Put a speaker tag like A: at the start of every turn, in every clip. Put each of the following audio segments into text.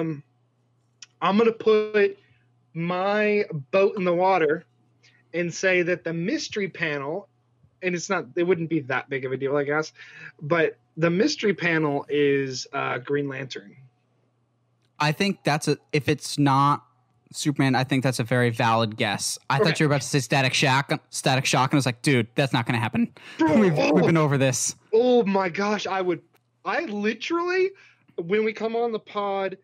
A: um, I'm gonna put my boat in the water and say that the mystery panel, and it's not, it wouldn't be that big of a deal, I guess, but the mystery panel is uh, Green Lantern.
B: I think that's a if it's not Superman, I think that's a very valid guess. I
A: Okay.
B: thought you were about to say Static Shock, Static Shock, and I was like, dude, that's not going to happen. We've,
A: oh.
B: we've been over this.
A: Oh my gosh, I would I literally when we come on the pod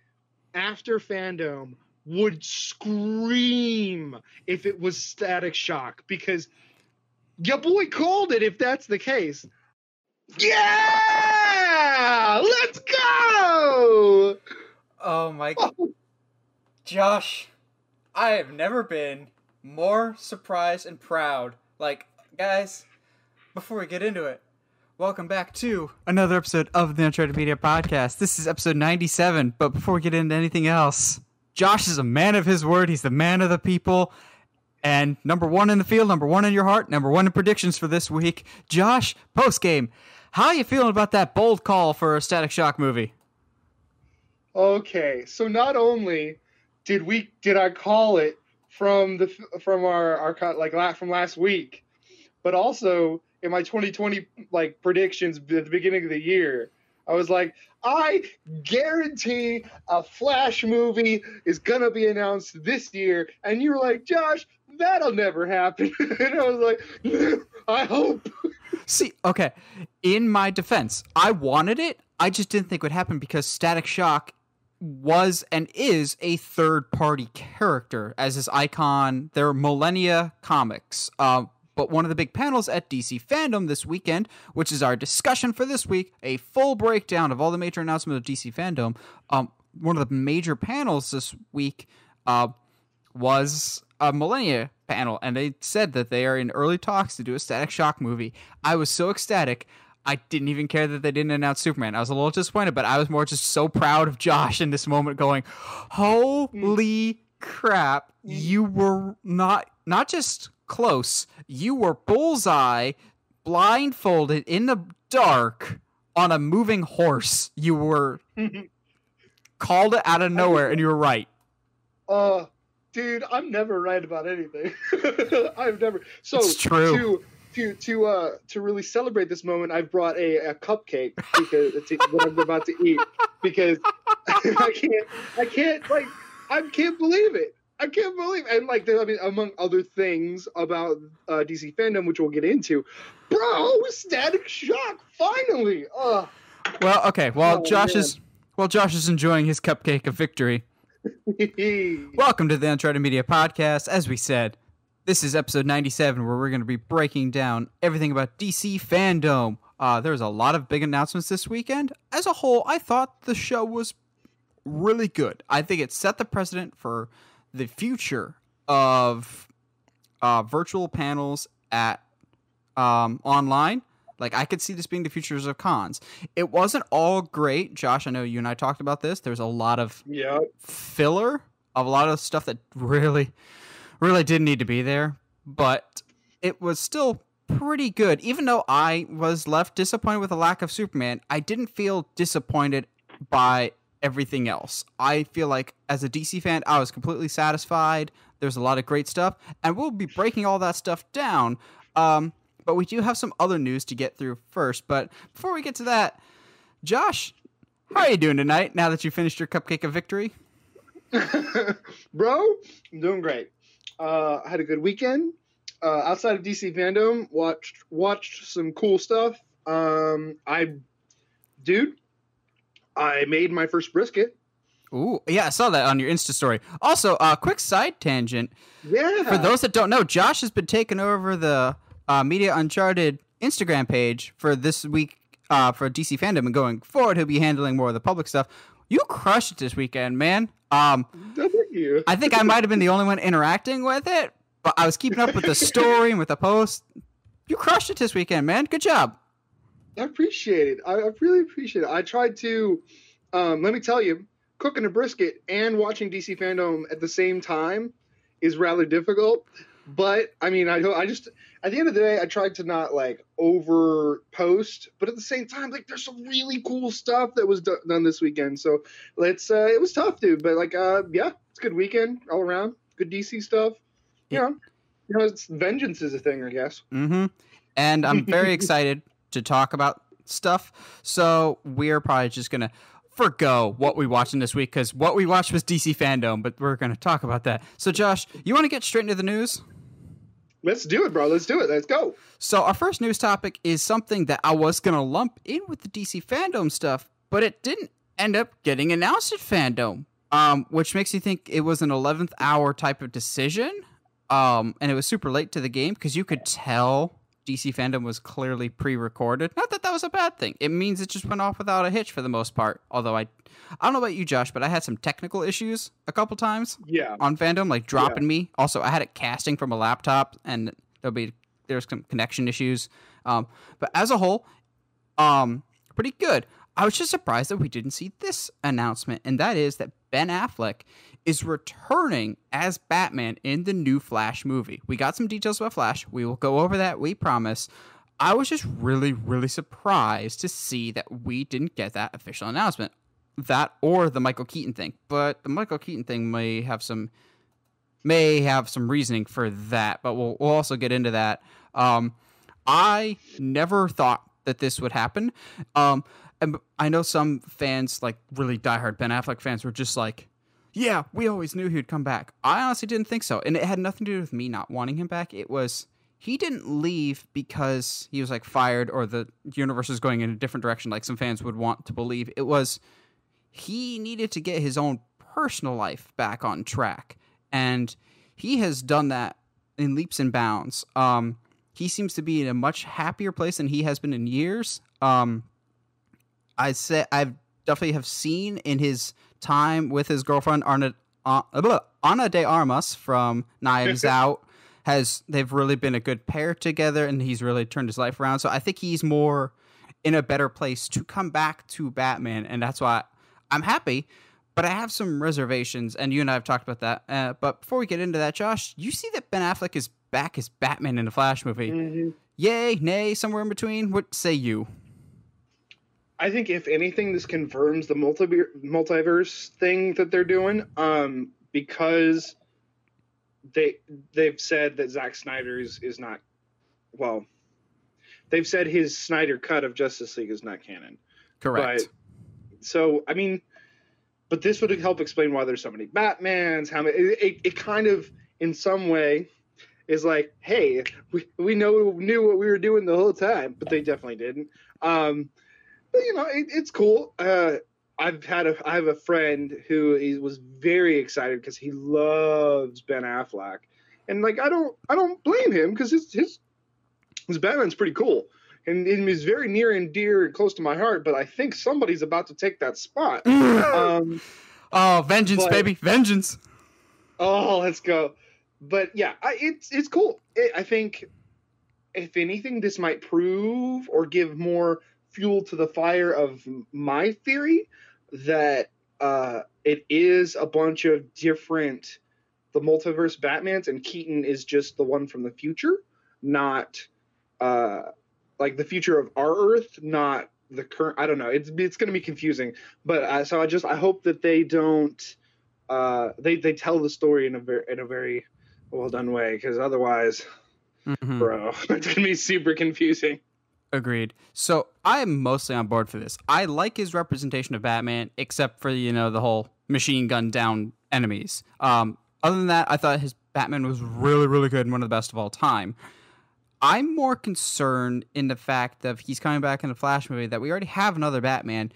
A: after fandom would scream if it was static shock because your boy called it if that's the case. Yeah! Let's go!
C: Oh my god. Josh, I have never been more surprised and proud. Like, guys, before we get into it, welcome back to another episode of the Uncharted Media Podcast. This is episode 97, but before we get into anything else, Josh is a man of his word. He's the man of the people. And number one in the field, number one in your heart, number one in predictions for this week. Josh, post game, how are you feeling about that bold call for a Static Shock movie?
A: Okay, so not only did we did I call it from the from our our co- like from last week, but also in my 2020 like predictions at the beginning of the year, I was like, I guarantee a Flash movie is gonna be announced this year, and you were like, Josh, that'll never happen, and I was like, I hope.
B: See, okay. In my defense, I wanted it. I just didn't think it would happen because Static Shock was and is a third party character as his icon. They're Millennia Comics. Uh, but one of the big panels at DC Fandom this weekend, which is our discussion for this week, a full breakdown of all the major announcements of DC Fandom. Um, one of the major panels this week uh, was a Millennia panel, and they said that they are in early talks to do a Static Shock movie. I was so ecstatic. I didn't even care that they didn't announce Superman. I was a little disappointed, but I was more just so proud of Josh in this moment, going, "Holy crap! You were not not just close. You were bullseye, blindfolded in the dark on a moving horse. You were called it out of nowhere, and you were right."
A: Uh, dude, I'm never right about anything. I've never. So
B: It's true.
A: to to to uh to really celebrate this moment, I've brought a, a cupcake because it's what I'm about to eat because I can't I can't like I can't believe it. I can't believe and like there- I mean among other things about uh, DC fandom which we'll get into, bro, Static Shock finally. Uh,
B: Well, okay. Well,
A: Oh,
B: Josh
A: man.
B: is well, Josh is enjoying his cupcake of victory. Welcome to the Uncharted Media Podcast. As we said, this is episode 97, where we're going to be breaking down everything about DC fandom. Uh, there was a lot of big announcements this weekend. As a whole, I thought the show was really good. I think it set the precedent for the future of uh, virtual panels at um, online. Like I could see this being the futures of cons. It wasn't all great, Josh. I know you and I talked about this. There's a lot of
A: yeah.
B: filler of a lot of stuff that really, really didn't need to be there. But it was still pretty good. Even though I was left disappointed with the lack of Superman, I didn't feel disappointed by everything else. I feel like as a DC fan, I was completely satisfied. There's a lot of great stuff, and we'll be breaking all that stuff down. Um, but we do have some other news to get through first. But before we get to that, Josh, how are you doing tonight? Now that you finished your cupcake of victory.
A: Bro, I'm doing great. Uh, I had a good weekend. Uh, outside of DC fandom, watched watched some cool stuff. Um, I, dude, I made my first brisket.
B: Ooh, yeah, I saw that on your Insta story. Also, uh, quick side tangent.
A: Yeah.
B: For those that don't know, Josh has been taking over the uh, Media Uncharted Instagram page for this week uh, for DC fandom, and going forward, he'll be handling more of the public stuff. You crushed it this weekend, man. Um,
A: Thank you.
B: I think I might have been the only one interacting with it, but I was keeping up with the story and with the post. You crushed it this weekend, man. Good job.
A: I appreciate it. I, I really appreciate it. I tried to, um, let me tell you, cooking a brisket and watching DC fandom at the same time is rather difficult. but I mean, I I just at the end of the day, I tried to not like over post, but at the same time, like there's some really cool stuff that was do- done this weekend. So let's. Uh, it was tough, dude, but like, uh, yeah, it's a good weekend all around. Good DC stuff. You know, you know, it's vengeance is a thing, I guess.
B: Mm-hmm. And I'm very excited to talk about stuff. So we're probably just gonna forgo what we watched in this week because what we watched was DC fandom, but we're gonna talk about that. So Josh, you want to get straight into the news?
A: Let's do it, bro. Let's do it. Let's go.
B: So our first news topic is something that I was gonna lump in with the DC fandom stuff, but it didn't end up getting announced at fandom. Um, which makes you think it was an 11th hour type of decision. Um, and it was super late to the game because you could tell DC fandom was clearly pre-recorded. Not that that was a bad thing. It means it just went off without a hitch for the most part. Although I, I don't know about you, Josh, but I had some technical issues a couple times
A: Yeah.
B: on fandom, like dropping me. Also, I had it casting from a laptop, and there'll be there's some connection issues. Um, but as a whole, um, pretty good. I was just surprised that we didn't see this announcement, and that is that Ben Affleck is returning as Batman in the new Flash movie. We got some details about Flash. We will go over that, we promise. I was just really, really surprised to see that we didn't get that official announcement. That or the Michael Keaton thing. But the Michael Keaton thing may have some may have some reasoning for that, but we'll, we'll also get into that. Um, I never thought that this would happen. Um, and I know some fans, like really diehard Ben Affleck fans, were just like, "Yeah, we always knew he'd come back." I honestly didn't think so, and it had nothing to do with me not wanting him back. It was he didn't leave because he was like fired or the universe is going in a different direction, like some fans would want to believe. It was he needed to get his own personal life back on track, and he has done that in leaps and bounds. Um, he seems to be in a much happier place than he has been in years. Um, I say I've definitely have seen in his time with his girlfriend Arna uh, Ana de Armas from Knives Out has they've really been a good pair together and he's really turned his life around. So I think he's more in a better place to come back to Batman and that's why I'm happy. But I have some reservations, and you and I have talked about that. Uh, but before we get into that, Josh, you see that Ben Affleck is back as Batman in the Flash movie.
A: Mhm.
B: Yay, nay, somewhere in between. What say you?
A: I think if anything, this confirms the multi- multiverse thing that they're doing, um, because they they've said that Zack Snyder's is not well. They've said his Snyder cut of Justice League is not canon.
B: Correct.
A: So I mean, but this would help explain why there's so many Batmans. How many? It, it, it kind of, in some way, is like, hey, we we know knew what we were doing the whole time, but they definitely didn't. Um, but you know, it, it's cool. Uh, I've had a I have a friend who is, was very excited because he loves Ben Affleck, and like I don't I don't blame him because his his his Batman's pretty cool. And it is very near and dear and close to my heart, but I think somebody's about to take that spot. Um,
B: oh, vengeance,
A: but-
B: baby, vengeance.
A: Oh, let's go. But yeah, I, it's it's cool. It, I think if anything, this might prove or give more fuel to the fire of my theory that uh, it is a bunch of different the multiverse Batmans, and Keaton is just the one from the future, not uh, like the future of our Earth, not the current. I don't know. It's it's going to be confusing, but uh, so I just I hope that they don't uh, they they tell the story in a very in a very well done way because otherwise,
B: Mhm.
A: bro, it's gonna be super confusing.
B: Agreed. So I am mostly on board for this. I like his representation of Batman, except for you know the whole machine gun down enemies. Um, other than that, I thought his Batman was really, really good and one of the best of all time. I'm more concerned in the fact that he's coming back in the Flash movie that we already have another Batman.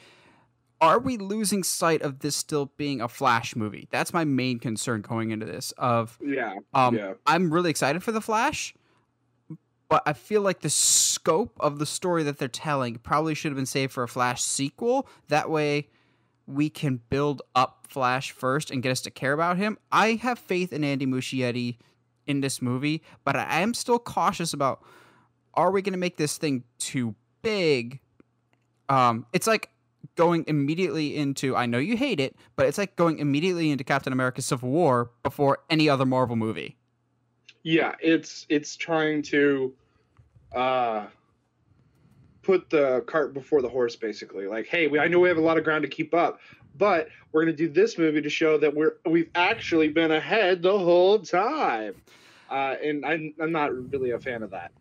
B: Are we losing sight of this still being a Flash movie? That's my main concern going into this. Of
A: Yeah,
B: um,
A: yeah.
B: I'm really excited for the Flash, but I feel like the scope of the story that they're telling probably should have been saved for a Flash sequel. That way, we can build up Flash first and get us to care about him. I have faith in Andy Muschietti in this movie, but I am still cautious about: Are we going to make this thing too big? Um, it's like going immediately into I know you hate it, but it's like going immediately into Captain America Civil War before any other Marvel movie.
A: Yeah, it's it's trying to uh put the cart before the horse basically. Like, hey, we, I know we have a lot of ground to keep up, but we're going to do this movie to show that we're we've actually been ahead the whole time. Uh, and I'm, I'm not really a fan of that.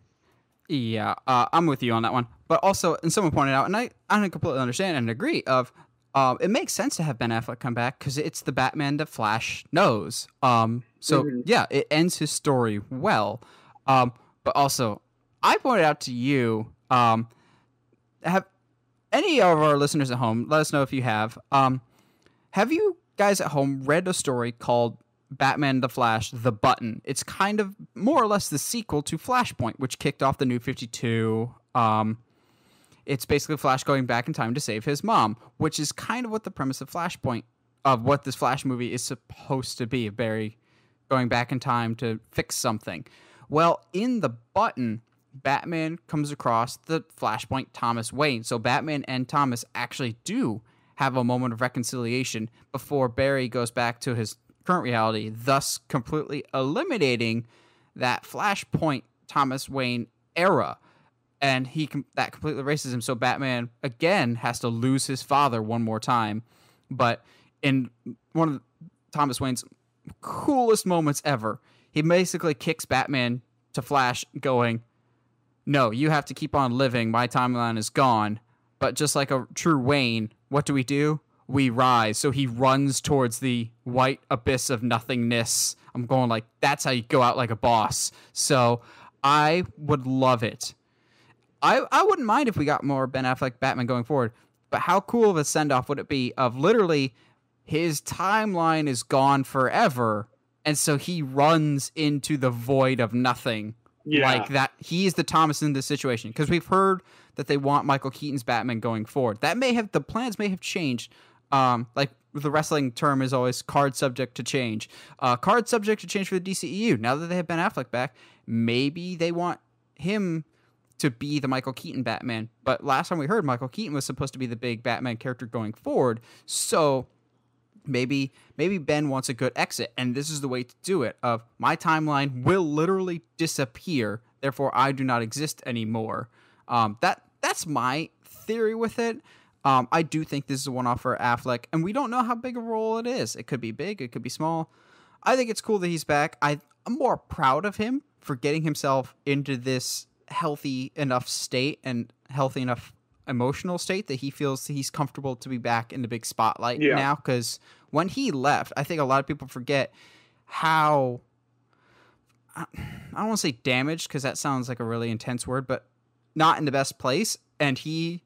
B: Yeah, uh, I'm with you on that one. But also, and someone pointed out, and I, I completely understand and agree. Of, um, it makes sense to have Ben Affleck come back because it's the Batman that Flash knows. Um, so
A: Mhm.
B: yeah, it ends his story well. Um, but also, I pointed out to you, um, have any of our listeners at home? Let us know if you have. Um, have you guys at home read a story called Batman the Flash The Button? It's kind of more or less the sequel to Flashpoint, which kicked off the new 52. Um, it's basically Flash going back in time to save his mom, which is kind of what the premise of Flashpoint, of what this Flash movie is supposed to be Barry going back in time to fix something. Well, in The Button, Batman comes across the Flashpoint Thomas Wayne. So Batman and Thomas actually do have a moment of reconciliation before Barry goes back to his current reality, thus completely eliminating that Flashpoint Thomas Wayne era. And he that completely erases him. So Batman again has to lose his father one more time. But in one of Thomas Wayne's coolest moments ever, he basically kicks Batman to Flash, going, no, you have to keep on living. My timeline is gone. But just like a true Wayne, what do we do? We rise. So he runs towards the white abyss of nothingness. I'm going like, that's how you go out like a boss. So I would love it. I, I wouldn't mind if we got more Ben Affleck Batman going forward. But how cool of a send off would it be of literally his timeline is gone forever. And so he runs into the void of nothing
A: Yeah.
B: like that he's the Thomas in this situation because we've heard that they want Michael Keaton's Batman going forward. That may have the plans may have changed. Um, like the wrestling term is always card subject to change. Uh, card subject to change for the DCEU. Now that they have Ben Affleck back, maybe they want him to be the Michael Keaton Batman. But last time we heard, Michael Keaton was supposed to be the big Batman character going forward. So maybe maybe Ben wants a good exit, and this is the way to do it. Of my timeline will literally disappear, therefore I do not exist anymore. Um, that that's my theory with it. Um, I do think this is a one-off for Affleck, and we don't know how big a role it is. It could be big, it could be small. I think it's cool that he's back. I, I'm more proud of him for getting himself into this healthy enough state and healthy enough emotional state that he feels he's comfortable to be back in the big spotlight
A: Yeah.
B: now. Because when he left, I think a lot of people forget how I don't want to say damaged because that sounds like a really intense word, but not in the best place. And he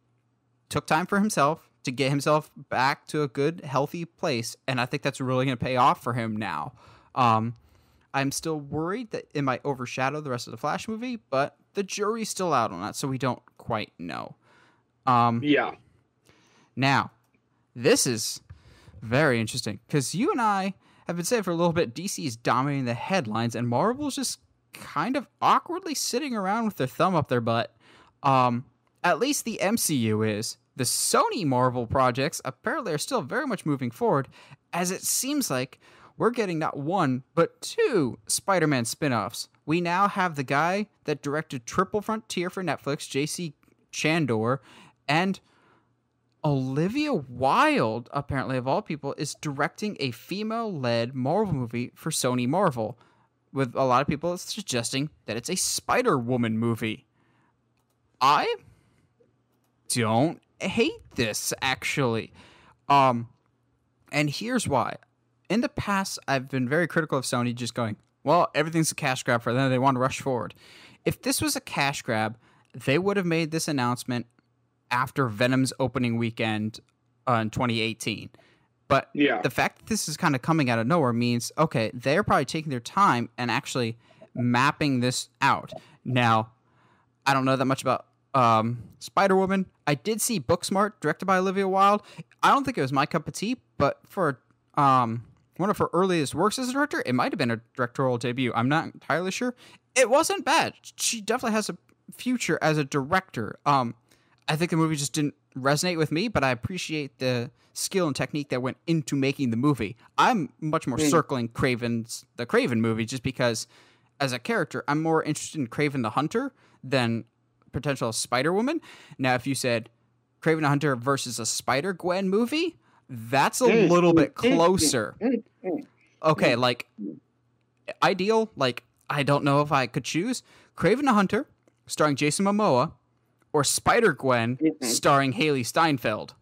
B: took time for himself to get himself back to a good, healthy place. And I think that's really going to pay off for him now. Um, I'm still worried that it might overshadow the rest of the Flash movie, but the jury's still out on that, so we don't quite know. Um,
A: yeah.
B: now, this is very interesting because you and I have been saying for a little bit DC is dominating the headlines, and Marvel's just kind of awkwardly sitting around with their thumb up their butt. Um, at least the MCU is. The Sony Marvel projects apparently are still very much moving forward, as it seems like we're getting not one, but two Spider Man spin offs. We now have the guy that directed Triple Frontier for Netflix, JC Chandor, and Olivia Wilde, apparently of all people, is directing a female-led Marvel movie for Sony Marvel, with a lot of people suggesting that it's a Spider-Woman movie. I don't hate this actually. Um and here's why. In the past, I've been very critical of Sony just going, well, everything's a cash grab for them. They want to rush forward. If this was a cash grab, they would have made this announcement after Venom's opening weekend uh, in 2018. But
A: Yeah.
B: the fact that this is kind of coming out of nowhere means okay, they're probably taking their time and actually mapping this out. Now, I don't know that much about um, Spider Woman. I did see Booksmart, directed by Olivia Wilde. I don't think it was my cup of tea, but for um, one of her earliest works as a director, it might have been a directorial debut. I'm not entirely sure. It wasn't bad. She definitely has a future as a director. Um, I think the movie just didn't resonate with me, but I appreciate the skill and technique that went into making the movie. I'm much more
A: Hmm.
B: circling Kraven's the Kraven movie just because as a character, I'm more interested in Kraven the Hunter than potential Spider Woman. Now, if you said Kraven the Hunter versus a Spider Gwen movie, that's a
A: Mm,
B: little
A: mm,
B: bit
A: mm, mm,
B: closer.
A: mm, mm.
B: Okay, like ideal, like I don't know if I could choose Kraven the Hunter starring Jason Momoa or Spider Gwen
A: Mm-mm.
B: starring Hailee Steinfeld.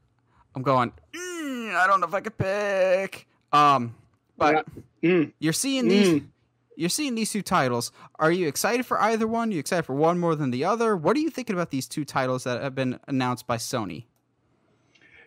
B: I'm going, "Mm, I don't know if I could pick. Um, but
A: Mm.
B: you're seeing these
A: Mm.
B: you're seeing these two titles. Are you excited for either one? you excited for one more than the other? What are you thinking about these two titles that have been announced by Sony?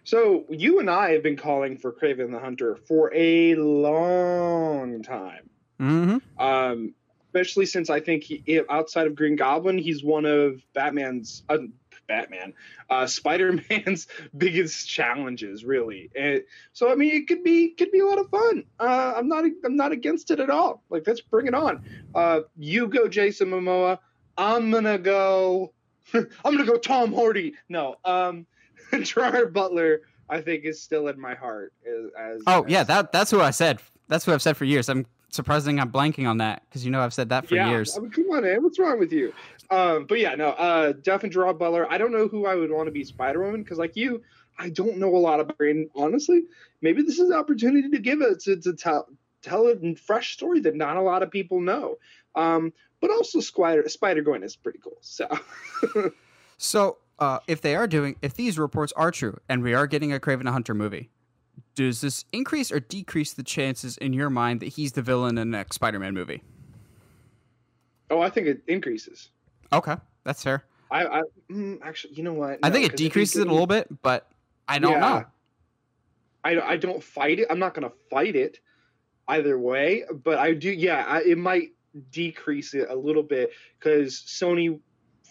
A: So you and I have been calling for Kraven the Hunter for a long time.
B: Mm-hmm.
A: Um, especially since I think he, outside of Green Goblin, he's one of Batman's uh, Batman, uh, Spider Man's biggest challenges, really. And so I mean, it could be could be a lot of fun. Uh, I'm not I'm not against it at all. Like let's bring it on. Uh, you go, Jason Momoa. I'm gonna go. I'm gonna go, Tom Hardy. No, um, Gerard Butler. I think is still in my heart. As, as
B: Oh yeah, that that's who I said. That's what I've said for years. I'm surprising I'm blanking on that because you know I've said that for
A: yeah,
B: years.
A: I mean, come on, man. What's wrong with you? Um, but yeah, no, uh, and Gerard Butler. I don't know who I would want to be Spider Woman because, like you, I don't know a lot about Brain. Honestly, maybe this is an opportunity to give it to, to tell tell a fresh story that not a lot of people know. Um, but also Spider Spider Gwen is pretty cool. So
B: So, uh, if they are doing, if these reports are true, and we are getting a Kraven the Hunter movie, does this increase or decrease the chances in your mind that he's the villain in the next Spider-Man movie?
A: oh, I think it increases.
B: Okay, that's fair.
A: I, I mm, actually, you know what?
B: I think it decreases it a little bit, but I don't
A: Yeah.
B: know.
A: I, I don't fight it. I'm not going to fight it either way, but I do. Yeah, I, it might decrease it a little bit because Sony,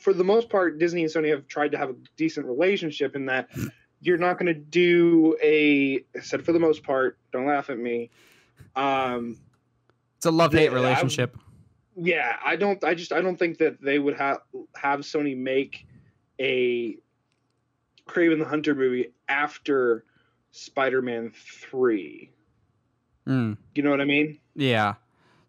A: for the most part, Disney and Sony have tried to have a decent relationship in that you're not going to do a. I said for the most part. Don't laugh at me. Um,
B: It's a love-hate
A: Yeah, I-
B: relationship.
A: yeah, I don't. I just I don't think that they would have have Sony make a Kraven the Hunter movie after Spider-Man three.
B: Mm.
A: You know what I mean?
B: Yeah.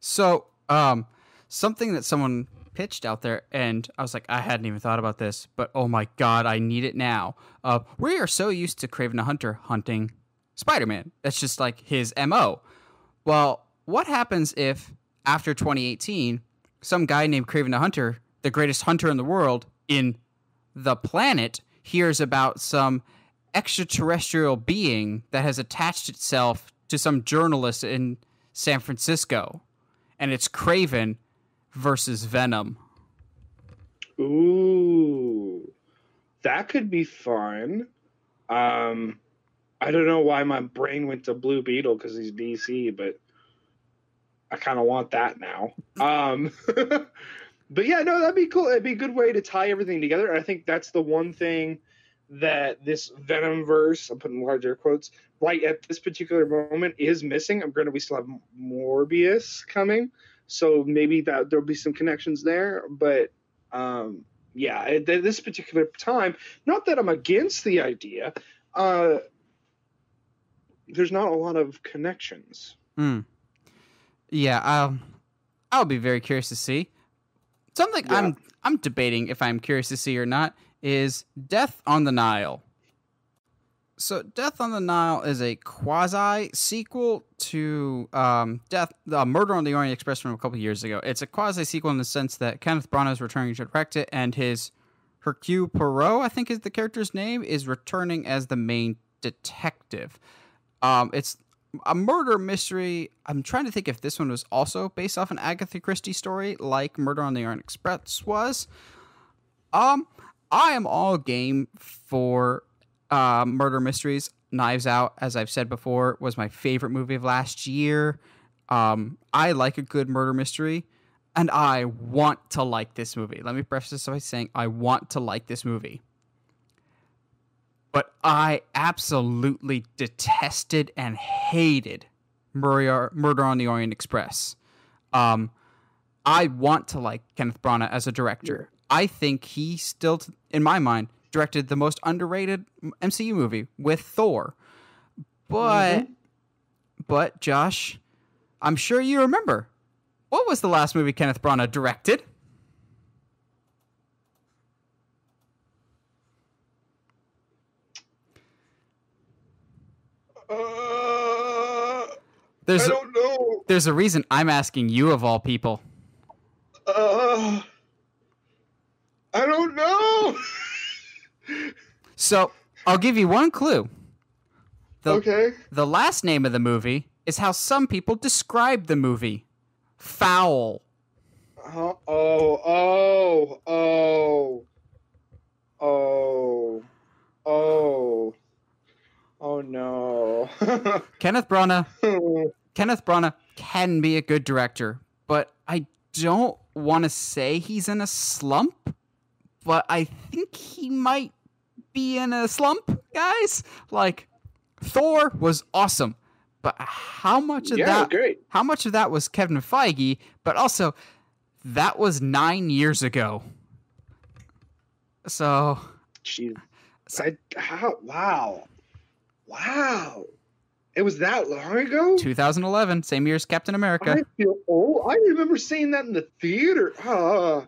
B: So, um, something that someone pitched out there, and I was like, I hadn't even thought about this, but oh my god, I need it now. Uh, we are so used to Kraven the Hunter hunting Spider-Man. That's just like his mo. Well, what happens if after 2018, some guy named Kraven the Hunter, the greatest hunter in the world in the planet, hears about some extraterrestrial being that has attached itself to some journalist in San Francisco, and it's Kraven versus Venom.
A: Ooh, that could be fun. Um, I don't know why my brain went to Blue Beetle because he's DC, but I kind of want that now. Um, but yeah, no, that'd be cool. It'd be a good way to tie everything together. I think that's the one thing that this Venom verse, I'm putting large air quotes, right at this particular moment is missing. I'm going to, we still have Morbius coming, so maybe that there'll be some connections there. But um, yeah, at th- this particular time, not that I'm against the idea, uh, there's not a lot of connections.
B: Hmm. Yeah, I'll I'll be very curious to see. Something
A: Yeah.
B: I'm I'm debating if I'm curious to see or not is Death on the Nile. So Death on the Nile is a quasi sequel to um, Death uh, Murder on the Orient Express from a couple years ago. It's a quasi sequel in the sense that Kenneth Branagh is returning to direct it, and his Hercule Poirot, I think is the character's name, is returning as the main detective. Um, it's a murder mystery. I'm trying to think if this one was also based off an Agatha Christie story, like Murder on the Orient Express was. Um, I am all game for uh, murder mysteries. Knives Out, as I've said before, was my favorite movie of last year. Um, I like a good murder mystery, and I want to like this movie. Let me preface this by saying I want to like this movie but I absolutely detested and hated Murder, on the Orient Express. Um, I want to like Kenneth Branagh as a director. I think he still, in my mind, directed the most underrated MCU movie with Thor. But, but Josh, I'm sure you remember what was the last movie Kenneth Branagh directed?
A: Uh,
B: There's
A: I
B: a,
A: don't know.
B: there's a reason I'm asking you of all people.
A: Uh, I don't know.
B: So I'll give you one clue. The,
A: okay.
B: the last name of the movie is how some people describe the movie. Foul.
A: Oh, oh, oh, oh, oh, oh no.
B: Kenneth Branagh Kenneth Branagh can be a good director, but I don't want to say he's in a slump. But I think he might be in a slump, guys. Like Thor was awesome, but how much of
A: yeah,
B: that?
A: great.
B: How much of that was Kevin Feige? But also, that was nine years ago. So
A: Jeez. I, how, wow. Wow. It was that long ago?
B: 2011, same year as Captain America.
A: I feel old. I remember seeing that in the theater. Uh,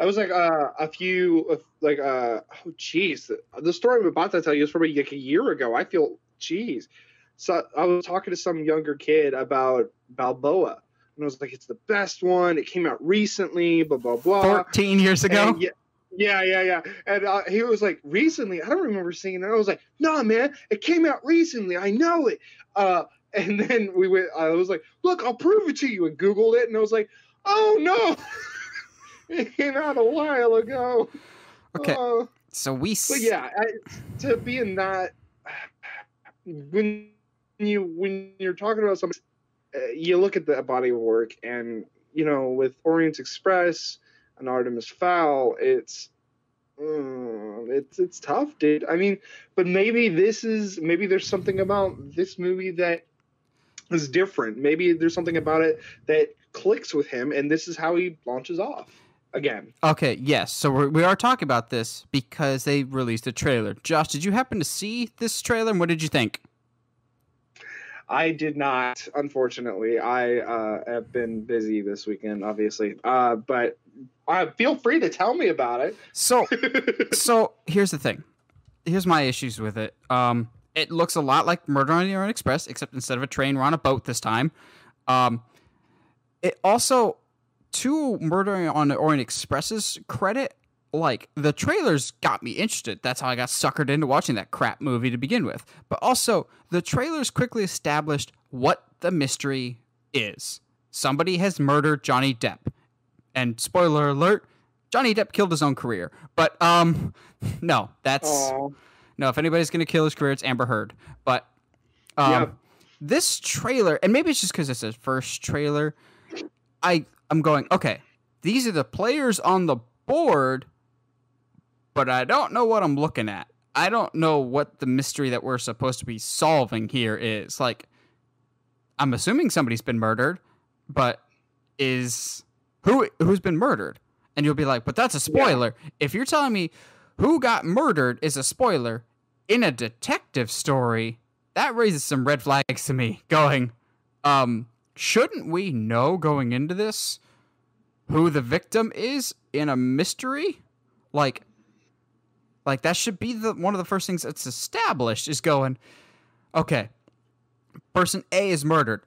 A: I was like uh, a few, like, uh, oh, jeez. The, story I'm about to tell you is probably like a year ago. I feel, jeez. So I was talking to some younger kid about Balboa. And I was like, it's the best one. It came out recently, blah, blah, blah.
B: 14 years ago.
A: Yeah, yeah, yeah, yeah. And uh, he was like, recently. I don't remember seeing it. I was like, no, man, it came out recently. I know it. Uh, and then we went. I was like, look, I'll prove it to you. And Googled it, and I was like, oh no, it came out a while ago.
B: Okay.
A: Uh,
B: So we. s-
A: but yeah, I, to be in that when you when you're talking about something, uh, you look at the body of work, and you know, with Orient Express and Artemis Fowl, it's mm, it's it's tough, dude. I mean, but maybe this is maybe there's something about this movie that is different. Maybe there's something about it that clicks with him, and this is how he launches off again.
B: Okay, yes. So we're, we are talking about this because they released a trailer. Josh, did you happen to see this trailer and what did you think?
A: I did not, unfortunately. I uh, have been busy this weekend, obviously. Uh, but uh, feel free to tell me about it.
B: So, so here's the thing. Here's my issues with it. Um, it looks a lot like Murder on the Orient Express, except instead of a train, we're on a boat this time. Um, it also, to Murder on the Orient Express's credit, like the trailers got me interested. That's how I got suckered into watching that crap movie to begin with. But also, the trailers quickly established what the mystery is. Somebody has murdered Johnny Depp. And spoiler alert, Johnny Depp killed his own career. But um no, that's
A: Aw.
B: no, if anybody's gonna kill his career, it's Amber Heard. But um
A: Yeah.
B: this trailer, and maybe it's just because it's a first trailer, I I'm going, okay, these are the players on the board, but I don't know what I'm looking at. I don't know what the mystery that we're supposed to be solving here is. Like, I'm assuming somebody's been murdered, but is who who's been murdered? And you'll be like, but that's a spoiler. If you're telling me who got murdered is a spoiler in a detective story, that raises some red flags to me. Going, um, shouldn't we know going into this who the victim is in a mystery? Like, like that should be the one of the first things that's established is going, okay, person A is murdered.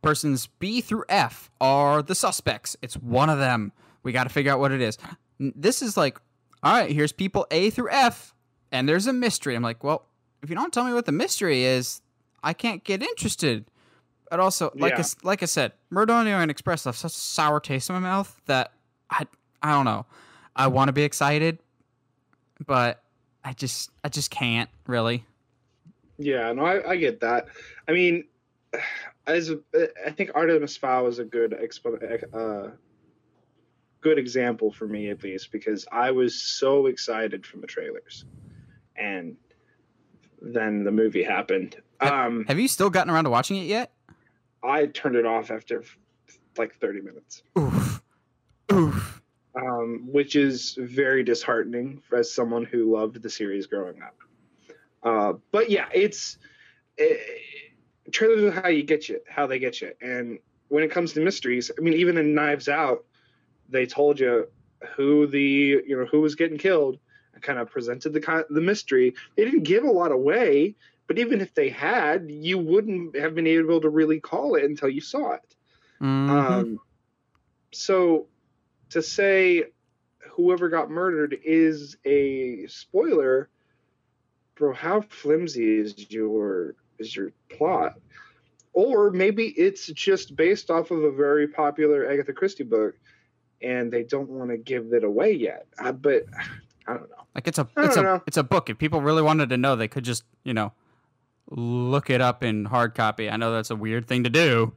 B: Persons B through F are the suspects. It's one of them. We got to figure out what it is. This is like, all right, here's people A through F, and there's a mystery. I'm like, well, if you don't tell me what the mystery is, I can't get interested. But also, like I
A: Yeah.
B: s like I said, the Orient Express left such a sour taste in my mouth that I I don't know. I want to be excited, but I just I just can't really.
A: Yeah, no, I, I get that. I mean, as I think Artemis Fowl is a good expo- uh, good example for me at least because I was so excited from the trailers, and then the movie happened. Um,
B: Have you still gotten around to watching it yet?
A: I turned it off after like 30 minutes,
B: Oof. Oof.
A: um, which is very disheartening as someone who loved the series growing up. Uh, but yeah, it's it, trailers are how you get you, how they get you, and when it comes to mysteries, I mean, even in Knives Out, they told you who the you know who was getting killed and kind of presented the the mystery. They didn't give a lot away, but even if they had, you wouldn't have been able to really call it until you saw it.
B: Mhm.
A: Um, so to say whoever got murdered is a spoiler, bro, how flimsy is your is your plot? Or maybe it's just based off of a very popular Agatha Christie book, and they don't want to give it away yet. Uh, but I don't know.
B: like it's a it's a
A: know.
B: it's a book. If people really wanted to know, they could just you know look it up in hard copy. I know that's a weird thing to do.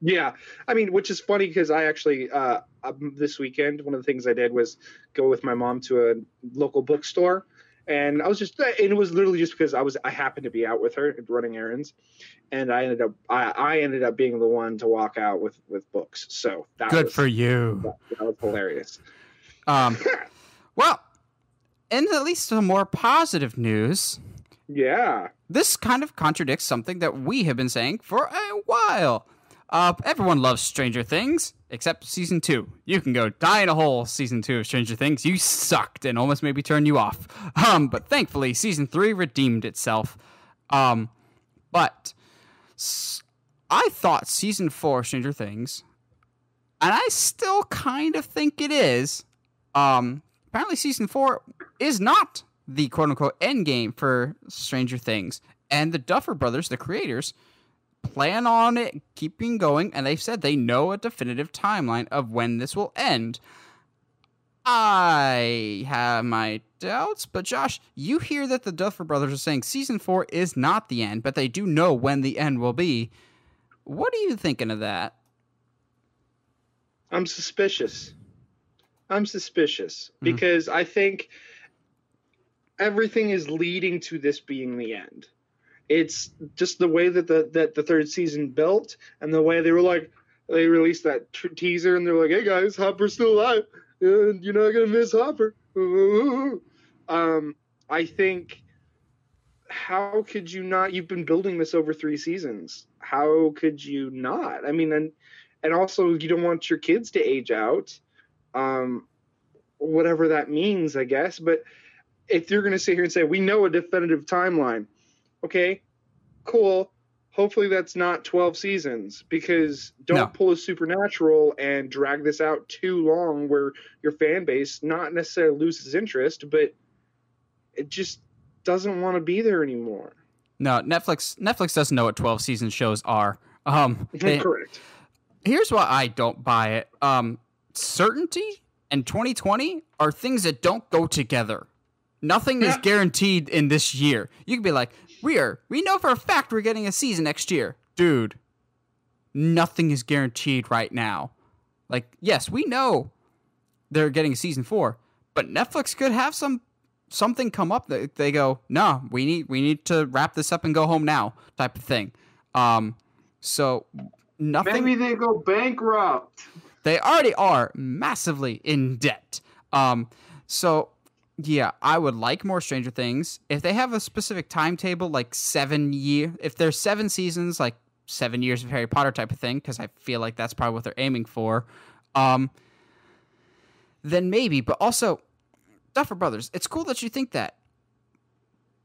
A: Yeah, I mean, which is funny because I actually uh, um, this weekend one of the things I did was go with my mom to a local bookstore, and I was just and it was literally just because I was I happened to be out with her running errands, and I ended up I, I ended up being the one to walk out with with books. So that
B: Good
A: was,
B: for you.
A: that, that was hilarious.
B: Um, well, in at least some more positive news,
A: Yeah,
B: this kind of contradicts something that we have been saying for a while. Uh, everyone loves Stranger Things, except season two. You can go die in a hole, season two of Stranger Things. You sucked and almost made me turn you off. Um, but thankfully, season three redeemed itself. Um, but I thought season four Stranger Things, and I still kind of think it is. Um, apparently, season four is not the quote unquote end game for Stranger Things. And the Duffer Brothers, the creators, plan on it keeping going, and they've said they know a definitive timeline of when this will end. I have my doubts, but Josh, you hear that the Duffer Brothers are saying season four is not the end, but they do know when the end will be. What are you thinking of that?
A: I'm suspicious. I'm suspicious
B: Mhm.
A: because I think everything is leading to this being the end. It's just the way that the that the third season built and the way they were like they released that tr- teaser and they're like, "Hey guys, Hopper's still alive. Uh, you're not gonna miss Hopper." Um, I think how could you not? You've been building this over three seasons. How could you not? I mean, and and also you don't want your kids to age out um whatever that means i guess but if you're going to sit here and say we know a definitive timeline okay cool hopefully that's not 12 seasons because don't
B: No.
A: pull a supernatural and drag this out too long where your fan base not necessarily loses interest but it just doesn't want to be there anymore
B: No, Netflix. Netflix doesn't know what twelve season shows are. Um, they-
A: correct
B: here's why I don't buy it. Um, certainty and 2020 are things that don't go together. Nothing is guaranteed in this year. You can be like, we are, we know for a fact we're getting a season next year, dude. Nothing is guaranteed right now. Like, yes, we know they're getting a season four, but Netflix could have some something come up that they go, no, we need we need to wrap this up and go home now, type of thing. Um, so nothing.
A: maybe they go bankrupt
B: They already are massively in debt. Um, so yeah, I would like more Stranger Things. If they have a specific timetable, like seven year, if there's seven seasons, like seven years of Harry Potter type of thing, because I feel like that's probably what they're aiming for. Um, then maybe, but also, Duffer Brothers, it's cool that you think that,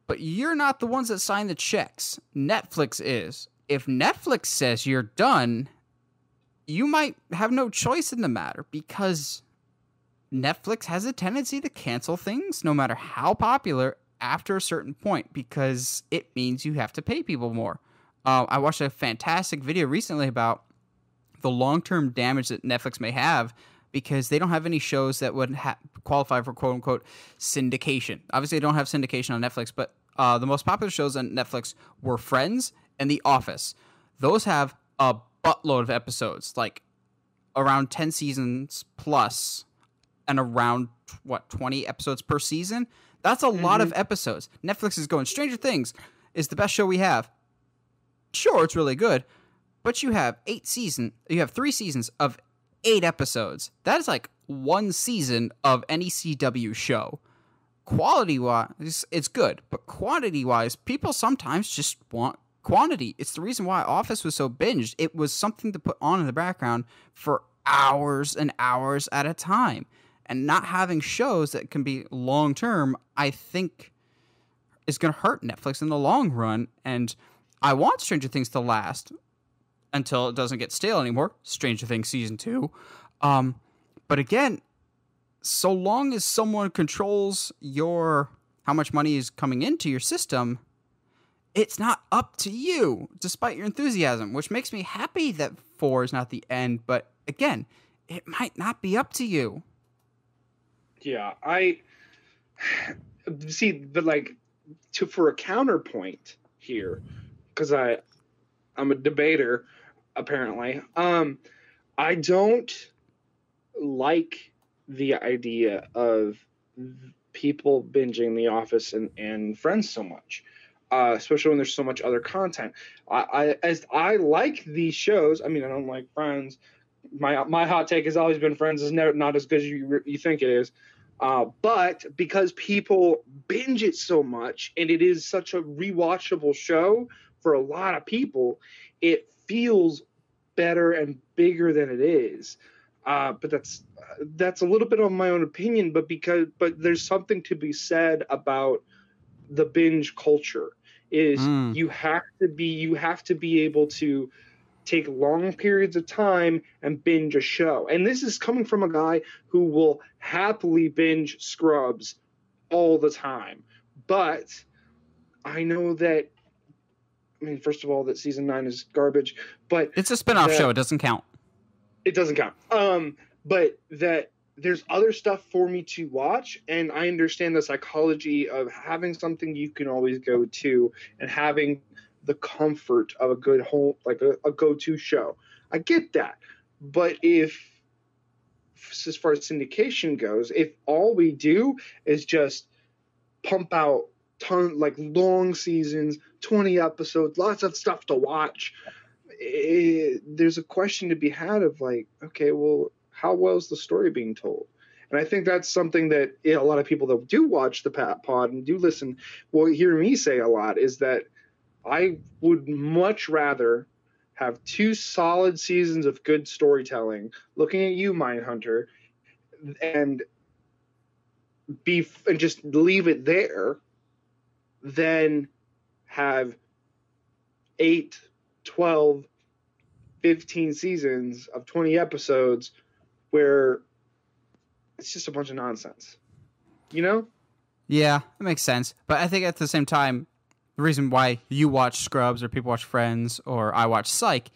B: but you're not the ones that sign the checks. Netflix is. If Netflix says you're done, you might have no choice in the matter because Netflix has a tendency to cancel things no matter how popular after a certain point because it means you have to pay people more. Uh, I watched a fantastic video recently about the long term damage that Netflix may have because they don't have any shows that would ha- qualify for quote unquote syndication. Obviously, they don't have syndication on Netflix, but uh, the most popular shows on Netflix were Friends and The Office. Those have a buttload of episodes, like around 10 seasons plus, and around what, 20 episodes per season? That's a lot of mm-hmm. episodes. Netflix is going, Stranger Things is the best show we have. Sure, it's really good, but you have eight season, you have three seasons of eight episodes. That is like one season of any CW show. Quality wise, it's good, but quantity wise, people sometimes just want quantity. It's the reason why Office was so binged. It was something to put on in the background for hours and hours at a time. And not having shows that can be long term, I think is going to hurt Netflix in the long run. And I want Stranger Things to last until it doesn't get stale anymore. Stranger Things season two. Um, but again, so long as someone controls your how much money is coming into your system, it's not up to you, despite your enthusiasm, which makes me happy that four is not the end. But again, it might not be up to you.
A: Yeah, I see, but like to for a counterpoint here, because I I'm a debater apparently. Um, I don't like the idea of people binging The Office and, and Friends so much, uh, especially when there's so much other content. I, I as I like these shows. I mean, I don't like Friends. My my hot take has always been Friends is never not as good as you you think it is. Uh, but because people binge it so much and it is such a rewatchable show for a lot of people, it feels better and bigger than it is. Uh, but that's that's a little bit of my own opinion. But because but there's something to be said about the binge culture. Is
B: Mm.
A: you have to be you have to be able to take long periods of time and binge a show. And this is coming from a guy who will happily binge Scrubs all the time. But I know that I mean, first of all, that season nine is garbage, but
B: It's a spin-off show, it doesn't count.
A: it doesn't count. Um, but that there's other stuff for me to watch, and I understand the psychology of having something you can always go to and having the comfort of a good home, like a, a go-to show. I get that, but if as far as syndication goes, if all we do is just pump out ton like long seasons, 20 episodes, lots of stuff to watch, it, there's a question to be had of like, okay, well, how well is the story being told? And I think that's something that yeah, a lot of people that do watch the Pat Pod and do listen will hear me say a lot is that I would much rather have two solid seasons of good storytelling. Looking at you, Mindhunter, and be and just leave it there, than have eight, 12, 15 seasons of 20 episodes where it's just a bunch of nonsense. You know?
B: Yeah, that makes sense. But I think at the same time, the reason why you watch Scrubs or people watch Friends or I watch Psych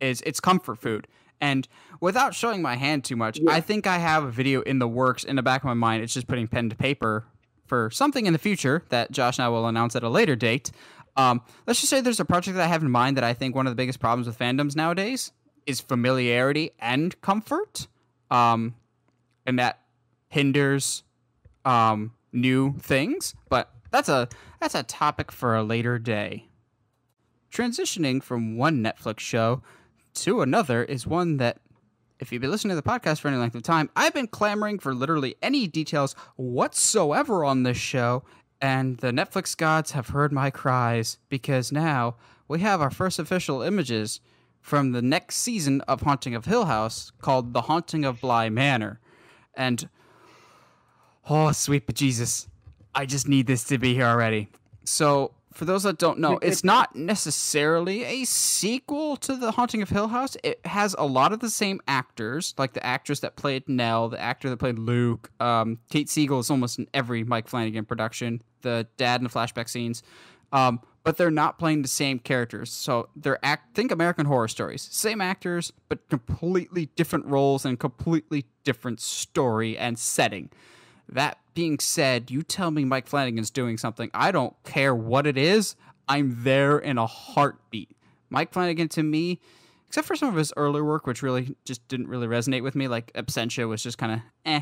B: is it's comfort food. And without showing my hand too much,
A: Yeah.
B: I think I have a video in the works in the back of my mind. It's just putting pen to paper for something in the future that Josh and I will announce at a later date. Um, let's just say there's a project that I have in mind that I think one of the biggest problems with fandoms nowadays is familiarity and comfort. Um, and that hinders um, new things, but that's a that's a topic for a later day. Transitioning from one Netflix show to another is one that, if you've been listening to the podcast for any length of time, I've been clamoring for literally any details whatsoever on this show, and the Netflix gods have heard my cries because now we have our first official images from the next season of Haunting of Hill House called The Haunting of Bly Manor. And oh, sweet Jesus, I just need this to be here already. So, for those that don't know, it's not necessarily a sequel to The Haunting of Hill House. It has a lot of the same actors, like the actress that played Nell, the actor that played Luke. Um, Kate Siegel is almost in every Mike Flanagan production. The dad in the flashback scenes. Um, but they're not playing the same characters. So they're act think American Horror Stories, same actors, but completely different roles and completely different story and setting. That being said, you tell me Mike Flanagan's doing something, I don't care what it is, I'm there in a heartbeat. Mike Flanagan to me, except for some of his earlier work, which really just didn't really resonate with me, like Absentia was just kind of eh.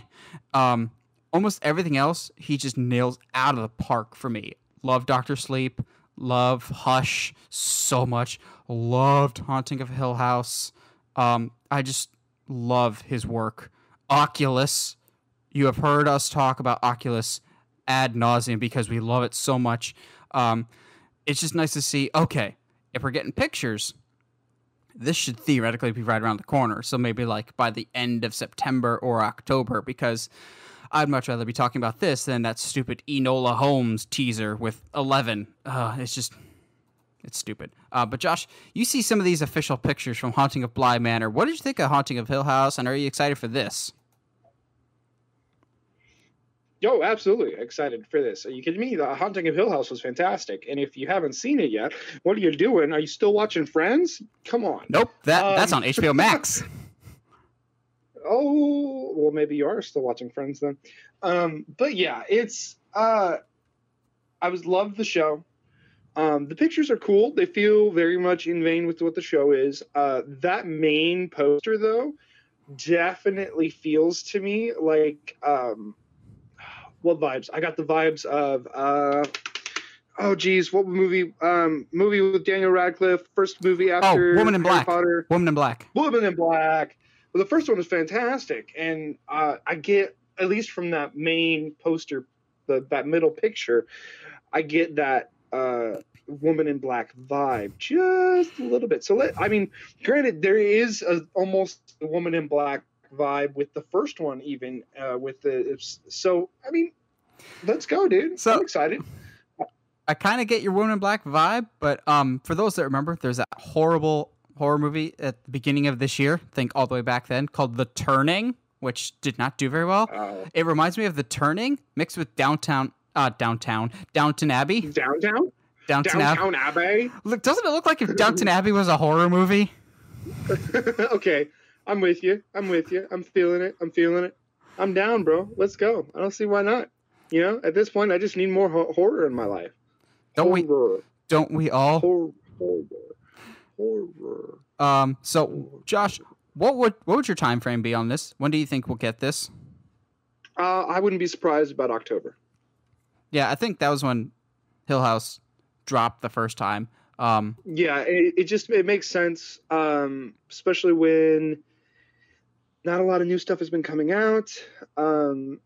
B: Um, almost everything else, he just nails out of the park for me. Love Doctor Sleep, love Hush so much, loved Haunting of Hill House. Um, I just love his work. Oculus, you have heard us talk about Oculus ad nauseum because we love it so much. Um, it's just nice to see. Okay, if we're getting pictures, this should theoretically be right around the corner. So maybe like by the end of September or October, because I'd much rather be talking about this than that stupid Enola Holmes teaser with Eleven. Uh, it's just, it's stupid. Uh, but Josh, you see some of these official pictures from Haunting of Bly Manor. What did you think of Haunting of Hill House, and are you excited for this?
A: Yo, absolutely excited for this. Are you kidding me? The Haunting of Hill House was fantastic, and if you haven't seen it yet, what are you doing? Are you still watching Friends? Come on.
B: Nope that
A: Um,
B: that's on HBO Max.
A: Oh, well, maybe you are still watching Friends then. Um, but yeah, it's uh, I was love the show. Um, the pictures are cool. They feel very much in vein with what the show is. Uh, that main poster though definitely feels to me like um, what vibes? I got the vibes of uh, oh geez, what movie? Um, movie with Daniel Radcliffe, first movie after
B: Oh, Woman in
A: Harry
B: Black.
A: Potter.
B: Woman in Black.
A: Woman in Black. Well, the first one was fantastic, and uh, I get at least from that main poster, the that middle picture, I get that uh, Woman in Black vibe just a little bit. So let I mean, granted, there is a, almost a Woman in Black vibe with the first one, even uh, with the so. I mean, let's go, dude.
B: So-
A: I'm excited.
B: I kind of get your Woman in Black vibe, but um, for those that remember, there's that horrible horror movie at the beginning of this year. Think all the way back then, called The Turning, which did not do very well.
A: Uh,
B: It reminds me of The Turning mixed with Downtown, uh, Downtown, Downton Abbey,
A: downtown,
B: Downton Abbey.
A: downtown Abbey.
B: Look, doesn't it look like if Downton Abbey was a horror movie?
A: okay, I'm with you. I'm with you. I'm feeling it. I'm feeling it. I'm down, bro. Let's go. I don't see why not. You know, at this point, I just need more ho- horror in my life.
B: Don't we? Don't we all?
A: horror, horror, horror.
B: Um. So, Josh, what would what would your time frame be on this? When do you think we'll get this?
A: Uh, I wouldn't be surprised about October.
B: Yeah, I think that was when Hill House dropped the first time. Um.
A: Yeah, it, it just it makes sense, um, especially when not a lot of new stuff has been coming out. Um,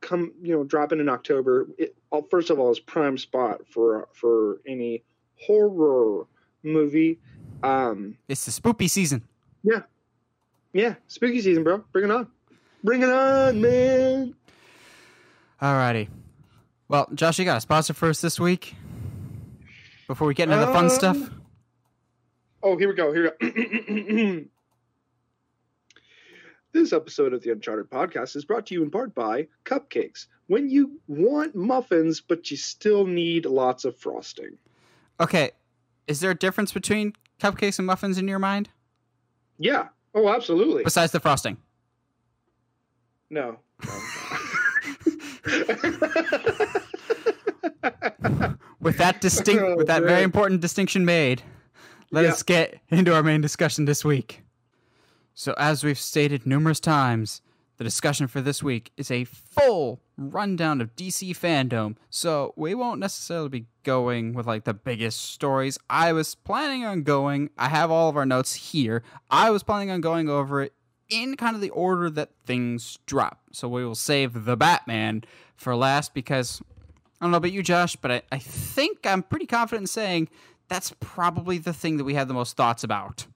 A: come, you know, dropping in October. It, first of all, is prime spot for for any horror movie. Um,
B: It's the spooky season.
A: yeah, yeah, spooky season, bro. Bring it on. Bring it on, man.
B: Alrighty. Well, Josh, you got a sponsor for us this week? Before we get into the fun
A: Um,
B: stuff?
A: Oh, here we go. Here we go. this episode of the Uncharted podcast is brought to you in part by Cupcakes. When you want muffins, but you still need lots of frosting.
B: Okay. Is there a difference between cupcakes and muffins in your mind?
A: Yeah. Oh, absolutely.
B: Besides the frosting.
A: No.
B: With that distinct
A: Oh,
B: with that oh,
A: very
B: important distinction made, let
A: Yeah.
B: us get into our main discussion this week. So as we've stated numerous times, the discussion for this week is a full rundown of DC fandom. So we won't necessarily be going with like the biggest stories. I was planning on going, I have all of our notes here. I was planning on going over it in kind of the order that things drop. So we will save the Batman for last because I don't know about you, Josh, but I, I think I'm pretty confident in saying that's probably the thing that we have the most thoughts about.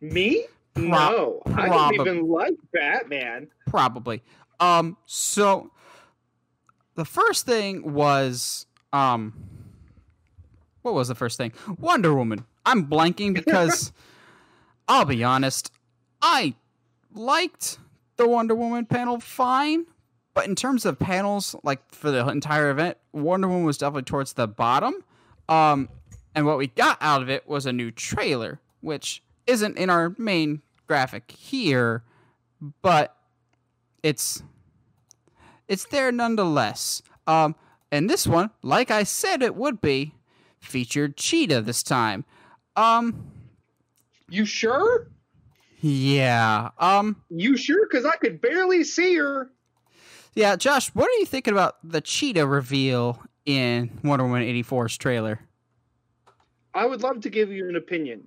A: Me?
B: Pro-
A: no. I
B: prob-
A: don't even like Batman.
B: Probably. Um, so the first thing was um what was the first thing? Wonder Woman. I'm blanking because I'll be honest, I liked the Wonder Woman panel fine, but in terms of panels, like for the entire event, Wonder Woman was definitely towards the bottom. Um, and what we got out of it was a new trailer, which isn't in our main graphic here, but it's it's there nonetheless. Um, and this one, like I said, it would be featured Cheetah this time. Um,
A: You sure?
B: yeah. Um,
A: You sure? Because I could barely see her.
B: yeah. Josh, what are you thinking about the Cheetah reveal in Wonder Woman 84's trailer?
A: I would love to give you an opinion.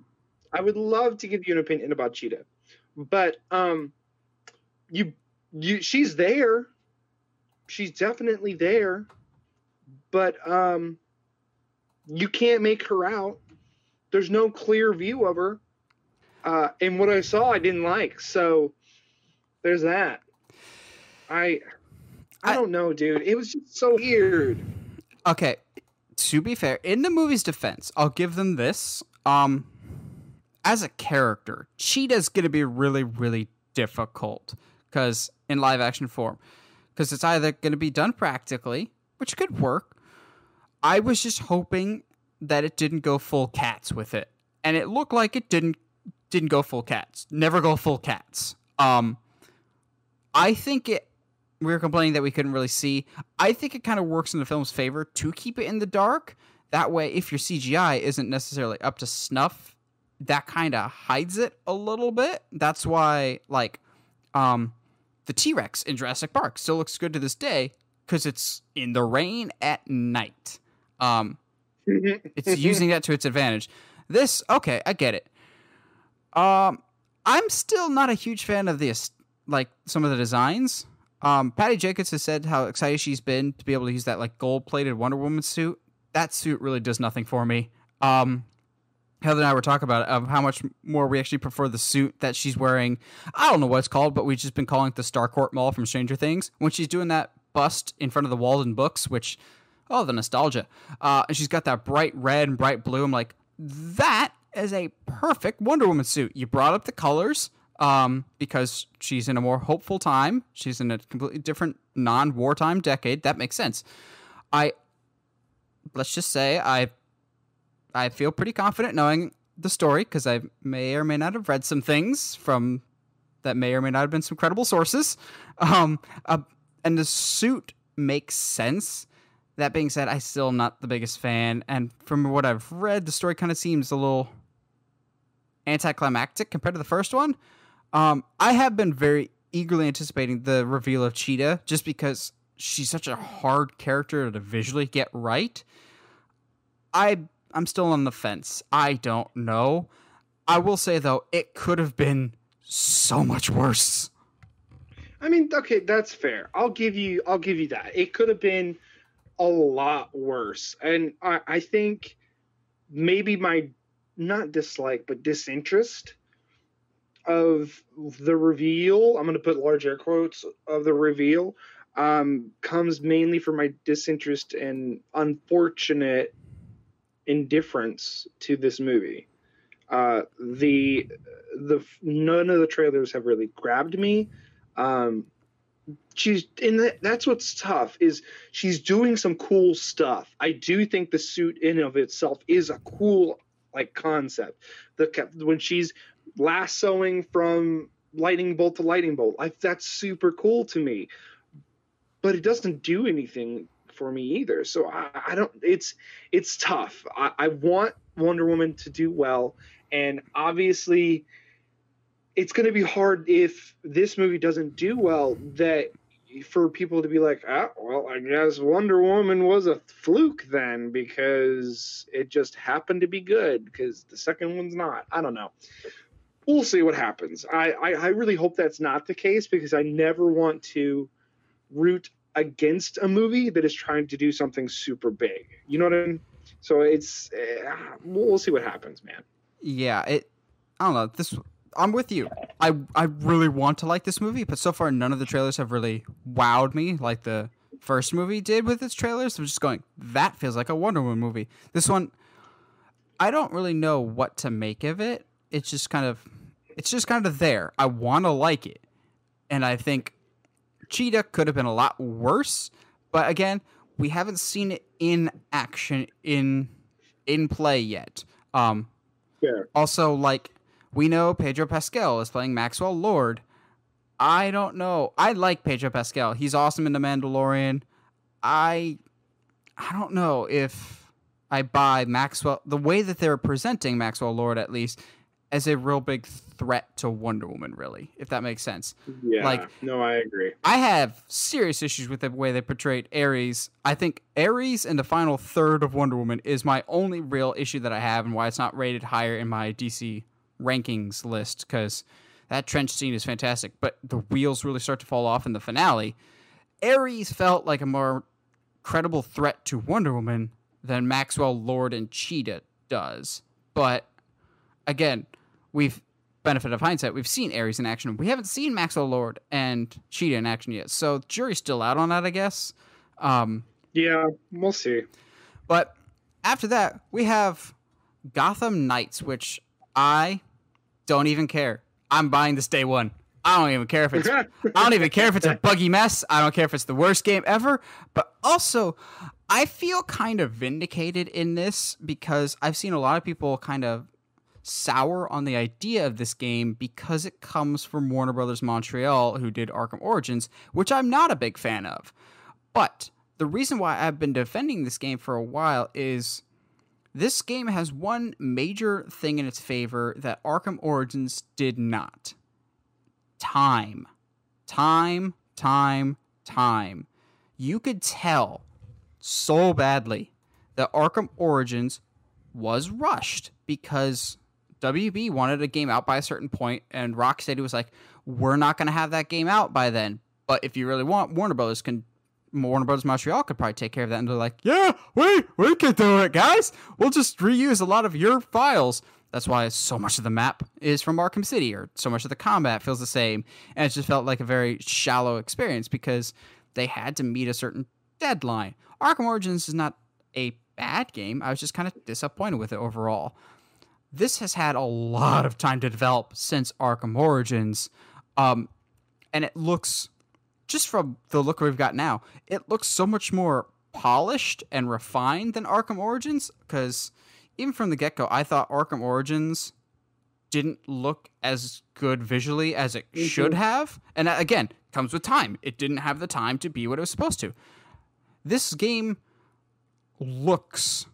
A: I would love to give you an opinion about Cheetah, but um, you you she's there. She's definitely there, but um, you can't make her out. there's no clear view of her. Uh, and what I saw, I didn't like. So there's that. I I
B: I-
A: don't know, dude. It was just so weird.
B: Okay, to be fair, in the movie's defense, I'll give them this. Um, as a character, Cheetah's gonna be really, really difficult because in live action form, because it's either gonna be done practically, which could work. I was just hoping that it didn't go full cats with it, and it looked like it didn't didn't go full cats. Never go full cats. Um, I think it we were complaining that we couldn't really see. I think it kind of works in the film's favor to keep it in the dark. That way, if your CGI isn't necessarily up to snuff, that kind of hides it a little bit. That's why, like, um, the T Rex in Jurassic Park still looks good to this day because it's in the rain at night. Um, it's using that to its advantage. This, okay, I get it. Um, I'm still not a huge fan of this, like some of the designs. Um, Patty Jacobs has said how excited she's been to be able to use that like gold-plated Wonder Woman suit. That suit really does nothing for me. Um, Heather and I were talking about it, of how much more we actually prefer the suit that she's wearing. I don't know what it's called, but we've just been calling it the Starcourt Mall from Stranger Things. When she's doing that bust in front of the Walden books, which, oh, the nostalgia. Uh, and she's got that bright red and bright blue. I'm like, that is a perfect Wonder Woman suit. You brought up the colors um, because she's in a more hopeful time. She's in a completely different non wartime decade. That makes sense. I, let's just say, I I feel pretty confident knowing the story because I may or may not have read some things from that may or may not have been some credible sources. Um, uh, and the suit makes sense. That being said, I still am not the biggest fan, and from what I've read, the story kind of seems a little anticlimactic compared to the first one. Um, I have been very eagerly anticipating the reveal of Cheetah just because she's such a hard character to visually get right. I I'm still on the fence. I don't know. I will say though, it could have been so much worse.
A: I mean, okay, that's fair. I'll give you I'll give you that. It could have been a lot worse. And I, I think maybe my not dislike but disinterest of the reveal, I'm gonna put large air quotes of the reveal, um, comes mainly from my disinterest and unfortunate indifference to this movie. Uh, the the none of the trailers have really grabbed me. Um, she's and that, that's what's tough is she's doing some cool stuff. I do think the suit in of itself is a cool like concept. The when she's lassoing from lightning bolt to lightning bolt, like that's super cool to me. But it doesn't do anything for me either. So I, I don't. It's it's tough. I, I want Wonder Woman to do well, and obviously, it's going to be hard if this movie doesn't do well. That for people to be like, ah, well, I guess Wonder Woman was a fluke then because it just happened to be good because the second one's not. I don't know. We'll see what happens. I, I, I really hope that's not the case because I never want to root against a movie that is trying to do something super big. You know what I mean? So it's uh, we'll see what happens, man.
B: Yeah, it. I don't know. This. I'm with you. I I really want to like this movie, but so far none of the trailers have really wowed me like the first movie did with its trailers. I'm just going. That feels like a Wonder Woman movie. This one, I don't really know what to make of it. It's just kind of, it's just kind of there. I want to like it, and I think Cheetah could have been a lot worse. But again, we haven't seen it in action in in play yet. Um,
A: Fair.
B: also, like we know Pedro Pascal is playing Maxwell Lord. I don't know. I like Pedro Pascal. He's awesome in The Mandalorian. I I don't know if I buy Maxwell the way that they're presenting Maxwell Lord at least as a real big threat to Wonder Woman really, if that makes sense.
A: Yeah.
B: Like-
A: no, I agree.
B: I have serious issues with the way they portrayed Ares. I think Ares in the final third of Wonder Woman is my only real issue that I have and why it's not rated higher in my DC rankings list because that trench scene is fantastic, but the wheels really start to fall off in the finale. Ares felt like a more credible threat to Wonder Woman than Maxwell Lord and Cheetah does. But again, we've benefit of hindsight. We've seen Ares in action. We haven't seen Max Lord and Cheetah in action yet. So jury's still out on that, I guess. Um,
A: yeah, we'll see.
B: But after that, we have Gotham Knights, which I don't even care. I'm buying this day one. I don't even care if it's I don't even care if it's a buggy mess. I don't care if it's the worst game ever. But also, I feel kind of vindicated in this because I've seen a lot of people kind of sour on the idea of this game because it comes from Warner Brothers Montreal, who did Arkham Origins, which I'm not a big fan of. But the reason why I've been defending this game for a while is this game has one major thing in its favor that Arkham Origins did not time. Time, time, time. You could tell so badly that Arkham Origins was rushed because WB wanted a game out by a certain point, and Rocksteady was like, "We're not going to have that game out by then. But if you really want, Warner Brothers can Warner Brothers Montreal could probably take care of that. And they're like, yeah, we we can do it, guys. We'll just reuse a lot of your files. That's why so much of the map is from Arkham City, or so much of the combat feels the same, and it just felt like a very shallow experience because they had to meet a certain deadline. Arkham Origins is not a bad game. I was just kind of disappointed with it overall. This has had a lot of time to develop since Arkham Origins, um, and it looks just from the look we've got now, it looks so much more polished and refined than Arkham Origins. Because even from the get go, I thought Arkham Origins didn't look as good visually as it mm-hmm. should have. And that, again, comes with time. It didn't have the time to be what it was supposed to. This game looks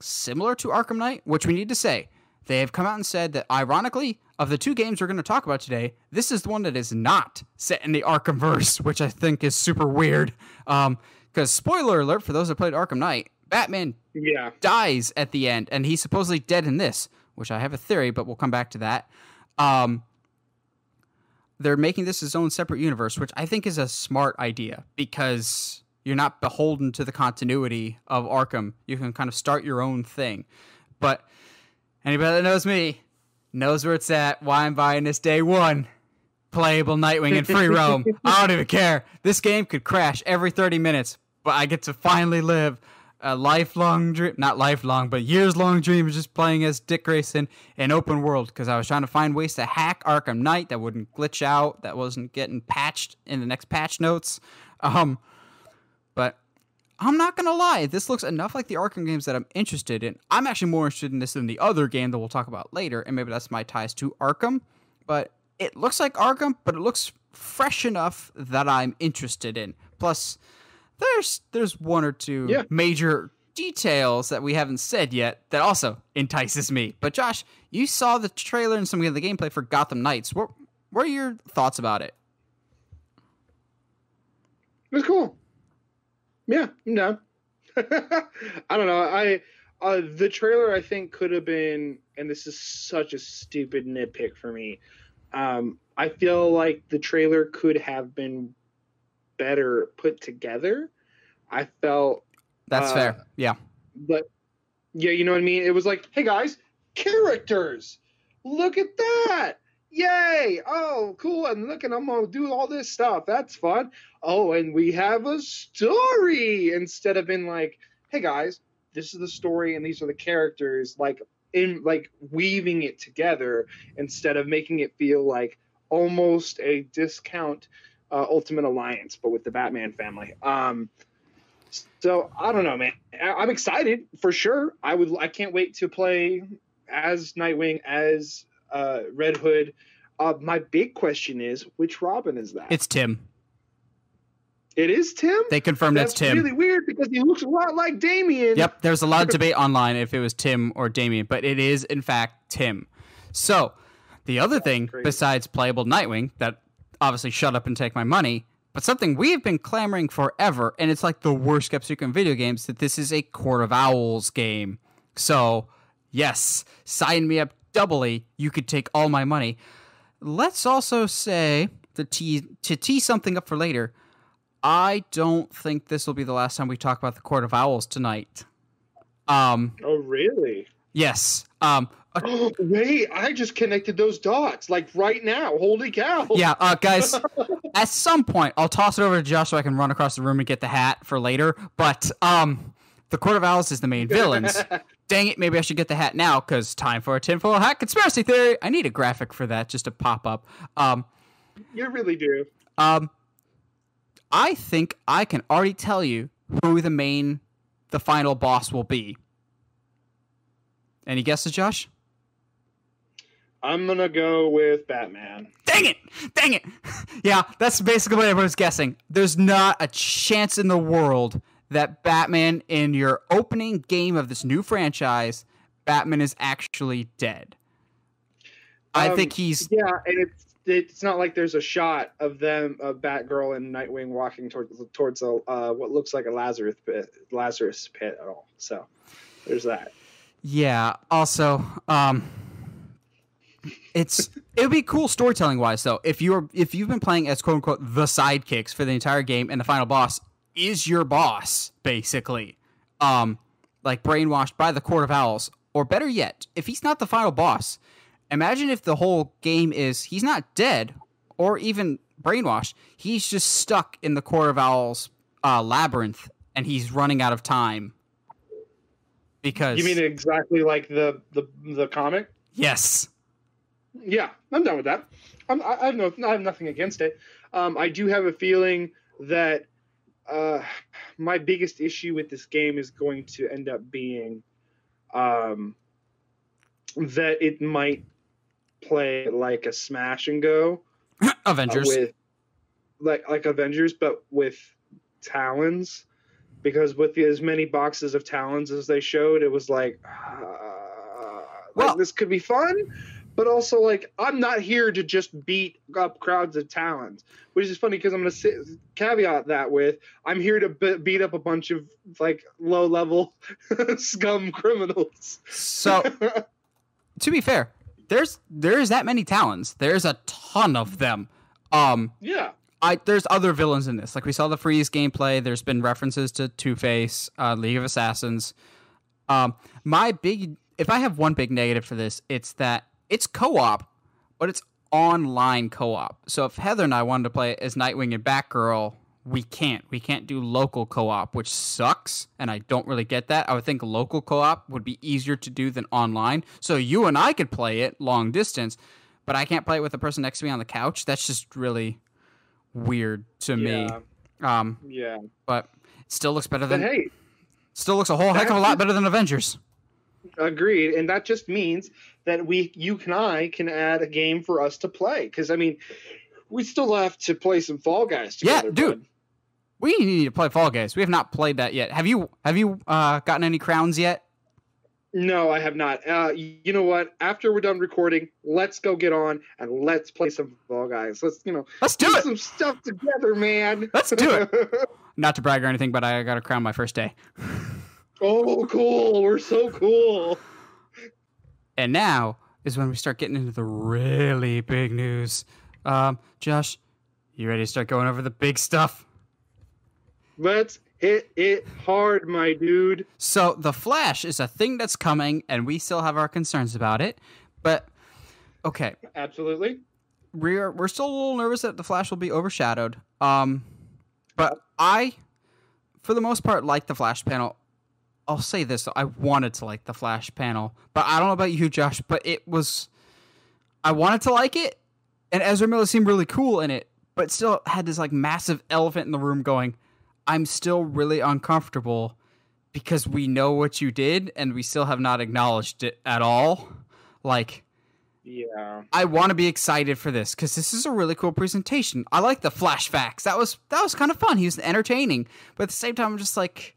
B: similar to Arkham Knight, which we need to say. They have come out and said that, ironically, of the two games we're going to talk about today, this is the one that is not set in the Arkham verse, which I think is super weird. Um, because spoiler alert for those that played Arkham Knight, Batman
A: yeah.
B: dies at the end, and he's supposedly dead in this, which I have a theory, but we'll come back to that. Um, they're making this his own separate universe, which I think is a smart idea because you're not beholden to the continuity of Arkham. You can kind of start your own thing. But anybody that knows me, knows where it's at, why I'm buying this day one. Playable Nightwing and free roam. I don't even care. This game could crash every 30 minutes, but I get to finally live a lifelong dream, not lifelong, but years long dream of just playing as Dick Grayson in open world because I was trying to find ways to hack Arkham Knight that wouldn't glitch out, that wasn't getting patched in the next patch notes. Um, I'm not gonna lie, this looks enough like the Arkham games that I'm interested in. I'm actually more interested in this than the other game that we'll talk about later, and maybe that's my ties to Arkham. But it looks like Arkham, but it looks fresh enough that I'm interested in. Plus, there's there's one or two yeah. major details that we haven't said yet that also entices me. But Josh, you saw the trailer and some of the gameplay for Gotham Knights. What what are your thoughts about it?
A: It was cool. Yeah, no. I don't know. I uh, the trailer I think could have been, and this is such a stupid nitpick for me. Um, I feel like the trailer could have been better put together. I felt
B: that's uh, fair. Yeah,
A: but yeah, you know what I mean. It was like, hey guys, characters. Look at that yay! Oh cool and look and i'm gonna do all this stuff. That's fun. Oh and we have a story instead of being like hey guys this is the story and these are the characters like in like weaving it together instead of making it feel like almost a discount uh, ultimate alliance but with the batman family. Um so i don't know man. I- i'm excited for sure. I would i can't wait to play as nightwing as uh, Red Hood. Uh, my big question is, which Robin is that?
B: It's Tim.
A: It is Tim.
B: They confirmed
A: that's
B: it's Tim.
A: Really weird because he looks a lot like Damian.
B: Yep, there's a lot of debate online if it was Tim or Damian, but it is in fact Tim. So, the other thing besides playable Nightwing that obviously shut up and take my money, but something we've been clamoring forever, and it's like the worst kept secret in video games that this is a Court of Owls game. So, yes, sign me up doubly, you could take all my money. Let's also say to tee, to tee something up for later. I don't think this will be the last time we talk about the Court of Owls tonight. Um,
A: oh, really?
B: Yes. Um. uh,
A: Wait, I just connected those dots like right now. Holy cow!
B: yeah, uh, guys. at some point, I'll toss it over to Josh so I can run across the room and get the hat for later. But um, the Court of Owls is the main villains. Dang it, maybe I should get the hat now because time for a tinfoil hat conspiracy theory. I need a graphic for that just to pop up. Um,
A: you really do.
B: um, I think I can already tell you who the main, the final boss will be. Any guesses, Josh?
A: I'm gonna go with Batman.
B: Dang it! Dang it! yeah, that's basically what everyone's guessing. There's not a chance in the world that Batman, in your opening game of this new franchise, Batman is actually dead. I
A: Um,
B: think he's
A: Yeah, and it's it's not like there's a shot of them, of Batgirl and Nightwing walking towards towards a uh, what looks like a Lazarus pit, Lazarus pit at all. So there's that.
B: Yeah. Also, um, it's it would be cool storytelling wise though if you're if you've been playing as quote unquote the sidekicks for the entire game and the final boss is your boss basically, um, like brainwashed by the Court of Owls, or better yet, if he's not the final boss, imagine if the whole game is he's not dead or even brainwashed, he's just stuck in the Court of Owls uh, labyrinth and he's running out of time. Because
A: You mean exactly like the the the comic?
B: Yes.
A: Yeah, I'm done with that. I'm, I, I have no, I have nothing against it. Um, I do have a feeling that uh, my biggest issue with this game is going to end up being um, that it might play like a smash and go uh,
B: Avengers.
A: with like like Avengers, but with talons. Because with the, as many boxes of talons as they showed, it was like, uh,
B: Well-
A: like this could be fun, but also like I'm not here to just beat up crowds of talons, which is funny because I'm gonna sit, caveat that with I'm here to be- beat up a bunch of like low level scum criminals.
B: so to be fair, there's there's that many talons. There's a ton of them. Um
A: yeah,
B: I there's other villains in this. Like we saw the freeze gameplay. There's been references to Two Face, uh, League of Assassins. Um, my big, if I have one big negative for this, it's that it's co-op, but it's online co-op. So if Heather and I wanted to play as Nightwing and Batgirl, we can't. We can't do local co-op, which sucks, and I don't really get that. I would think local co-op would be easier to do than online. So you and I could play it long distance, but I can't play it with the person next to me on the couch. That's just really weird to me.
A: yeah,
B: Um,
A: yeah.
B: but it still looks better
A: But
B: than
A: hey,
B: still looks a whole heck of a lot better than Avengers.
A: Agreed, and that just means that we, you and I, can add a game for us to play. Because I mean, we still have to play some Fall Guys
B: Yeah, dude.
A: bud.
B: We need to play Fall Guys. We have not played that yet. Have you? Have you uh, gotten any crowns yet?
A: No, I have not. Uh, you know what? After we're done recording, let's go get on and let's play some Fall Guys. Let's you know
B: Let's do
A: do
B: it.
A: some stuff together, man.
B: Let's do it. Not to brag or anything, but I got a crown my first day.
A: oh, cool! We're so cool.
B: And now is when we start getting into the really big news. Um, Josh, you ready to start going over the big stuff?
A: Let's hit it hard, my dude.
B: So the Flash is a thing that's coming, and we still have our concerns about it. But okay,
A: Absolutely.
B: we're we're still a little nervous that the Flash will be overshadowed. Um, but I, for the most part, like the Flash panel. I'll say this: though, I wanted to like the Flash panel, but I don't know about you, Josh. But it was, I wanted to like it, and Ezra Miller seemed really cool in it, but still had this like massive elephant in the room going. I'm still really uncomfortable because we know what you did, and we still have not acknowledged it at all. Like.
A: Yeah.
B: I want to be excited for this because this is a really cool presentation. I like the flashbacks. That was that was kind of fun. He was entertaining, but at the same time, I'm just like,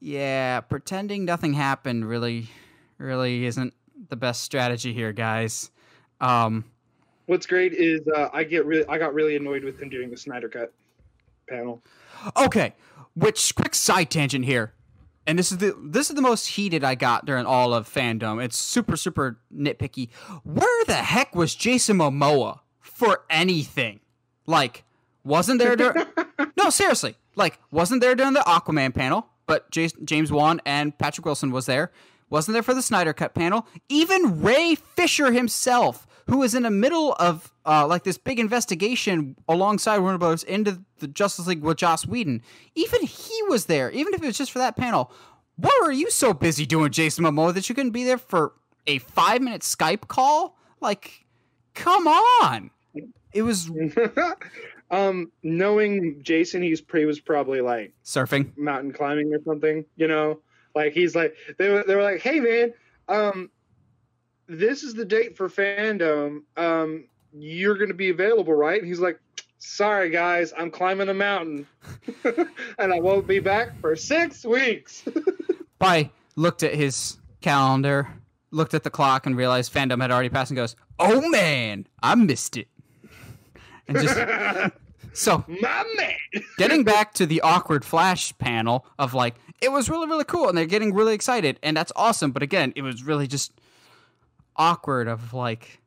B: yeah, pretending nothing happened really, really isn't the best strategy here, guys. Um,
A: What's great is uh, I get really I got really annoyed with him doing the Snyder Cut panel.
B: okay, which quick side tangent here, and this is the this is the most heated I got during all of fandom. It's super super nitpicky. Where the heck was Jason Momoa for anything? Like, wasn't there during? no, seriously. Like, wasn't there during the Aquaman panel? But James Wan and Patrick Wilson was there. wasn't there for the Snyder Cut panel. Even Ray Fisher himself, who was in the middle of uh, like this big investigation alongside Warner Bros. into the Justice League with Joss Whedon, even he was there. Even if it was just for that panel. What were you so busy doing, Jason Momoa, that you couldn't be there for a five minute Skype call? Like, come on! It was
A: um, knowing Jason, he's he was probably like
B: surfing,
A: mountain climbing or something. You know, like he's like they were they were like, hey man, um, this is the date for fandom. Um, you're gonna be available, right? And he's like, sorry guys, I'm climbing a mountain, and I won't be back for six weeks.
B: Bai looked at his calendar, looked at the clock, and realized fandom had already passed, and goes, "Oh man, I missed it." And just so
A: my man.
B: getting back to the awkward flash panel of like it was really really cool and they're getting really excited and that's awesome but again it was really just awkward of like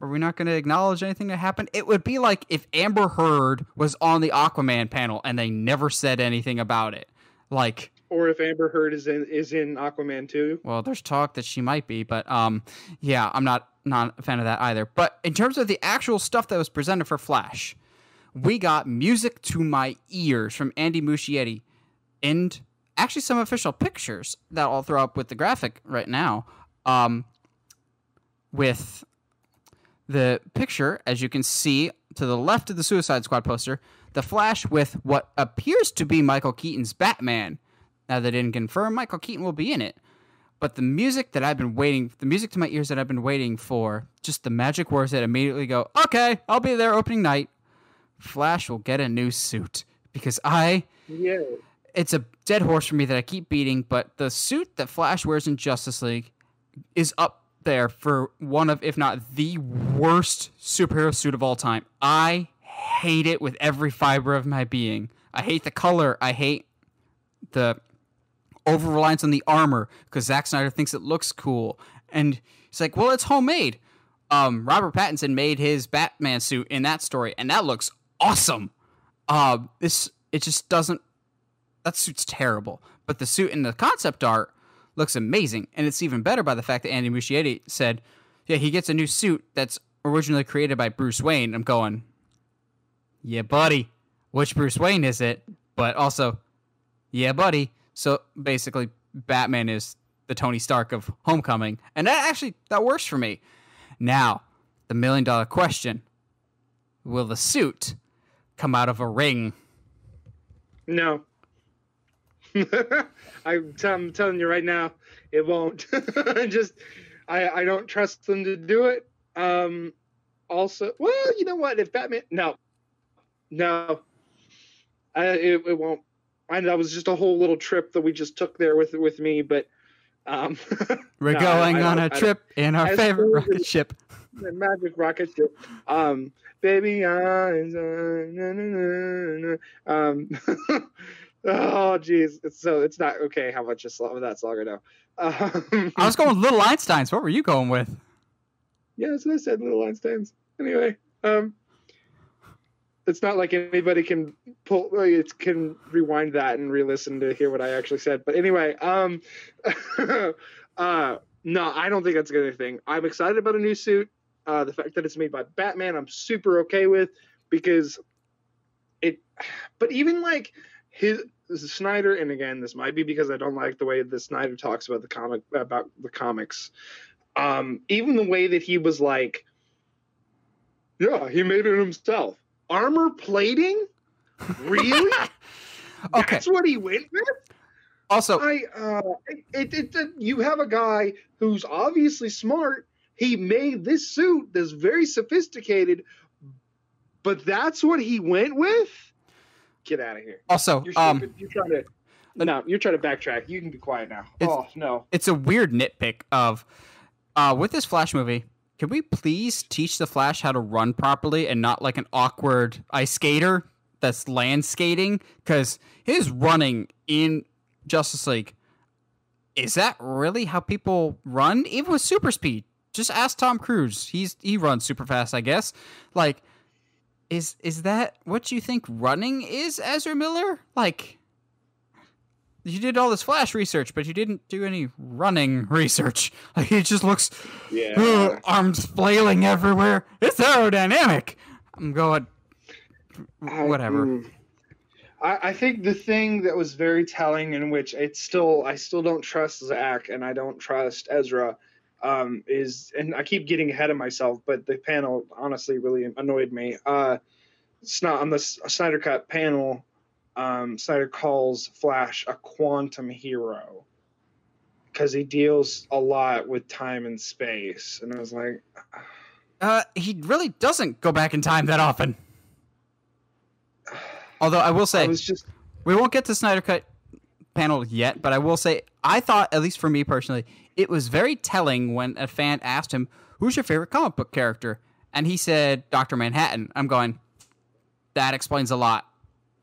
B: are we not going to acknowledge anything that happened it would be like if amber heard was on the aquaman panel and they never said anything about it like
A: or if Amber Heard is in is in Aquaman too.
B: well there's talk that she might be but um yeah i'm not not a fan of that either but in terms of the actual stuff that was presented for flash we got music to my ears from andy muschietti and actually some official pictures that i'll throw up with the graphic right now um with the picture as you can see to the left of the suicide squad poster the flash with what appears to be michael keaton's batman now they didn't confirm michael keaton will be in it but the music that I've been waiting, the music to my ears that I've been waiting for, just the magic words that immediately go, okay, I'll be there opening night. Flash will get a new suit because I,
A: Yeah.
B: it's a dead horse for me that I keep beating, but the suit that Flash wears in Justice League is up there for one of, if not the worst superhero suit of all time. I hate it with every fiber of my being. I hate the color. I hate the over reliance on the armor because Zack Snyder thinks it looks cool. And he's like, well, it's homemade. Um, Robert Pattinson made his Batman suit in that story, and that looks awesome. Uh, this it just doesn't. That suit's terrible, but the suit in the concept art looks amazing, and it's even better by the fact that Andy Muschietti said, "Yeah, he gets a new suit that's originally created by Bruce Wayne." I'm going, "Yeah, buddy, which Bruce Wayne is it?" But also, yeah, buddy. So basically, Batman is the Tony Stark of Homecoming, and that actually that works for me. Now, the million dollar question: Will the suit come out of a ring?
A: No. I'm, t- I'm telling you right now, it won't. Just, I, I don't trust them to do it. Um, also, well, you know what? If Batman, no, no, I, it, it won't. I that was just a whole little trip that we just took there with with me, but um,
B: We're
A: No,
B: going
A: I
B: on a
A: I
B: trip in our
A: As
B: favorite rocket ship.
A: the magic rocket ship. Um, baby eyes, uh, um, oh jeez, it's so it's not okay. How much is of that song I know? Um,
B: I was going with Little Einsteins. What were you going with?
A: yeah, that's what I said. Little Einsteins. Anyway, um, it's not like anybody can pull it can rewind that and re-listen to hear what I actually said. But anyway, um, uh, no, I don't think that's a good thing. I'm excited about a new suit. Uh, the fact that it's made by Batman, I'm super okay with because it. But even like his Snyder, and again, this might be because I don't like the way the Snyder talks about the comic about the comics. Um, even the way that he was like, yeah, he made it himself. Armor plating, really?
B: Okay.
A: That's what he went with.
B: Also,
A: I uh, it, it, it, you have a guy who's obviously smart. He made this suit that's very sophisticated, but that's what he went with. Get out of here!
B: also,
A: You're
B: um,
A: you're trying to. No, you're trying to backtrack. You can be quiet now. Oh no.
B: it's a weird nitpick of uh, with this Flash movie. Can we please teach the Flash how to run properly and not like an awkward ice skater that's land skating? Because his running in Justice League is that really how people run? Even with super speed, just ask Tom Cruise. He's he runs super fast, I guess. Like, is is that what you think running is, Ezra Miller? Like, you did all this flash research, but you didn't do any running research. Like he just looks
A: Yeah.
B: "Ugh, arms flailing everywhere. It's aerodynamic. I'm going whatever.
A: mm. I, I think the thing that was very telling, in which it's still I still don't trust Zack and I don't trust Ezra, um, is and I keep getting ahead of myself, but the panel honestly really annoyed me. Uh, it's not on the Snyder Cut panel. Um, Snyder calls Flash a quantum hero because he deals a lot with time and space, and I was like,
B: Uh, he really doesn't go back in time that often. Although I will
A: I
B: say,
A: was just
B: we won't get to Snyder Cut panel yet, but I will say, I thought, at least for me personally, it was very telling when a fan asked him, Who's your favorite comic book character? And he said, Dr. Manhattan. I'm going, That explains a lot.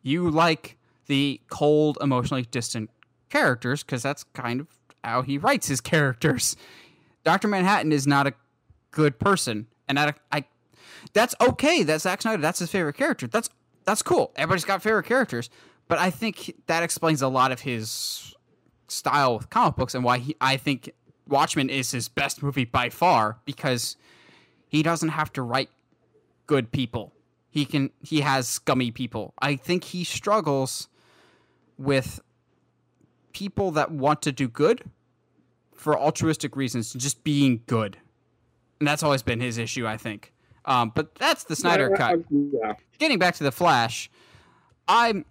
B: You like the cold, emotionally distant characters because that's kind of how he writes his characters. Dr. Manhattan is not a good person. And I, I that's okay. That's Zack Snyder. That's his favorite character. That's that's cool. Everybody's got favorite characters, but I think that explains a lot of his style with comic books and why he, I think Watchmen is his best movie by far because he doesn't have to write good people. He can he has scummy people. I think he struggles with people that want to do good for altruistic reasons, just being good. And that's always been his issue, I think. Um, but that's the Snyder
A: I-
B: cut
A: yeah.
B: getting back to the Flash, I'm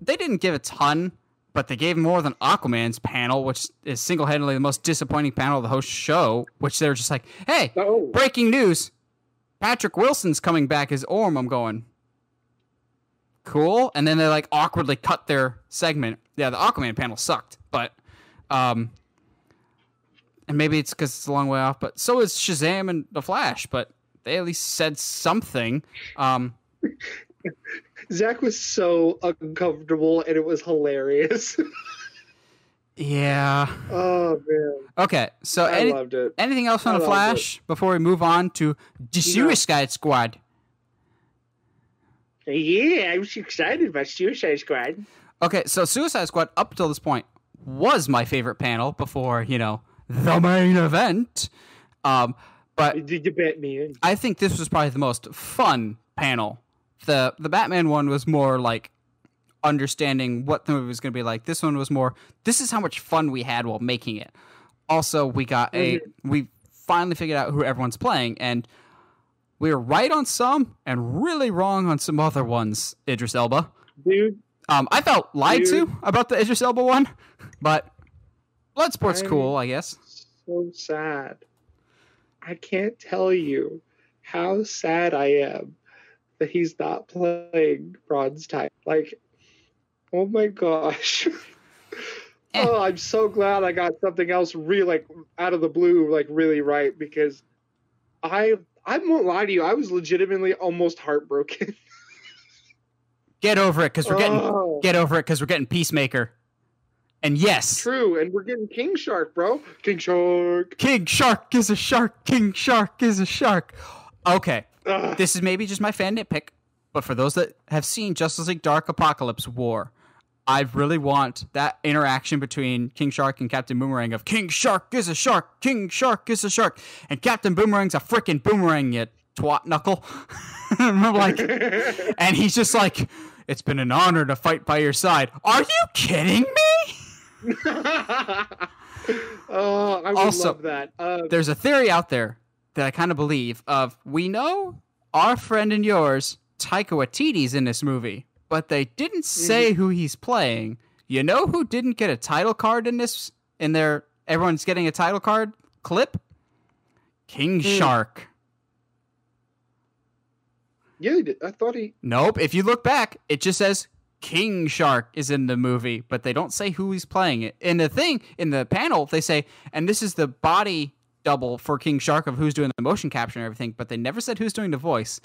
B: they didn't give a ton, but they gave more than Aquaman's panel, which is single handedly the most disappointing panel of the whole show. Which they're just like, "Hey,
A: Oh.
B: breaking news! Patrick Wilson's coming back as Orm." I'm going, cool, and then they like awkwardly cut their segment. Yeah, the Aquaman panel sucked, but um, and maybe it's because it's a long way off. But so is Shazam and the Flash, but they at least said something. Um.
A: Zach was so uncomfortable and it was hilarious.
B: Yeah.
A: oh man,
B: Okay. So
A: I
B: any,
A: loved it.
B: anything else on
A: I
B: the
A: loved
B: Flash before we move on to the. Suicide Squad?
A: Yeah, I was excited about Suicide Squad.
B: Okay, so Suicide Squad up till this point was my favorite panel before you know the main event. Um, but
A: Did you bet me?
B: I think this was probably the most fun panel. the The Batman one was more like understanding what the movie was going to be like. This one was more. This is how much fun we had while making it. Also, we got a we finally figured out who everyone's playing, and we were right on some and really wrong on some other ones. Idris Elba.
A: Dude,
B: Um, I felt lied
A: Dude.
B: to about the Idris Elba one, but Bloodsport's
A: I'm-
B: cool, I guess.
A: so sad. I can't tell you how sad I am that he's not playing Bronze Tiger. Like, oh my gosh.
B: Eh.
A: oh, I'm so glad I got something else really like out of the blue, like really right because I I won't lie to you, I was legitimately almost heartbroken.
B: Get over it, because we're getting
A: Oh,
B: get over it, because we're getting Peacemaker. And yes,
A: true, and we're getting King Shark, bro. King Shark.
B: King Shark is a shark. King Shark is a shark. Okay,
A: Ugh.
B: this is maybe just my fan nitpick, but for those that have seen Justice League Dark Apokolips War, I really want that interaction between King Shark and Captain Boomerang of King Shark is a shark, King Shark is a shark, and Captain Boomerang's a freaking boomerang, you twat knuckle. And like, and he's just like, it's been an honor to fight by your side. Are you kidding me?
A: oh, I would
B: Also-
A: love that. Uh,
B: there's a theory out there that I kind of believe of we know our friend and yours Taika Waititi's in this movie, but they didn't say who he's playing. You know who didn't get a title card in this? In their everyone's getting a title card clip. King hmm. Shark.
A: yeah. I thought he.
B: Nope. If you look back, it just says King Shark is in the movie, but they don't say who he's playing it. In the thing, in the panel, they say, and this is the body double for King Shark of who's doing the motion capture and everything, but they never said who's doing the voice.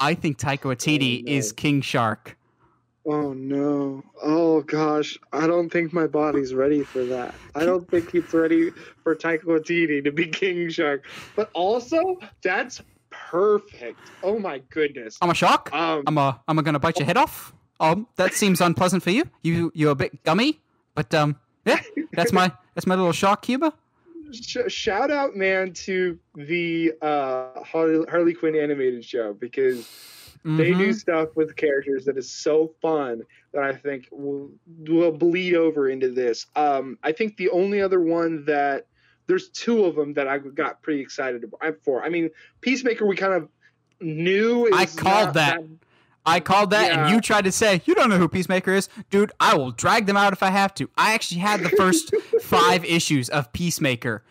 B: I think Taika Waititi
A: Oh, no.
B: is King Shark.
A: Oh no! Oh gosh, I don't think my body's ready for that. I don't think he's ready for Taika Waititi to be King Shark. But also, that's perfect. Oh my goodness.
B: I'm a shark.
A: Um,
B: I'm a. I'm a gonna bite your head off. Um, that seems unpleasant for you. You you're a bit gummy, But um, yeah, that's my that's my little shark Cuba.
A: Sh- shout out, man, to the uh, Harley, Harley Quinn animated show because they do
B: Mhm.
A: stuff with characters that is so fun that I think will will bleed over into this. Um, I think the only other one that there's two of them that I got pretty excited for. I mean, Peacemaker we kind of knew.
B: I called
A: not
B: that. I called that, and you tried to say you don't know who Peacemaker is, dude. I will drag them out if I have to. I actually had the first five issues of Peacemaker,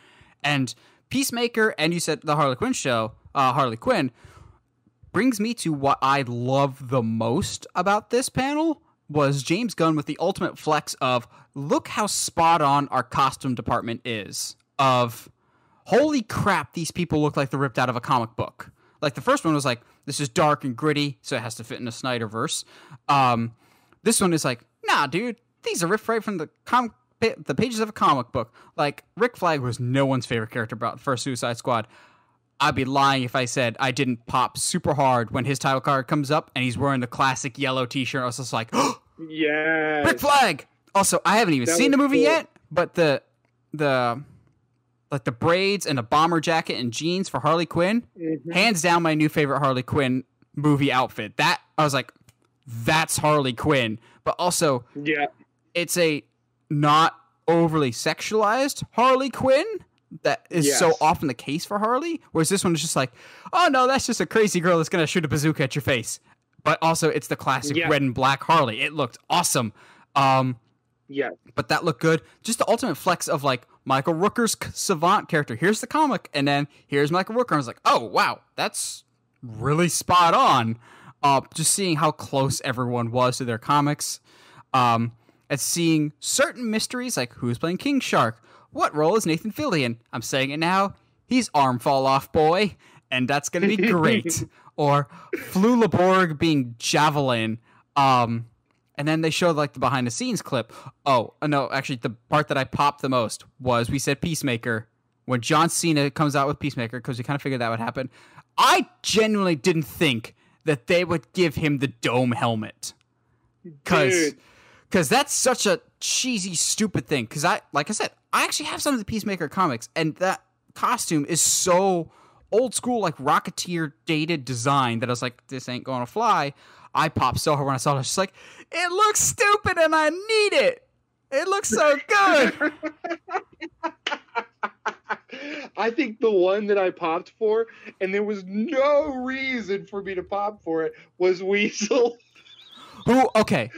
B: and Peacemaker, and you said the Harley Quinn show, uh, Harley Quinn, brings me to what I love the most about this panel was James Gunn with the ultimate flex of look how spot on our costume department is. Of holy crap, these people look like they're ripped out of a comic book. Like the first one was like, this is dark and gritty, so it has to fit in a Snyderverse. Um, this one is like, nah, dude, these are ripped right from the com- the pages of a comic book. Like Rick Flag was no one's favorite character about the first Suicide Squad. I'd be lying if I said I didn't pop super hard when his title card comes up and he's wearing the classic yellow T-shirt. I was just like,
A: yeah,
B: Rick Flag. Also, I haven't even
A: That
B: seen the movie
A: cool.
B: yet, but the the like the braids and the bomber jacket and jeans for Harley Quinn,
A: Mhm.
B: hands down my new favorite Harley Quinn movie outfit. That I was like, that's Harley Quinn. But also,
A: Yeah.
B: it's a not overly sexualized Harley Quinn that is so often the case for Harley. Whereas this one is just like, oh no, that's just a crazy girl that's gonna shoot a bazooka at your face. But also, it's the classic
A: Yeah.
B: red and black Harley. It looked awesome. Um,
A: Yeah.
B: but that looked good. Just the ultimate flex of like Michael Rooker's savant character. Here's the comic, and then here's Michael Rooker. I was like, oh wow, that's really spot on. Uh, just seeing how close everyone was to their comics, um, and seeing certain mysteries like who's playing King Shark, what role is Nathan Fillion? I'm saying it now. He's arm fall off boy, and that's gonna be great. or Flula Borg being Javelin. Um, and then they showed like the behind the scenes clip. Oh, uh, no, actually, the part that I popped the most was we said Peacemaker. When John Cena comes out with Peacemaker, because we kind of figured that would happen. I genuinely didn't think that they would give him the dome helmet. Because because that's such a cheesy, stupid thing. Because I, like I said, I actually have some of the Peacemaker comics, and that costume is so old school, like Rocketeer dated design that I was like, this ain't gonna fly. I popped so hard when I saw it. I was just like, it looks stupid, and I need it. It looks so good.
A: I think the one that I popped for, and there was no reason for me to pop for it, was Weasel.
B: Who? Okay,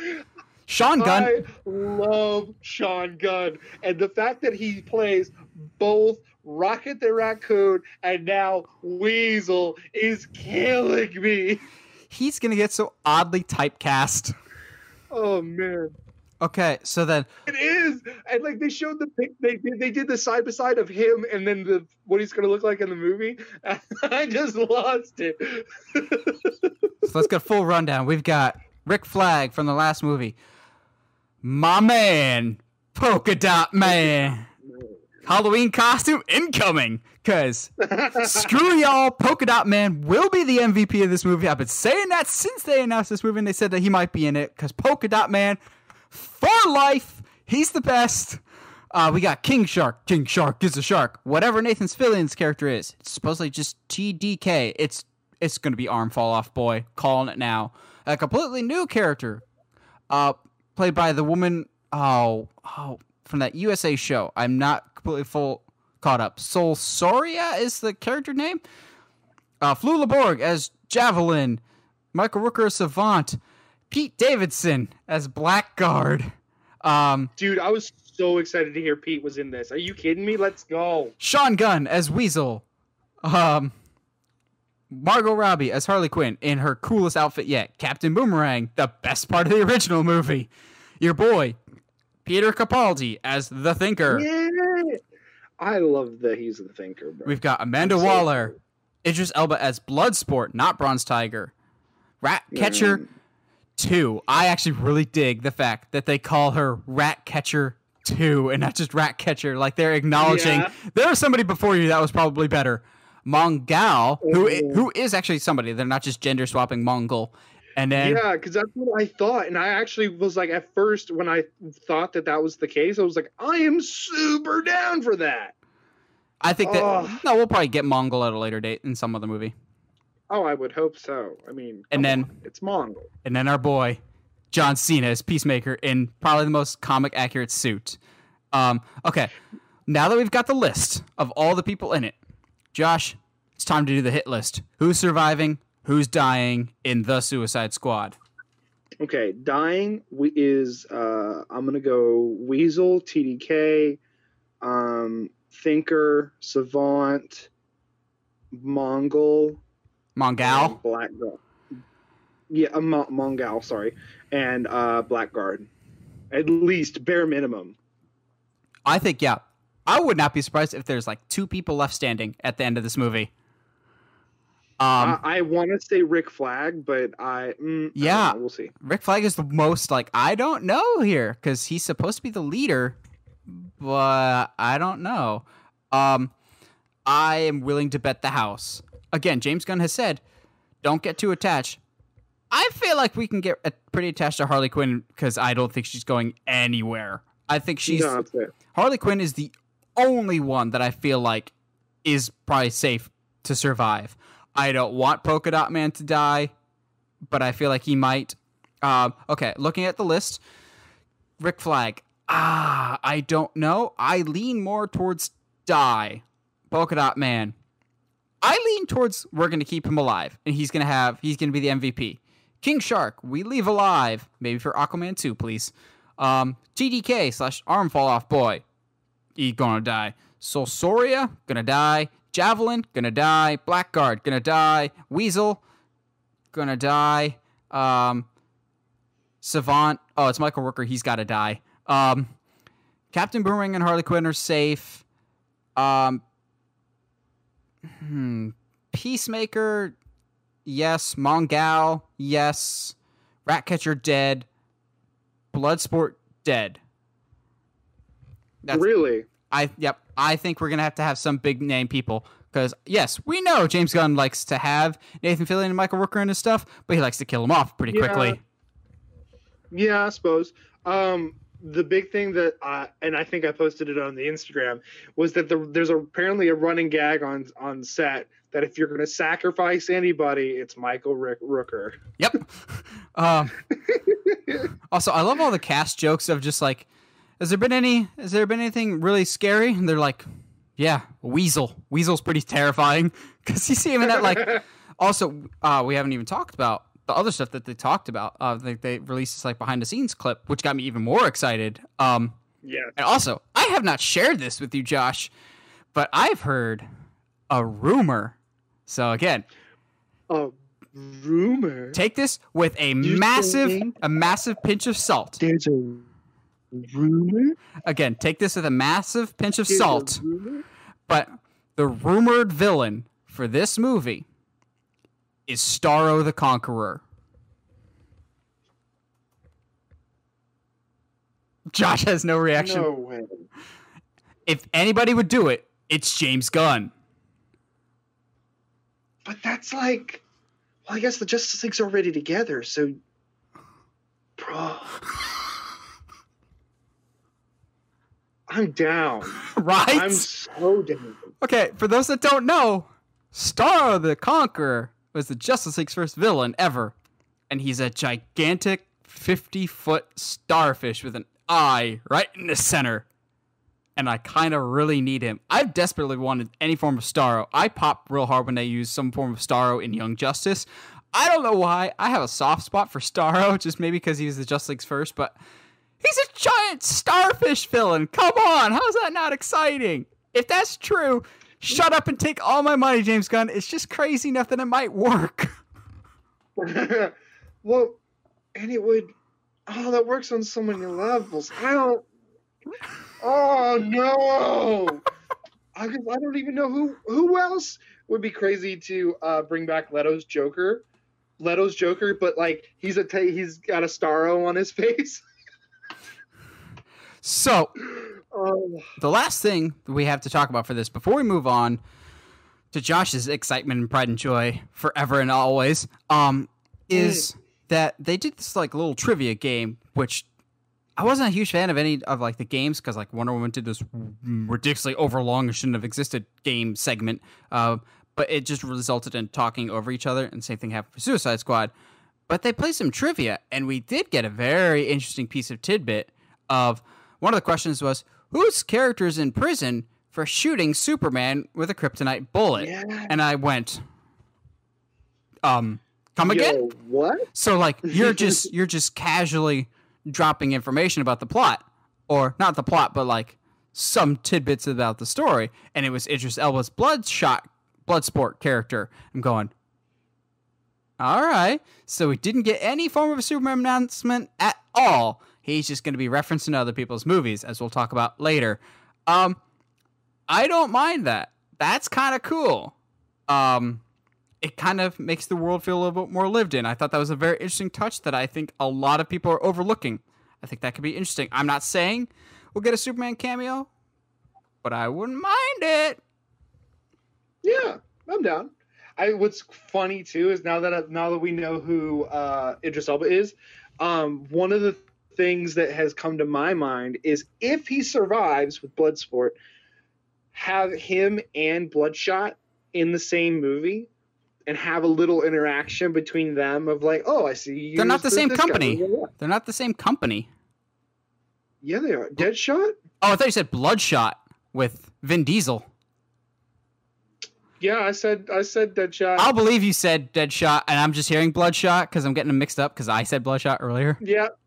B: Sean Gunn.
A: I love Sean Gunn, and the fact that he plays both Rocket the Raccoon and now Weasel is killing me.
B: He's gonna get so oddly typecast.
A: Oh man.
B: Okay, so then
A: It is, and like they showed the pic, they did they did the side by side of him and then the what he's gonna look like in the movie. I just lost it.
B: So let's get a full rundown. We've got Rick Flag from the last movie. My man, Polka Dot Man. Halloween costume incoming. Cause screw y'all, Polka Dot Man will be the MVP of this movie. I've been saying that since they announced this movie and they said that he might be in it. Cause Polka Dot Man, for life, he's the best. Uh, we got King Shark. King Shark is a shark. Whatever Nathan Fillion's character is, it's supposedly just TDK. It's it's gonna be Arm Fall Off Boy. Calling it now. A completely new character, uh, played by the woman. Oh, oh, from that USA show. I'm not completely full caught up. Sol Soria is the character name. Uh, Flula Borg as Javelin. Michael Rooker as Savant. Pete Davidson as Blackguard. Um,
A: Dude, I was so excited to hear Pete was in this. Are you kidding me? Let's go.
B: Sean Gunn as Weasel. Um, Margot Robbie as Harley Quinn in her coolest outfit yet. Captain Boomerang, the best part of the original movie. Your boy, Peter Capaldi as the Thinker.
A: Yeah. I love that he's the thinker, bro.
B: We've got Amanda Waller, Idris Elba as Bloodsport, not Bronze Tiger. Rat Catcher
A: Mm.
B: 2. I actually really dig the fact that they call her Rat Catcher 2 and not just Rat Catcher. Like they're acknowledging
A: Yeah.
B: there was somebody before you that was probably better. Mongal, who
A: Mhm.
B: who is actually somebody. They're not just gender swapping Mongul. And then
A: yeah, because that's what I thought, and I actually was like, at first when I thought that that was the case, I was like, I am super down for that.
B: I think that no, we'll probably get Mongul at a later date in some other movie.
A: Oh, I would hope so. I mean,
B: And then-
A: on, it's Mongul.
B: And then our boy John Cena as Peacemaker in probably the most comic accurate suit. Um, okay, now that we've got the list of all the people in it, Josh, it's time to do the hit list. Who's surviving? Who's dying in the Suicide Squad?
A: Okay, dying we- is uh I'm gonna go Weasel, TDK, um, Thinker, Savant, Mongul,
B: Mongal.
A: Blackguard. Yeah, uh, Mo- Mongal, sorry, and uh, Blackguard. At least bare minimum.
B: I think yeah. I would not be surprised if there's like two people left standing at the end of this movie. Um,
A: I, I want to say Rick Flag, but I mm, I
B: Yeah.
A: know, we'll see.
B: Rick Flag is the most like I don't know here because he's supposed to be the leader, but I don't know. Um, I am willing to bet the house. Again, James Gunn has said, "Don't get too attached." I feel like we can get pretty attached to Harley Quinn because I don't think she's going anywhere. I think she's
A: no.
B: Harley Quinn is the only one that I feel like is probably safe to survive. I don't want Polka Dot Man to die, but I feel like he might. Um, okay, looking at the list, Rick Flag. Ah, I don't know. I lean more towards die. Polka Dot Man. I lean towards we're going to keep him alive, and he's going to have he's going to be the MVP. King Shark, we leave alive. Maybe for Aquaman 2, please. Um, TDK slash arm fall off boy. He gonna die. Sol Soria, gonna die. Javelin, gonna die. Blackguard, gonna die. Weasel, gonna die. Um, Savant, oh, it's Michael Rooker. He's gotta die. Um, Captain Boomerang and Harley Quinn are safe. Um, hmm, Peacemaker, yes. Mongal, yes. Ratcatcher dead. Bloodsport dead. That's
A: really?
B: I yep. I think we're gonna have to have some big name people because yes, we know James Gunn likes to have Nathan Fillion and Michael Rooker in his stuff, but he likes to kill them off pretty
A: Yeah.
B: quickly.
A: Yeah, I suppose. Um, the big thing that, I, and I think I posted it on the Instagram, was that the, there's apparently a running gag on on set that if you're going to sacrifice anybody, it's Michael Rick, Rooker.
B: Yep. um, also, I love all the cast jokes of just like, has there been any? Has there been anything really scary? And they're like, yeah, Weasel. Weasel's pretty terrifying because you see him in that like. Also, uh, we haven't even talked about the other stuff that they talked about. Uh, they, they released this like behind the scenes clip, which got me even more excited. Um,
A: Yeah.
B: and also, I have not shared this with you, Josh, but I've heard a rumor. So again,
A: A rumor.
B: take this with a
A: You
B: massive, a massive pinch of salt.
A: There's a rumor.
B: Again, take this with a massive pinch of salt. But the rumored villain for this movie is Starro the Conqueror. Josh has no reaction.
A: No way.
B: If anybody would do it, it's James Gunn.
A: But that's like, well, I guess the Justice League's already together, so, bro, I'm down.
B: Right?
A: I'm so down.
B: Okay, for those that don't know, Starro the Conqueror was the Justice League's first villain ever. And he's a gigantic 50 foot starfish with an eye right in the center. And I kind of really need him. I desperately wanted any form of Starro. I pop real hard when they use some form of Starro in Young Justice. I don't know why. I have a soft spot for Starro, just maybe because he was the Justice League's first, but he's a giant starfish villain. Come on, how's that not exciting? If that's true, shut up and take all my money, James Gunn. It's just crazy enough that it might work.
A: well, and it would. Oh, that works on so many levels. I don't. Oh no! I, I don't even know who who else would be crazy to uh, bring back Leto's Joker. Leto's Joker, but like he's a t- he's got a starro on his face.
B: So,
A: Oh,
B: the last thing we have to talk about for this before we move on to Josh's excitement and pride and joy forever and always um is that they did this like little trivia game, which I wasn't a huge fan of any of like the games because like Wonder Woman did this ridiculously overlong and shouldn't have existed game segment, uh, but it just resulted in talking over each other, and same thing happened for Suicide Squad. But they played some trivia, and we did get a very interesting piece of tidbit. Of one of the questions was, "Whose character is in prison for shooting Superman with a kryptonite bullet?"
A: Yeah.
B: And I went, "Um, come again?"
A: What?
B: So like you're just you're just casually dropping information about the plot, or not the plot, but like some tidbits about the story. And it was Idris Elba's Bloodshot Bloodsport character. I'm going. All right, so we didn't get any form of a Superman announcement at all. He's just going to be referencing other people's movies, as we'll talk about later. Um, I don't mind that. That's kind of cool. Um, it kind of makes the world feel a little bit more lived in. I thought that was a very interesting touch that I think a lot of people are overlooking. I think that could be interesting. I'm not saying we'll get a Superman cameo, but I wouldn't mind it.
A: Yeah, I'm down. I what's funny too is now that now that we know who uh, Idris Elba is, um, one of the things that has come to my mind is if he survives with Bloodsport, have him and Bloodshot in the same movie and have a little interaction between them of like, oh, I see you.
B: They're not the same
A: guy.
B: company. They're not the same company.
A: Yeah, they are. Deadshot?
B: Oh, I thought you said Bloodshot with Vin Diesel.
A: Yeah, I said I said Deadshot.
B: I'll believe you said Deadshot, and I'm just hearing Bloodshot because I'm getting them mixed up because I said Bloodshot earlier.
A: Yep.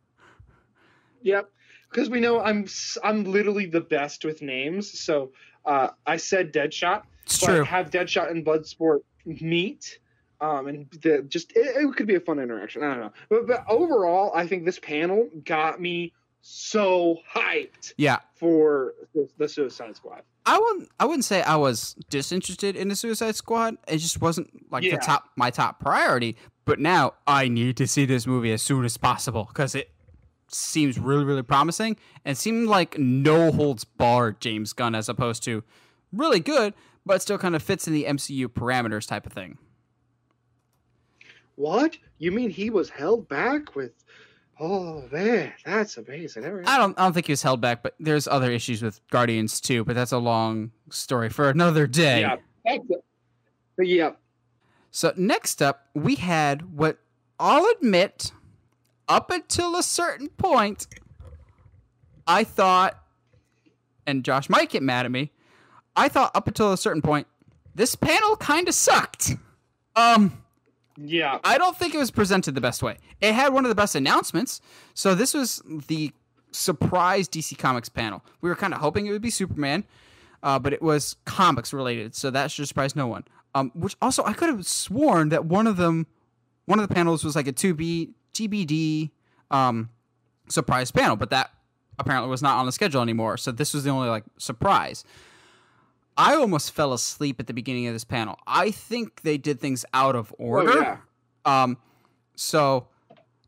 A: Yep. Because we know I'm I'm literally the best with names, so uh, I said Deadshot.
B: It's true.
A: Have Deadshot and Bloodsport meet, um, and the, just it, it could be a fun interaction. I don't know, but, but overall, I think this panel got me so hyped
B: Yeah,
A: for the, the Suicide Squad.
B: I wouldn't. I wouldn't say I was disinterested in the Suicide Squad. It just wasn't like
A: Yeah.
B: the top my top priority. But now I need to see this movie as soon as possible because it seems really really promising and seemed like no holds barred James Gunn as opposed to really good, but still kind of fits in the MCU parameters type of thing.
A: What you mean? He was held back with? Oh man, that's amazing.
B: I don't. I don't think he was held back, but there's other issues with Guardians too. But that's a long story for another day.
A: Yeah, yeah,
B: So next up, we had what I'll admit, up until a certain point, I thought, and Josh might get mad at me. I thought up until a certain point, this panel kind of sucked. Um,
A: yeah.
B: I don't think it was presented the best way. It had one of the best announcements. So this was the surprise DC Comics panel. We were kind of hoping it would be Superman, uh, but it was comics related, so that should surprise no one. Um, which also I could have sworn that one of them, one of the panels was like a two B TBD um, surprise panel, but that apparently was not on the schedule anymore. So this was the only like surprise. I almost fell asleep at the beginning of this panel. I think they did things out of order.
A: Oh, yeah.
B: Um, so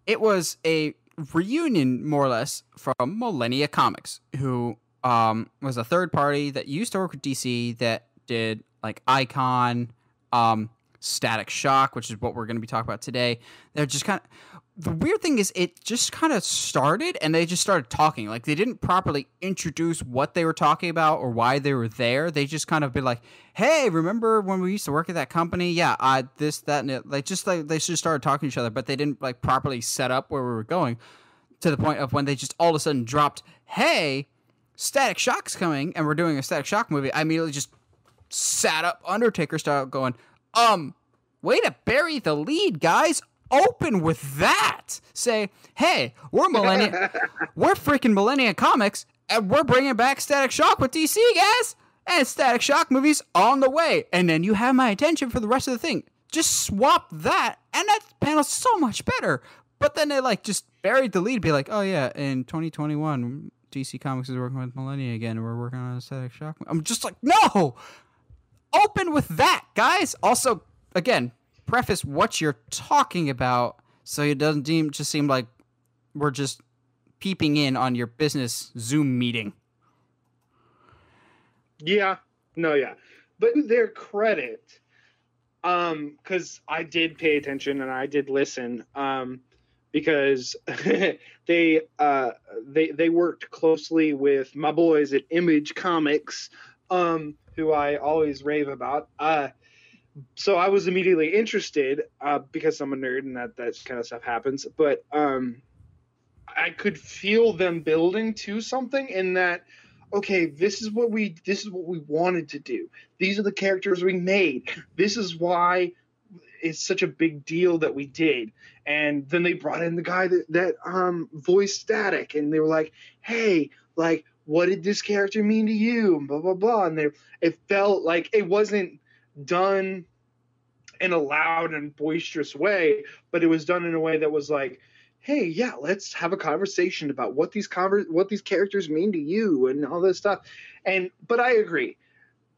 B: it was a reunion, more or less, from Millennia Comics, who um, was a third party that used to work with DC that did like Icon, um, Static Shock, which is what we're going to be talking about today. They're just kind of. The weird thing is, it just kind of started and they just started talking. Like, they didn't properly introduce what they were talking about or why they were there. They just kind of been like, hey, remember when we used to work at that company? Yeah, I, this, that, and it. Like, just like they just started talking to each other, but they didn't like properly set up where we were going to the point of when they just all of a sudden dropped, hey, Static Shock's coming and we're doing a Static Shock movie. I immediately just sat up Undertaker style going, um, way to bury the lead, guys. Open with that. Say, hey, we're Millennium, we're freaking Millennium Comics, and we're bringing back Static Shock with DC, guys. And Static Shock movies on the way. And then you have my attention for the rest of the thing. Just swap that, and that panel's so much better. But then they like just buried the lead, be like, oh yeah, in 2021, DC Comics is working with Millennia again, and we're working on a Static Shock. I'm just like, no, open with that, guys. Also, again, preface what you're talking about, so it doesn't deem, just seem like we're just peeping in on your business Zoom meeting.
A: Yeah, no, yeah. But their credit, um, because I did pay attention and I did listen. Um, because they uh, they they worked closely with my boys at Image Comics, um, who I always rave about. Uh, so I was immediately interested uh, because I'm a nerd and that that kind of stuff happens. But um, I could feel them building to something in that. Okay, this is what we this is what we wanted to do. These are the characters we made. This is why it's such a big deal that we did. And then they brought in the guy that that um voiced Static, and they were like, "Hey, like, what did this character mean to you?" Blah blah blah. And they it felt like it wasn't done in a loud and boisterous way, but it was done in a way that was like, "Hey, yeah, let's have a conversation about what these conver- what these characters mean to you and all this stuff." And but I agree.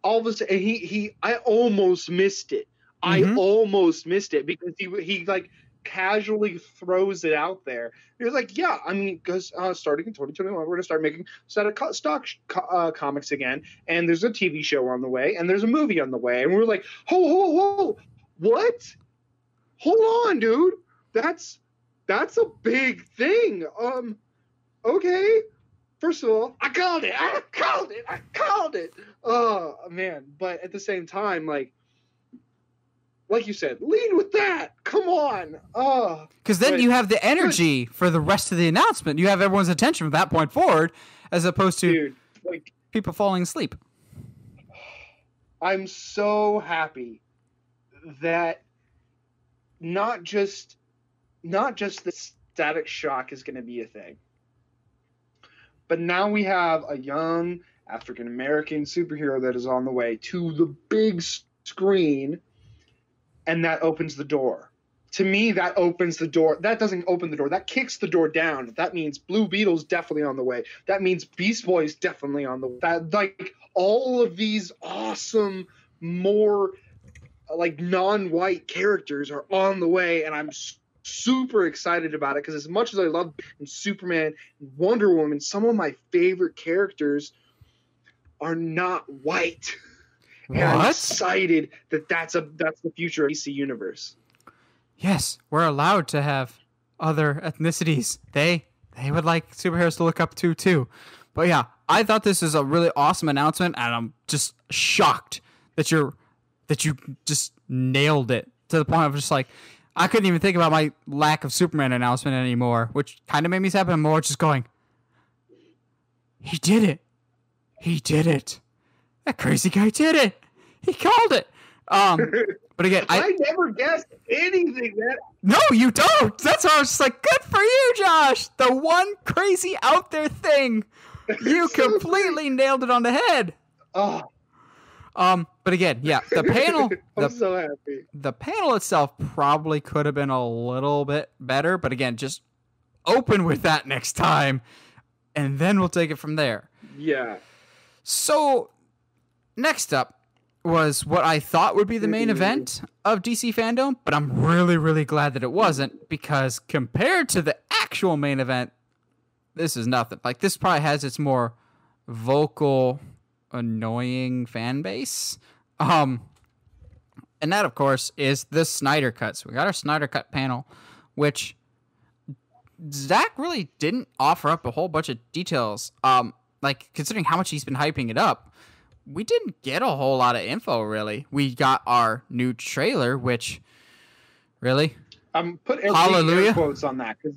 A: All of a sudden, he he I almost missed it. I
B: Mhm.
A: almost missed it because he he like casually throws it out there. He was like, "Yeah, I mean, because uh, starting in 2021, we're gonna start making static co- stock co- uh, comics again, and there's a TV show on the way, and there's a movie on the way." And we are like, "Ho, ho, ho! What? Hold on, dude. That's that's a big thing. Um, okay." First of all, I called it. I called it. I called it. Oh man! But at the same time, like, like you said, lead with that. Come on. Oh,
B: Because then you have the energy for the rest of the announcement. You have everyone's attention from that point forward, as opposed to
A: dude. Like,
B: people falling asleep.
A: I'm so happy that not just not just the static shock is going to be a thing, but now we have a young African American superhero that is on the way to the big screen, and that opens the door. To me, that opens the door. That doesn't open the door. That kicks the door down. That means Blue Beetle's definitely on the way. That means Beast Boy's definitely on the way. That like all of these awesome, more like non-white characters are on the way, and I'm super excited about it because as much as I love Superman and Wonder Woman, some of my favorite characters are not white. And I'm excited that that's a that's the future of DC universe.
B: Yes, we're allowed to have other ethnicities. They they would like superheroes to look up to too. But yeah, I thought this is a really awesome announcement, and I'm just shocked that you're that you just nailed it to the point of just like I couldn't even think about my lack of Superman announcement anymore, which kind of made me sad. But I'm more just going, he did it, he did it, that crazy guy did it, he called it. Um, but again, I,
A: I never guessed anything that
B: no, you don't. That's why I was just like, good for you, Josh. The one crazy out there thing. You
A: So
B: completely nailed it on the head.
A: oh
B: Um, but again, yeah, the panel,
A: I'm
B: the,
A: so happy.
B: the panel itself probably could have been a little bit better, but again, just open with that next time, and then we'll take it from there.
A: Yeah.
B: So, next up was what I thought would be the main event of DC fandom, but I'm really, really glad that it wasn't because compared to the actual main event, this is nothing. Like, this probably has its more vocal, annoying fan base. Um, and that, of course, is the Snyder Cut. So, we got our Snyder Cut panel, which Zack really didn't offer up a whole bunch of details. Um, like considering how much he's been hyping it up, we didn't get a whole lot of info really. We got our new trailer, which really,
A: I'm put
B: Hallelujah.
A: air quotes on that 'cause-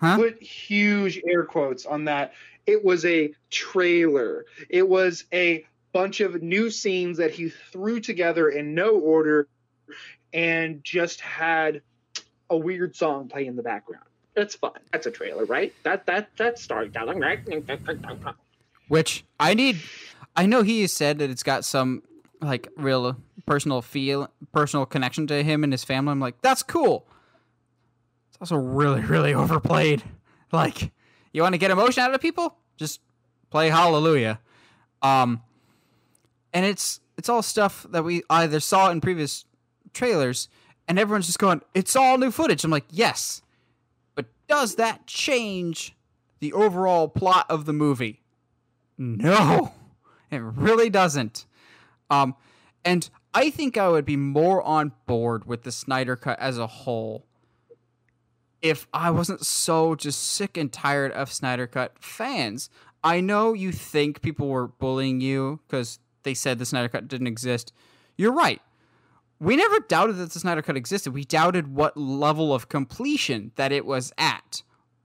B: Huh?
A: Put huge air quotes on that. It was a trailer. It was a bunch of new scenes that he threw together in no order and just had a weird song play in the background. That's fun. That's a trailer, right? That that that's storytelling, right?
B: Which I need. I know he said that it's got some like real personal feel, personal connection to him and his family. I'm like, that's cool. It's also really, really overplayed. Like, you want to get emotion out of people? Just play Hallelujah. Um, and it's it's all stuff that we either saw in previous trailers, and everyone's just going, "It's all new footage." I'm like, yes, but does that change the overall plot of the movie? No, it really doesn't. Um, and I think I would be more on board with the Snyder Cut as a whole if I wasn't so just sick and tired of Snyder Cut fans. I know you think people were bullying you because they said the Snyder Cut didn't exist. You're right. We never doubted that the Snyder Cut existed. We doubted what level of completion that it was at.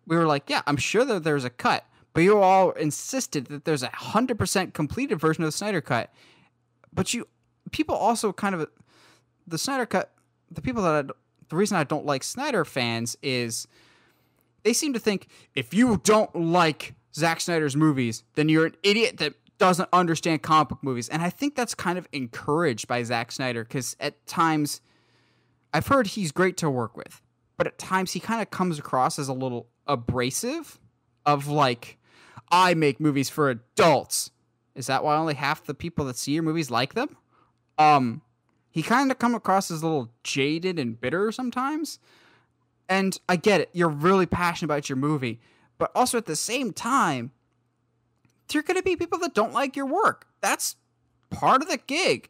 B: We were like, yeah, I'm sure that there's a cut, but you all insisted that there's a hundred percent completed version of the Snyder Cut. But you, people also kind of, the Snyder Cut, the people that I, the reason I don't like Snyder fans is they seem to think if you don't like Zack Snyder's movies, then you're an idiot that doesn't understand comic book movies. And I think that's kind of encouraged by Zack Snyder because at times I've heard he's great to work with, but at times he kind of comes across as a little abrasive of like, I make movies for adults. Is that why only half the people that see your movies like them? Um, he kind of come across as a little jaded and bitter sometimes. And I get it. You're really passionate about your movie, but also at the same time, there are going to be people that don't like your work. That's part of the gig.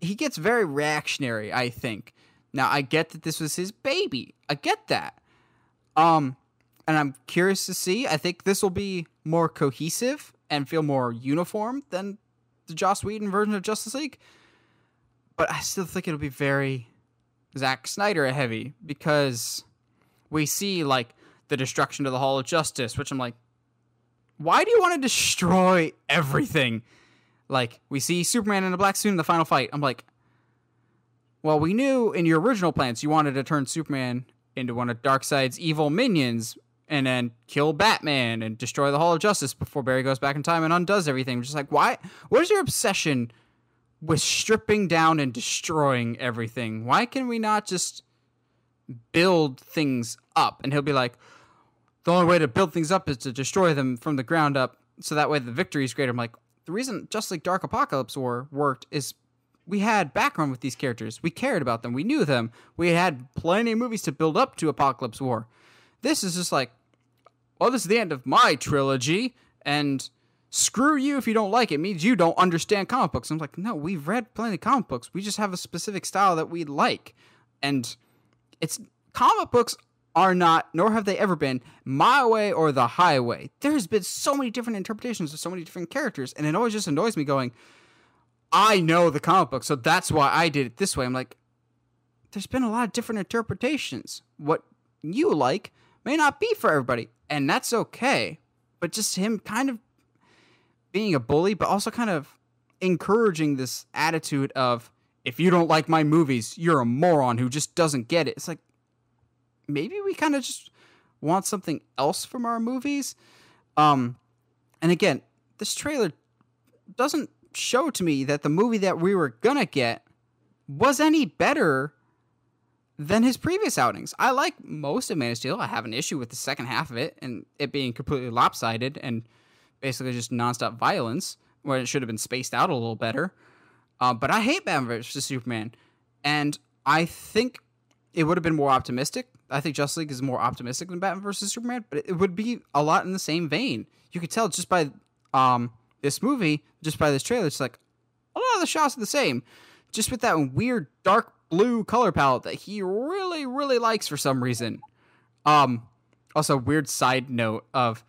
B: He gets very reactionary, I think. Now, I get that this was his baby. I get that. Um, and I'm curious to see. I think this will be more cohesive and feel more uniform than the Joss Whedon version of Justice League. But I still think it'll be very Zack Snyder heavy because we see like the destruction of the Hall of Justice, which I'm like, why do you want to destroy everything? Like we see Superman in a black suit in the final fight. I'm like, well, we knew in your original plans you wanted to turn Superman into one of Darkseid's evil minions and then kill Batman and destroy the Hall of Justice before Barry goes back in time and undoes everything. Just like, why? What is your obsession with stripping down and destroying everything? Why can we not just build things up? And he'll be like, the only way to build things up is to destroy them from the ground up, so that way the victory is greater. I'm like, the reason Justice League Dark Apokolips War worked is we had background with these characters. We cared about them. We knew them. We had plenty of movies to build up to Apokolips War. This is just like, well, this is the end of my trilogy, and screw you if you don't like it. it means you don't understand comic books. I'm like, no, we've read plenty of comic books. We just have a specific style that we like, and it's comic books are not, nor have they ever been, my way or the highway. There's been so many different interpretations of so many different characters, and it always just annoys me going, I know the comic book, so that's why I did it this way. I'm like, there's been a lot of different interpretations. What you like may not be for everybody, and that's okay. But just him kind of being a bully, but also kind of encouraging this attitude of if you don't like my movies, you're a moron who just doesn't get it. It's like maybe we kind of just want something else from our movies. Um, and again, this trailer doesn't show to me that the movie that we were gonna get was any better than his previous outings. I like most of Man of Steel. I have an issue with the second half of it and it being completely lopsided and basically just nonstop violence, where it should have been spaced out a little better. Uh, but I hate Batman vs Superman, and I think it would have been more optimistic. I think Justice League is more optimistic than Batman vs Superman, but it would be a lot in the same vein. You could tell just by um, this movie, just by this trailer, it's like a lot of the shots are the same, just with that weird dark blue color palette that he really, really likes for some reason. Um, also, weird side note of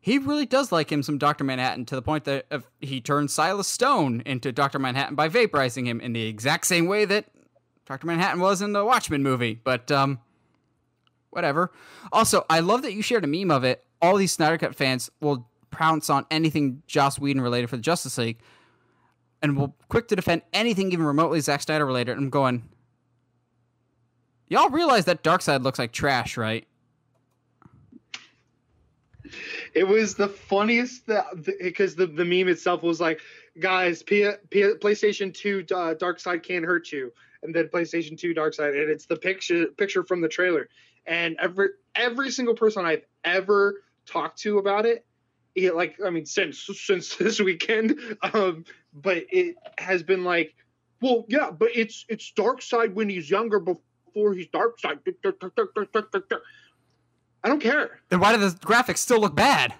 B: he really does like him some Doctor Manhattan to the point that he turned Silas Stone into Doctor Manhattan by vaporizing him in the exact same way that Doctor Manhattan was in the Watchmen movie. But um, whatever. Also, I love that you shared a meme of it. All these Snyder Cut fans will pounce on anything Joss Whedon related for the Justice League, and will quick to defend anything even remotely Zack Snyder related. I'm going, y'all realize that Darkseid looks like trash, right?
A: It was the funniest that because the, the meme itself was like, guys, P, P, PlayStation 2 uh, Darkseid can't hurt you, and then PlayStation 2 Darkseid, and it's the picture picture from the trailer and every every single person I've ever talked to about it, it like I mean since since this weekend, um, but it has been like, well, yeah, but it's it's Darkseid when he's younger before he's Darkseid. I don't care.
B: Then why do the graphics still look bad?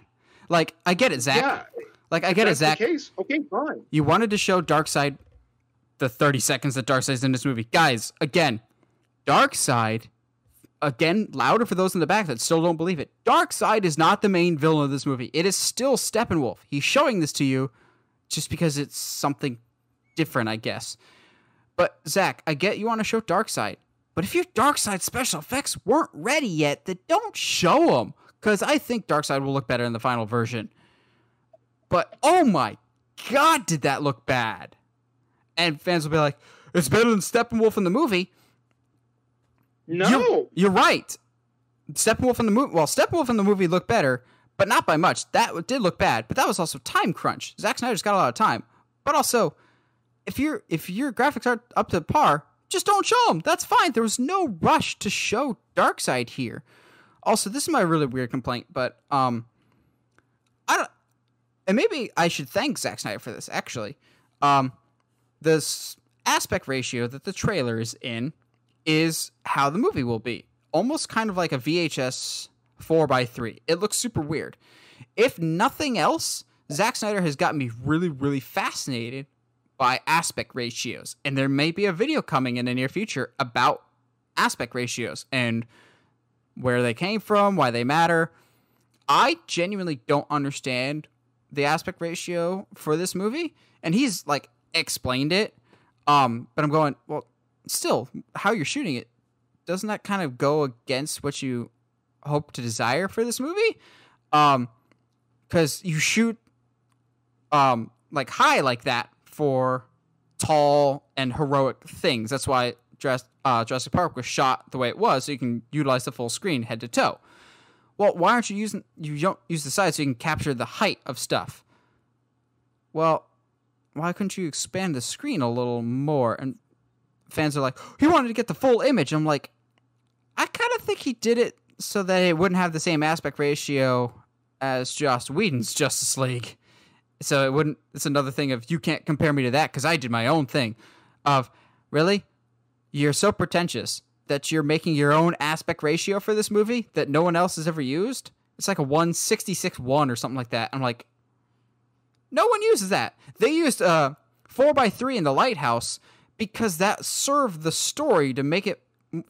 B: Like I get it, Zack. Yeah, like I get it, Zack.
A: case. Okay, fine.
B: You wanted to show Darkseid the 30 seconds that Darkseid's in this movie. Guys, again, Darkseid again, louder for those in the back that still don't believe it. Darkseid is not the main villain of this movie. It is still Steppenwolf. He's showing this to you just because it's something different, I guess. But Zack, I get you want to show Darkseid, but if your Darkseid special effects weren't ready yet, then don't show them. Because I think Darkseid will look better in the final version. But oh my god, did that look bad? And fans will be like, "It's better than Steppenwolf in the movie."
A: No,
B: You're, you're right. Steppenwolf in the movie. Well, Steppenwolf in the movie looked better, but not by much. That did look bad, but that was also time crunch. Zack Snyder's got a lot of time, but also, if your if your graphics aren't up to par, just don't show them. That's fine. There was no rush to show Darkseid here. Also, this is my really weird complaint, but um, I don't, and maybe I should thank Zack Snyder for this. Actually, um, this aspect ratio that the trailer is in is how the movie will be. Almost kind of like a VHS 4x3. It looks super weird. If nothing else, Zack Snyder has gotten me really, really fascinated by aspect ratios. And there may be a video coming in the near future about aspect ratios and where they came from, why they matter. I genuinely don't understand the aspect ratio for this movie. And he's like explained it. Um, but I'm going, well, still, how you're shooting it, doesn't that kind of go against what you hope to desire for this movie? Um, because you shoot, um, like high like that for tall and heroic things. That's why Dress, uh, Jurassic Park was shot the way it was, so you can utilize the full screen head to toe. Well, why aren't you using you don't use the side so you can capture the height of stuff? Well, why couldn't you expand the screen a little more? And fans are like, he wanted to get the full image. I'm like, I kind of think he did it so that it wouldn't have the same aspect ratio as Joss Whedon's Justice League. So it wouldn't. It's another thing of you can't compare me to that because I did my own thing. Of really, you're so pretentious that you're making your own aspect ratio for this movie that no one else has ever used. It's like a one sixty six one or something like that. I'm like, no one uses that. They used uh, a by three in the lighthouse because that served the story to make it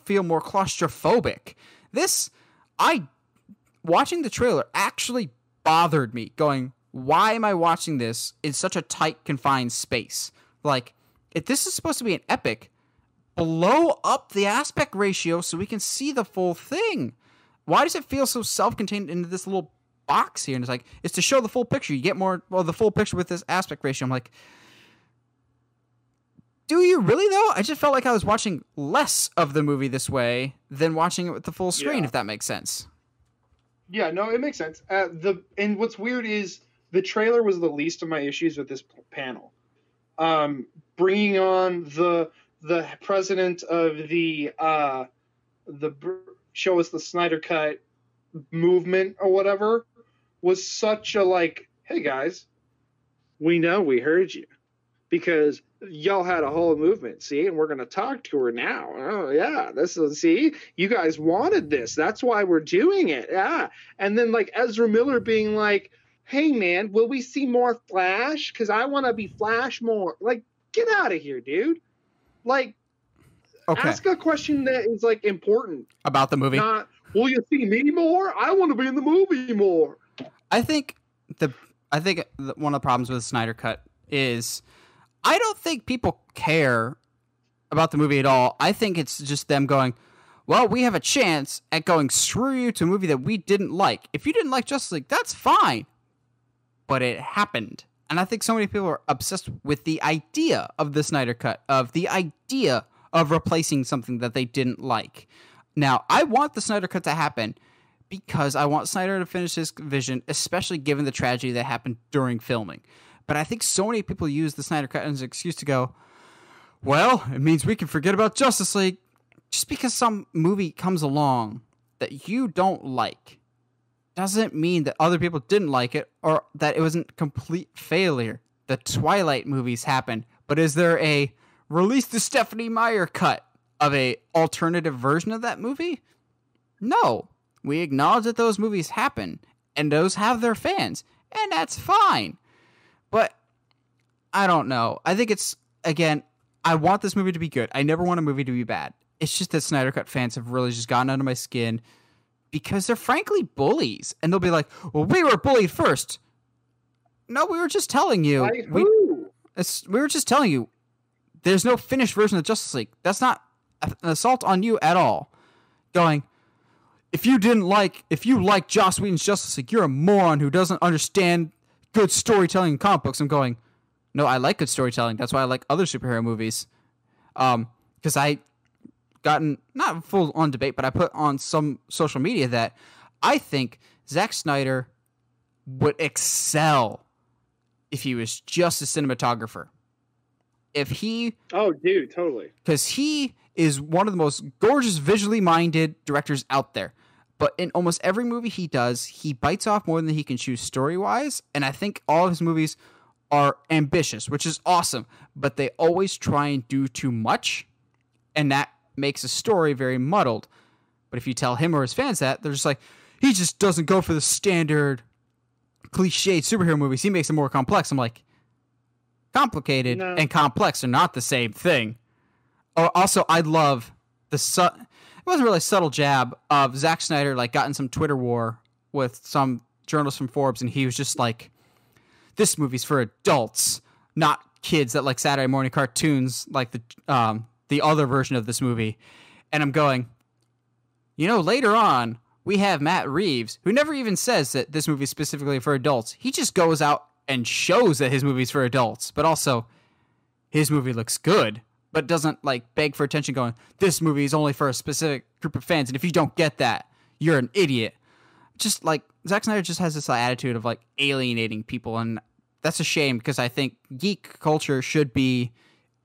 B: feel more claustrophobic. This, I, watching the trailer actually bothered me, going, why am I watching this in such a tight, confined space? Like, if this is supposed to be an epic, blow up the aspect ratio so we can see the full thing. Why does it feel so self contained into this little box here? And it's like, it's to show the full picture. You get more, well, the full picture with this aspect ratio. I'm like, do you really though? I just felt like I was watching less of the movie this way than watching it with the full screen,
A: Yeah.
B: if that makes sense.
A: Yeah, no, it makes sense. Uh, the and what's weird is the trailer was the least of my issues with this panel. Um, bringing on the the president of the uh, the show us the Snyder Cut movement or whatever was such a like, hey guys, we know we heard you because y'all had a whole movement, see, and we're gonna talk to her now. Oh yeah, this is see, you guys wanted this. That's why we're doing it. Yeah. And then like Ezra Miller being like, Hey man, will we see more Flash? Cause I wanna be Flash more. Like, get out of here, dude. Like
B: Okay.
A: ask a question that is like important.
B: About the movie.
A: Not will you see me more? I want to be in the movie more.
B: I think the I think one of the problems with the Snyder Cut is I don't think people care about the movie at all. I think it's just them going, well, we have a chance at going screw you to a movie that we didn't like. If you didn't like Justice League, that's fine. But it happened. And I think so many people are obsessed with the idea of the Snyder Cut, of the idea of replacing something that they didn't like. Now, I want the Snyder Cut to happen because I want Snyder to finish his vision, especially given the tragedy that happened during filming. But I think so many people use the Snyder Cut as an excuse to go, well, it means we can forget about Justice League. Just because some movie comes along that you don't like doesn't mean that other people didn't like it or that it wasn't complete failure. The Twilight movies happened, but is there a release the Stephenie Meyer cut of a alternative version of that movie? No. We acknowledge that those movies happen and those have their fans, and that's fine. But I don't know. I think it's again, I want this movie to be good. I never want a movie to be bad. It's just that Snyder Cut fans have really just gotten under my skin because they're frankly bullies, and they'll be like, "Well, we were bullied first. No, we were just telling you. We, it's, we were just telling you. There's no finished version of Justice League. That's not an assault on you at all. Going, if you didn't like, if you like Joss Whedon's Justice League, you're a moron who doesn't understand good storytelling in comic books. I'm going, no, I like good storytelling. That's why I like other superhero movies. Um, because I gotten not full on debate, but I put on some social media that I think Zack Snyder would excel if he was just a cinematographer. If he
A: Oh, dude, totally.
B: because he is one of the most gorgeous, visually minded directors out there. But in almost every movie he does, he bites off more than he can chew story wise. And I think all of his movies are ambitious, which is awesome. But they always try and do too much. And that makes a story very muddled. But if you tell him or his fans that, they're just like, he just doesn't go for the standard cliched superhero movies. He makes it more complex. I'm like, complicated
A: No.
B: and complex are not the same thing. Oh, also, I love the su- it wasn't really a subtle jab of Zack Snyder like got in some Twitter war with some journalist from Forbes, and he was just like, "This movie's for adults, not kids that like Saturday morning cartoons like the um the other version of this movie." And I'm going, you know, later on we have Matt Reeves, who never even says that this movie is specifically for adults. He just goes out and shows that his movie's for adults, but also his movie looks good, but doesn't like beg for attention going, this movie is only for a specific group of fans, and if you don't get that, you're an idiot. Just like Zack Snyder just has this attitude of like alienating people, and that's a shame because I think geek culture should be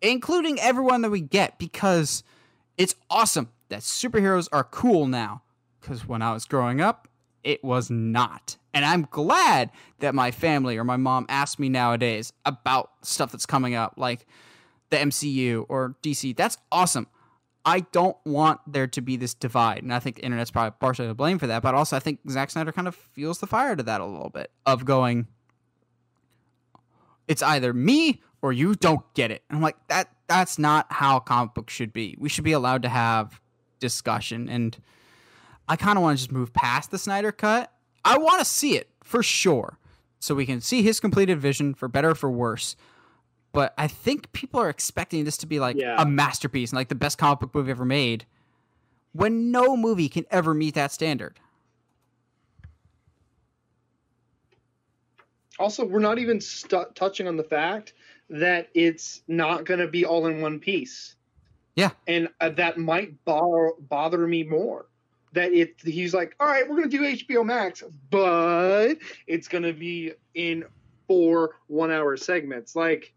B: including everyone that we get because it's awesome that superheroes are cool now. Because when I was growing up, it was not. And I'm glad that my family or my mom asked me nowadays about stuff that's coming up, like the MCU or DC. That's awesome. I don't want there to be this divide. And I think the internet's probably partially to blame for that. But also, I think Zack Snyder kind of feels the fire to that a little bit of going, it's either me or you don't get it. And I'm like, that that's not how comic books should be. We should be allowed to have discussion. And I kind of want to just move past the Snyder cut. I want to see it for sure. So we can see his completed vision for better or for worse. But I think people are expecting this to be like
A: Yeah.
B: a masterpiece and like the best comic book movie ever made. When no movie can ever meet that standard.
A: Also, we're not even stu- touching on the fact that it's not going to be all in one piece.
B: Yeah.
A: And uh, that might bar- bother me more. That it he's like, all right, we're going to do HBO Max, but it's going to be in four one-hour segments. Like,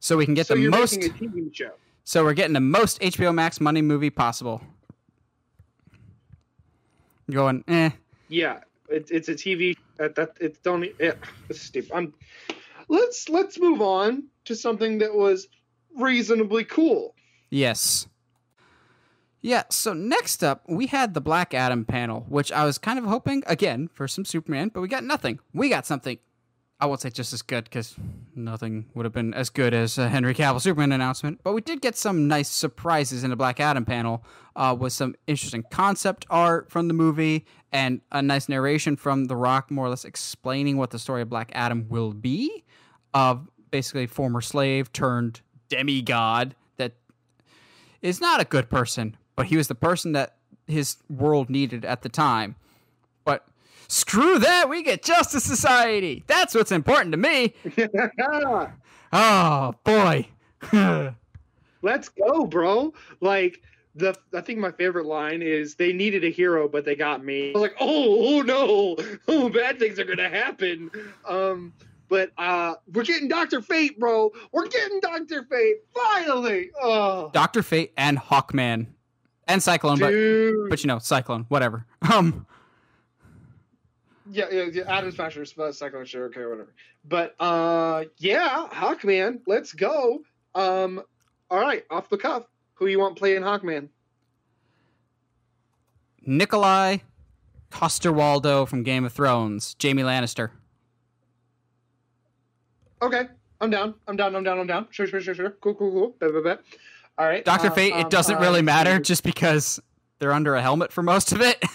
B: So we can get
A: so
B: the most
A: TV show.
B: So we're getting the most HBO Max money movie possible. Going, eh.
A: Yeah, it, it's a TV. That that it's don't. Yeah, it's stupid. I'm. Let's let's move on to something that was reasonably cool.
B: Yes. Yeah, so next up, we had the Black Adam panel, which I was kind of hoping, again, for some Superman, but we got nothing. We got something, I won't say just as good, because nothing would have been as good as a Henry Cavill Superman announcement, but we did get some nice surprises in the Black Adam panel uh, with some interesting concept art from the movie and a nice narration from The Rock, more or less explaining what the story of Black Adam will be. Of basically former slave turned demigod that is not a good person, but he was the person that his world needed at the time. But screw that, we get Justice Society. That's what's important to me. Oh boy.
A: Let's go, bro. Like the I think my favorite line is they needed a hero, but they got me. I was like, oh, oh no, oh bad things are gonna happen. Um, but uh, we're getting Doctor Fate, bro. We're getting Doctor Fate finally. Oh,
B: Doctor Fate and Hawkman and Cyclone, but
A: dude.
B: but you know Cyclone, whatever. Um,
A: yeah, yeah, yeah, Atom Smasher, uh, Cyclone, sure, okay, whatever. But uh, yeah, Hawkman, let's go. Um, all right, off the cuff, who you want playing Hawkman?
B: Nikolai Coster-Waldau from Game of Thrones, Jaime Lannister.
A: Okay, I'm down. I'm down. I'm down. I'm down. Sure, sure, sure, sure. Cool, cool, cool. Bet, bet, bet. All right.
B: Doctor
A: uh,
B: Fate,
A: um,
B: it doesn't
A: uh,
B: really matter just because they're under a helmet for most of it.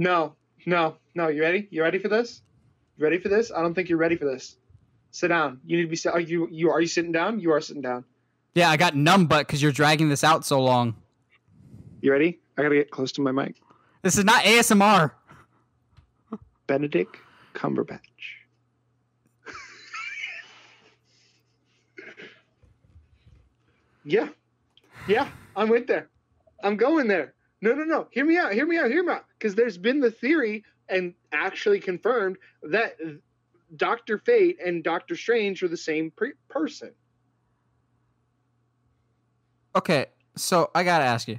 A: No, no, no. You ready? You ready for this? You ready for this? I don't think you're ready for this. Sit down. You need to be. Are you? You are you sitting down? You are sitting down.
B: yeah, I got numb butt because you're dragging this out so long.
A: You ready? I gotta get close to my mic.
B: This is not ASMR.
A: Benedict Cumberbatch. Yeah, yeah. I'm with there. I'm going there. No, no, no. Hear me out. Hear me out. Hear me out. Because there's been the theory and actually confirmed that Doctor Fate and Doctor Strange are the same pre- person.
B: Okay, so I gotta ask you.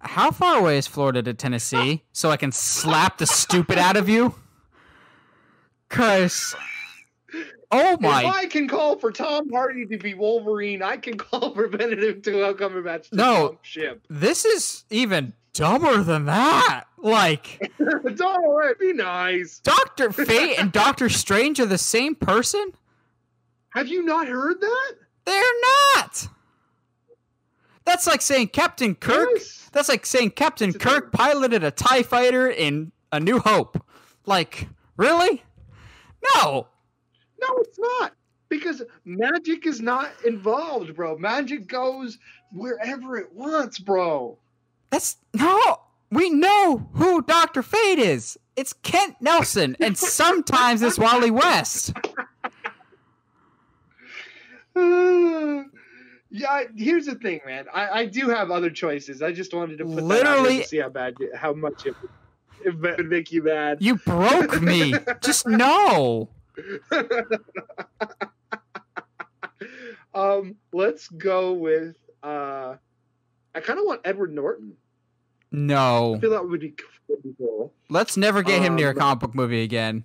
B: How far away is Florida to Tennessee so I can slap the stupid out of you? Cause, oh my!
A: If I can call for Tom Hardy to be Wolverine, I can call for Benedict to welcome Cumberbatch to
B: No.
A: ship.
B: this is even dumber than that. Like,
A: Don't worry, be nice.
B: Doctor Fate and Doctor Strange are the same person?
A: Have you not heard that?
B: They're not. That's like saying Captain Kirk.
A: Yes.
B: That's like saying Captain
A: It's
B: Kirk piloted a TIE fighter in A New Hope. Like, really? No.
A: No, it's not. Because magic is not involved, bro. Magic goes wherever it wants, bro.
B: That's no. We know who Doctor Fate is. It's Kent Nelson, and sometimes it's Wally West.
A: Uh, yeah, here's the thing, man. I, I do have other choices. I just wanted to put that
B: Literally-
A: to see how bad, how much it, it would make you mad.
B: You broke me. Just no.
A: um, let's go with. Uh, I kind of want Edward Norton.
B: No, I
A: feel that would be, would be cool.
B: Let's never get him near a
A: Um,
B: comic book movie again.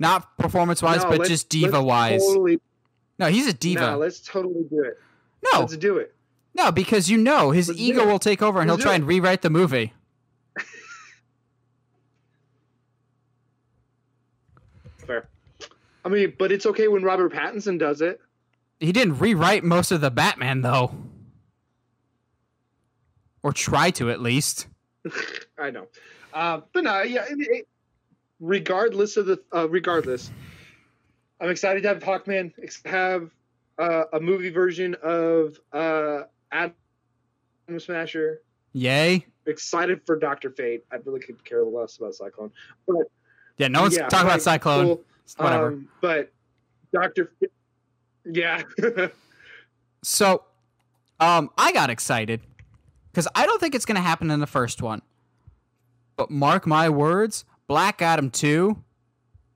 B: Not performance wise,
A: No,
B: but just diva wise.
A: Totally,
B: No, he's a diva.
A: no, let's totally do it.
B: No,
A: Let's do it.
B: no, because you know his
A: Let's
B: ego will take over and
A: Let's
B: he'll try
A: it.
B: and rewrite the movie.
A: Fair. I mean, but it's okay when Robert Pattinson does it.
B: He didn't rewrite most of the Batman though. Or try to at least.
A: I know. Uh, but no, yeah. it- it- regardless of the, uh, regardless, I'm excited to have Hawkman have uh, a movie version of uh, Atom Smasher.
B: Yay.
A: Excited for Doctor Fate. I really could care less about Cyclone. But
B: Yeah, no one's
A: yeah,
B: talking about Cyclone.
A: cool.
B: Whatever.
A: Um, but Doctor, yeah.
B: So, um, I got excited because I don't think it's going to happen in the first one. But mark my words, Black Adam 2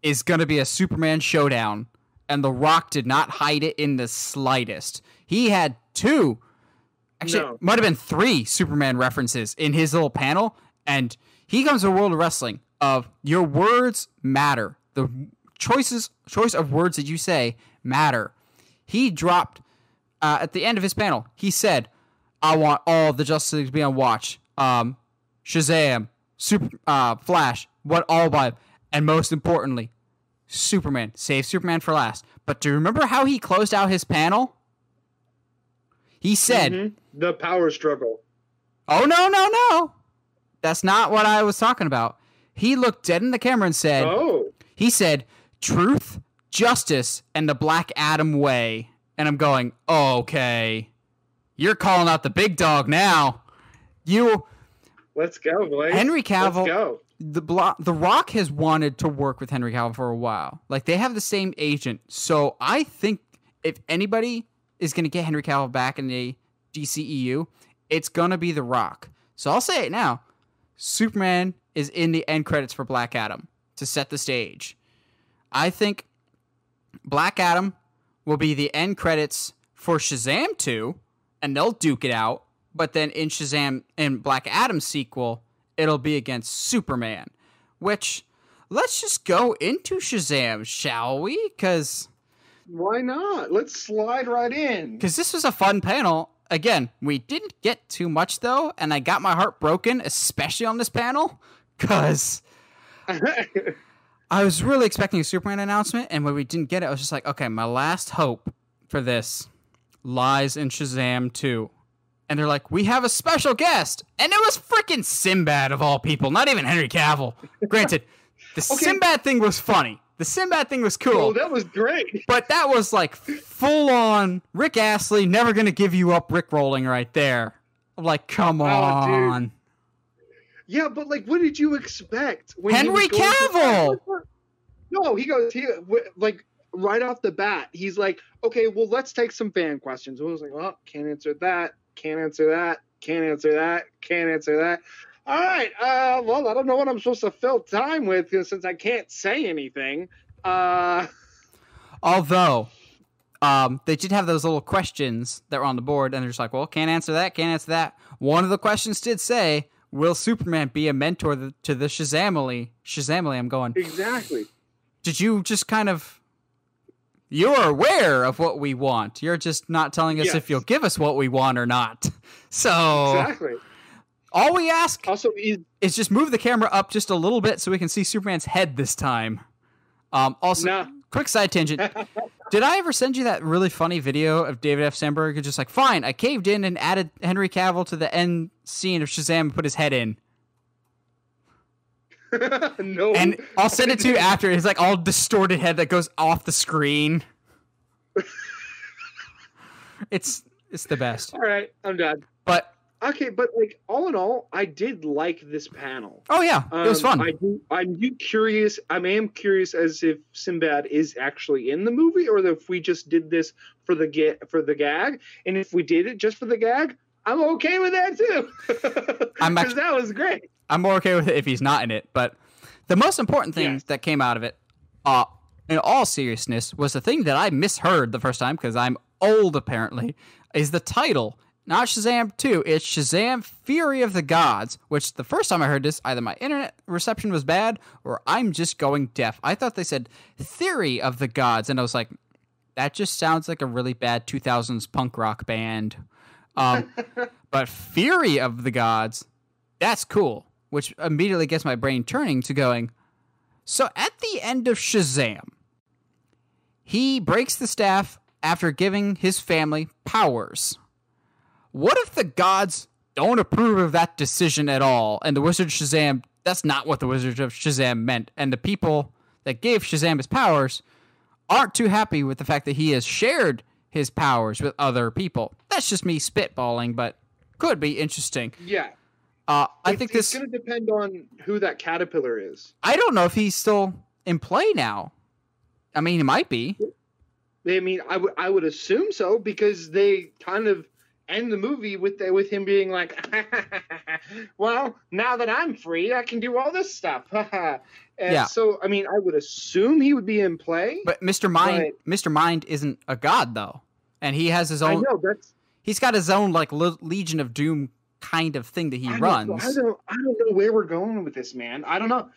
B: is going to be a Superman showdown. And The Rock did not hide it in the slightest. He had two, actually,
A: No.
B: might have been three Superman references in his little panel. And he comes to a world of wrestling of your words matter. The choices, choice of words that you say matter. He dropped uh, at the end of his panel, he said, "I want all the Justice League to be on watch. Um, Shazam, Super, uh, Flash, what all by, and most importantly, Superman. Save Superman for last." But do you remember how he closed out his panel? He said,
A: Mhm. the power struggle.
B: "Oh no, no, no, that's not what I was talking about." He looked dead in the camera and said,
A: Oh,
B: he said truth, justice, and the Black Adam way. And I'm going, okay, you're calling out the big dog now. You,
A: let's go, boys.
B: Henry Cavill,
A: Let's go.
B: the Blo- the Rock has wanted to work with Henry Cavill for a while. Like they have the same agent, so I think if anybody is going to get Henry Cavill back in the DCEU, it's gonna be the Rock. So I'll say it now: Superman is in the end credits for Black Adam to set the stage. I think Black Adam will be the end credits for Shazam 2, and they'll duke it out. But then in Shazam in Black Adam sequel, it'll be against Superman. Which let's just go into Shazam, shall we? Cause
A: Why not? Let's slide right in.
B: because this was a fun panel. Again, we didn't get too much though, and I got my heart broken, especially on this panel, because I was really expecting a Superman announcement, and when we didn't get it, I was just like, okay, my last hope for this lies in Shazam 2. And they're like, we have a special guest. And it was freaking Sinbad of all people, not even Henry Cavill. Granted, the
A: Okay.
B: Sinbad thing was funny. The Sinbad thing was cool.
A: Oh, that was great.
B: But that was like full on Rick Astley, never gonna give you up Rick rolling right there. I'm like, come
A: Oh, dude. Yeah, but like, what did you expect? When
B: Henry Cavill!
A: No, he goes. He like right off the bat, he's like, "Okay, well, let's take some fan questions." I was like, "Well, can't answer that. Can't answer that. Can't answer that. Can't answer that." All right. Uh, well, I don't know what I'm supposed to fill time with since I can't say anything. Uh,
B: Although, um, they did have those little questions that were on the board, and they're just like, well, can't answer that, can't answer that. One of the questions did say, will Superman be a mentor to the Shazamily? Shazamily, I'm going,
A: exactly.
B: did you just kind of. You're aware of what we want. You're just not telling us if you'll give us what we want or not. So,
A: Exactly.
B: all we ask
A: Also, he's
B: is just move the camera up just a little bit so we can see Superman's head this time. Um, also,
A: Nah.
B: quick side tangent. Did I ever send you that really funny video of David F. Sandberg? Just like, fine, I caved in and added Henry Cavill to the end scene of Shazam and put his head in.
A: no.
B: And I'll send it to you after. It's like all distorted head that goes off the screen. it's it's the best.
A: All right, I'm done.
B: But
A: Okay, but like all in all, I did like this panel.
B: oh yeah, it was
A: Um,
B: fun.
A: I do, I'm curious. I am curious as if Sinbad is actually in the movie, or if we just did this for the get for the gag. And if we did it just for the gag, I'm okay with that too.
B: I'm
A: because that was great.
B: I'm more okay with it if he's not in it. But the most important thing
A: Yes.
B: that came out of it, uh, in all seriousness, was the thing that I misheard the first time because I'm old apparently, is the title. Not Shazam 2, it's Shazam Fury of the Gods, which the first time I heard this, either my internet reception was bad or I'm just going deaf. I thought they said Theory of the Gods, and I was like, that just sounds like a really bad 2000s punk rock band. Um, but Fury of the Gods, that's cool, which immediately gets my brain turning to going. So at the end of Shazam, he breaks the staff after giving his family powers. What if the gods don't approve of that decision at all, and the Wizard Shazam, that's not what the Wizard of Shazam meant, and the people that gave Shazam his powers aren't too happy with the fact that he has shared his powers with other people. That's just me spitballing, but could be interesting.
A: Yeah,
B: Uh, I
A: It's-
B: think
A: it's
B: this.
A: going to depend on who that caterpillar is.
B: I don't know if he's still in play now. I mean, he might be.
A: I mean, I would I would assume so because they kind of end the movie with the, with him being like, "Well, now that I'm free, I can do all this stuff."
B: Yeah.
A: So, I mean, I would assume he would be in play.
B: But Mr. Mind, Mr. Mind isn't a god though, and he has his own.
A: I know that's
B: He's got his own like Le- Legion of Doom kind of thing that he
A: I don't-
B: runs.
A: I don't I don't know where we're going with this, man. I don't know.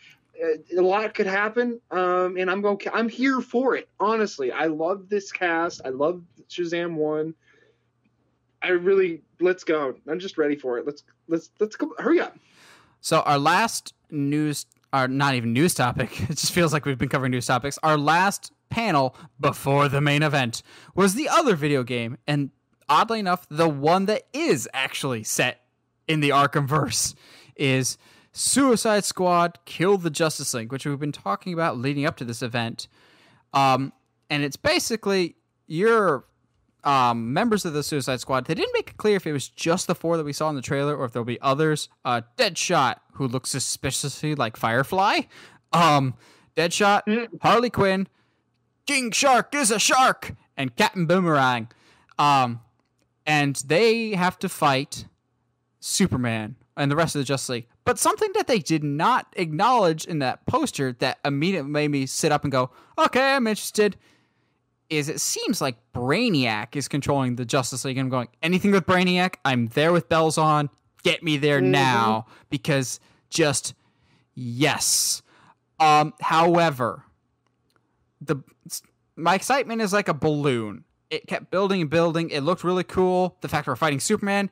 A: Uh, a lot could happen, um, and I'm going. I'm here for it. Honestly, I love this cast. I love Shazam one. I really let's go. I'm just ready for it. Let's let's let's go. Hurry up.
B: So our last news, our not even news topic. It just feels like we've been covering news topics. Our last panel before the main event was the other video game, and oddly enough, the one that is actually set in the Arkham verse is Suicide Squad: Kill the Justice League, which we've been talking about leading up to this event. Um, and it's basically your um, members of the Suicide Squad. They didn't make it clear if it was just the four that we saw in the trailer or if there'll be others. Uh, Deadshot, who looks suspiciously like Firefly. Um, Deadshot,
A: Mm.
B: Harley Quinn, King Shark is a shark, and Captain Boomerang. Um, and they have to fight Superman and the rest of the Justice League. But something that they did not acknowledge in that poster that immediately made me sit up and go, okay, I'm interested, is it seems like Brainiac is controlling the Justice League. I'm going, anything with Brainiac, I'm there with bells on. Get me there
A: Mhm.
B: now because just yes. Um, however, the my excitement is like a balloon. It kept building and building. It looked really cool. The fact we're fighting Superman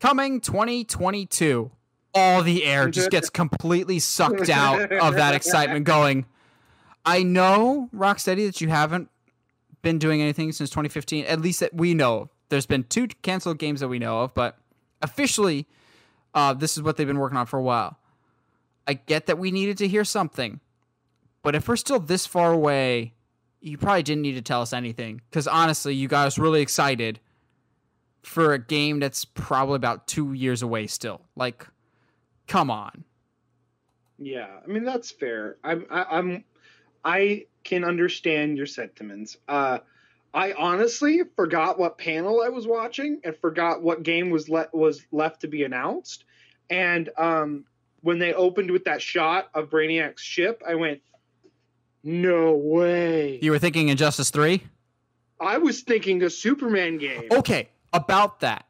B: coming 2022. All the air just gets completely sucked out of that excitement going. I know Rocksteady that you haven't been doing anything since 2015. At least that we know. There's been two canceled games that we know of, but officially, uh, this is what they've been working on for a while. I get that we needed to hear something, but if we're still this far away, you probably didn't need to tell us anything. Because honestly, you got us really excited for a game that's probably about two years away still. Like, come on.
A: Yeah, I mean that's fair. I'm I, I can understand your sentiments. Uh, I honestly forgot what panel I was watching and forgot what game was let was left to be announced. And um, when they opened with that shot of Brainiac's ship, I went, "No way!"
B: You were thinking Injustice 3?
A: I was thinking a Superman game.
B: Okay, about that.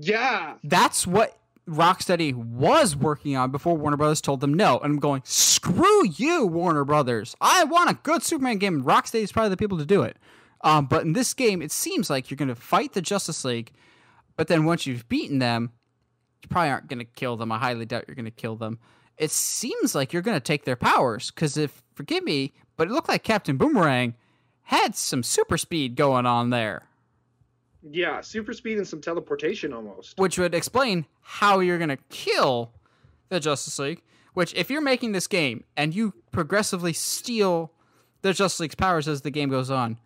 A: Yeah,
B: That's what Rocksteady was working on before Warner Brothers told them no. And I'm going, screw you, Warner Brothers. I want a good Superman game, Rocksteady is probably the people to do it. Um, but in this game, it seems like you're going to fight the Justice League, but then once you've beaten them, you probably aren't going to kill them. I highly doubt you're going to kill them. It seems like you're going to take their powers, because if, forgive me, but it looked like Captain Boomerang had some super speed going on there.
A: Yeah, super speed and some teleportation almost.
B: which would explain how you're going to kill the Justice League. Which, if you're making this game and you progressively steal the Justice League's powers as the game goes on,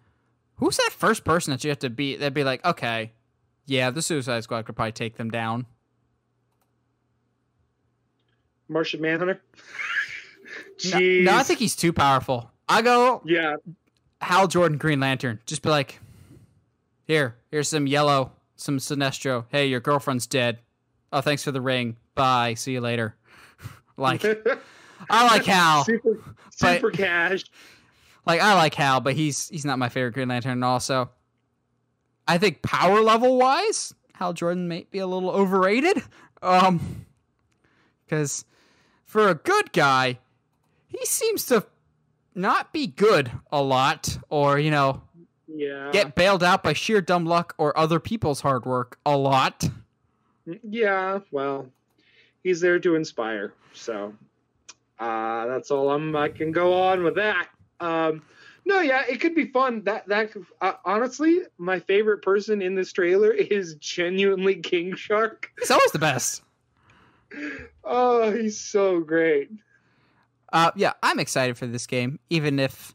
B: who's that first person that you have to beat that'd be like, okay, yeah, the Suicide Squad could probably take them down?
A: Martian Manhunter.
B: No,
A: Jeez.
B: no, I think he's too powerful. I go
A: Yeah,
B: Hal Jordan Green Lantern. Just be like, here, here's some yellow, some Sinestro. Hey, your girlfriend's dead. Oh, thanks for the ring. Bye. See you later. like, I like Hal.
A: super, super cash.
B: Like I like Hal, but he's he's not my favorite Green Lantern. And also, I think power level wise, Hal Jordan may be a little overrated. Um, because for a good guy, he seems to not be good a lot, or you know,
A: Yeah.
B: get bailed out by sheer dumb luck or other people's hard work a lot.
A: Yeah, well, he's there to inspire. So uh, that's all I'm. I can go on with that. Um, no, yeah, it could be fun. That that uh, honestly, my favorite person in this trailer is genuinely King Shark.
B: He's always the best.
A: Oh, he's so great.
B: Uh, yeah, I'm excited for this game, even if,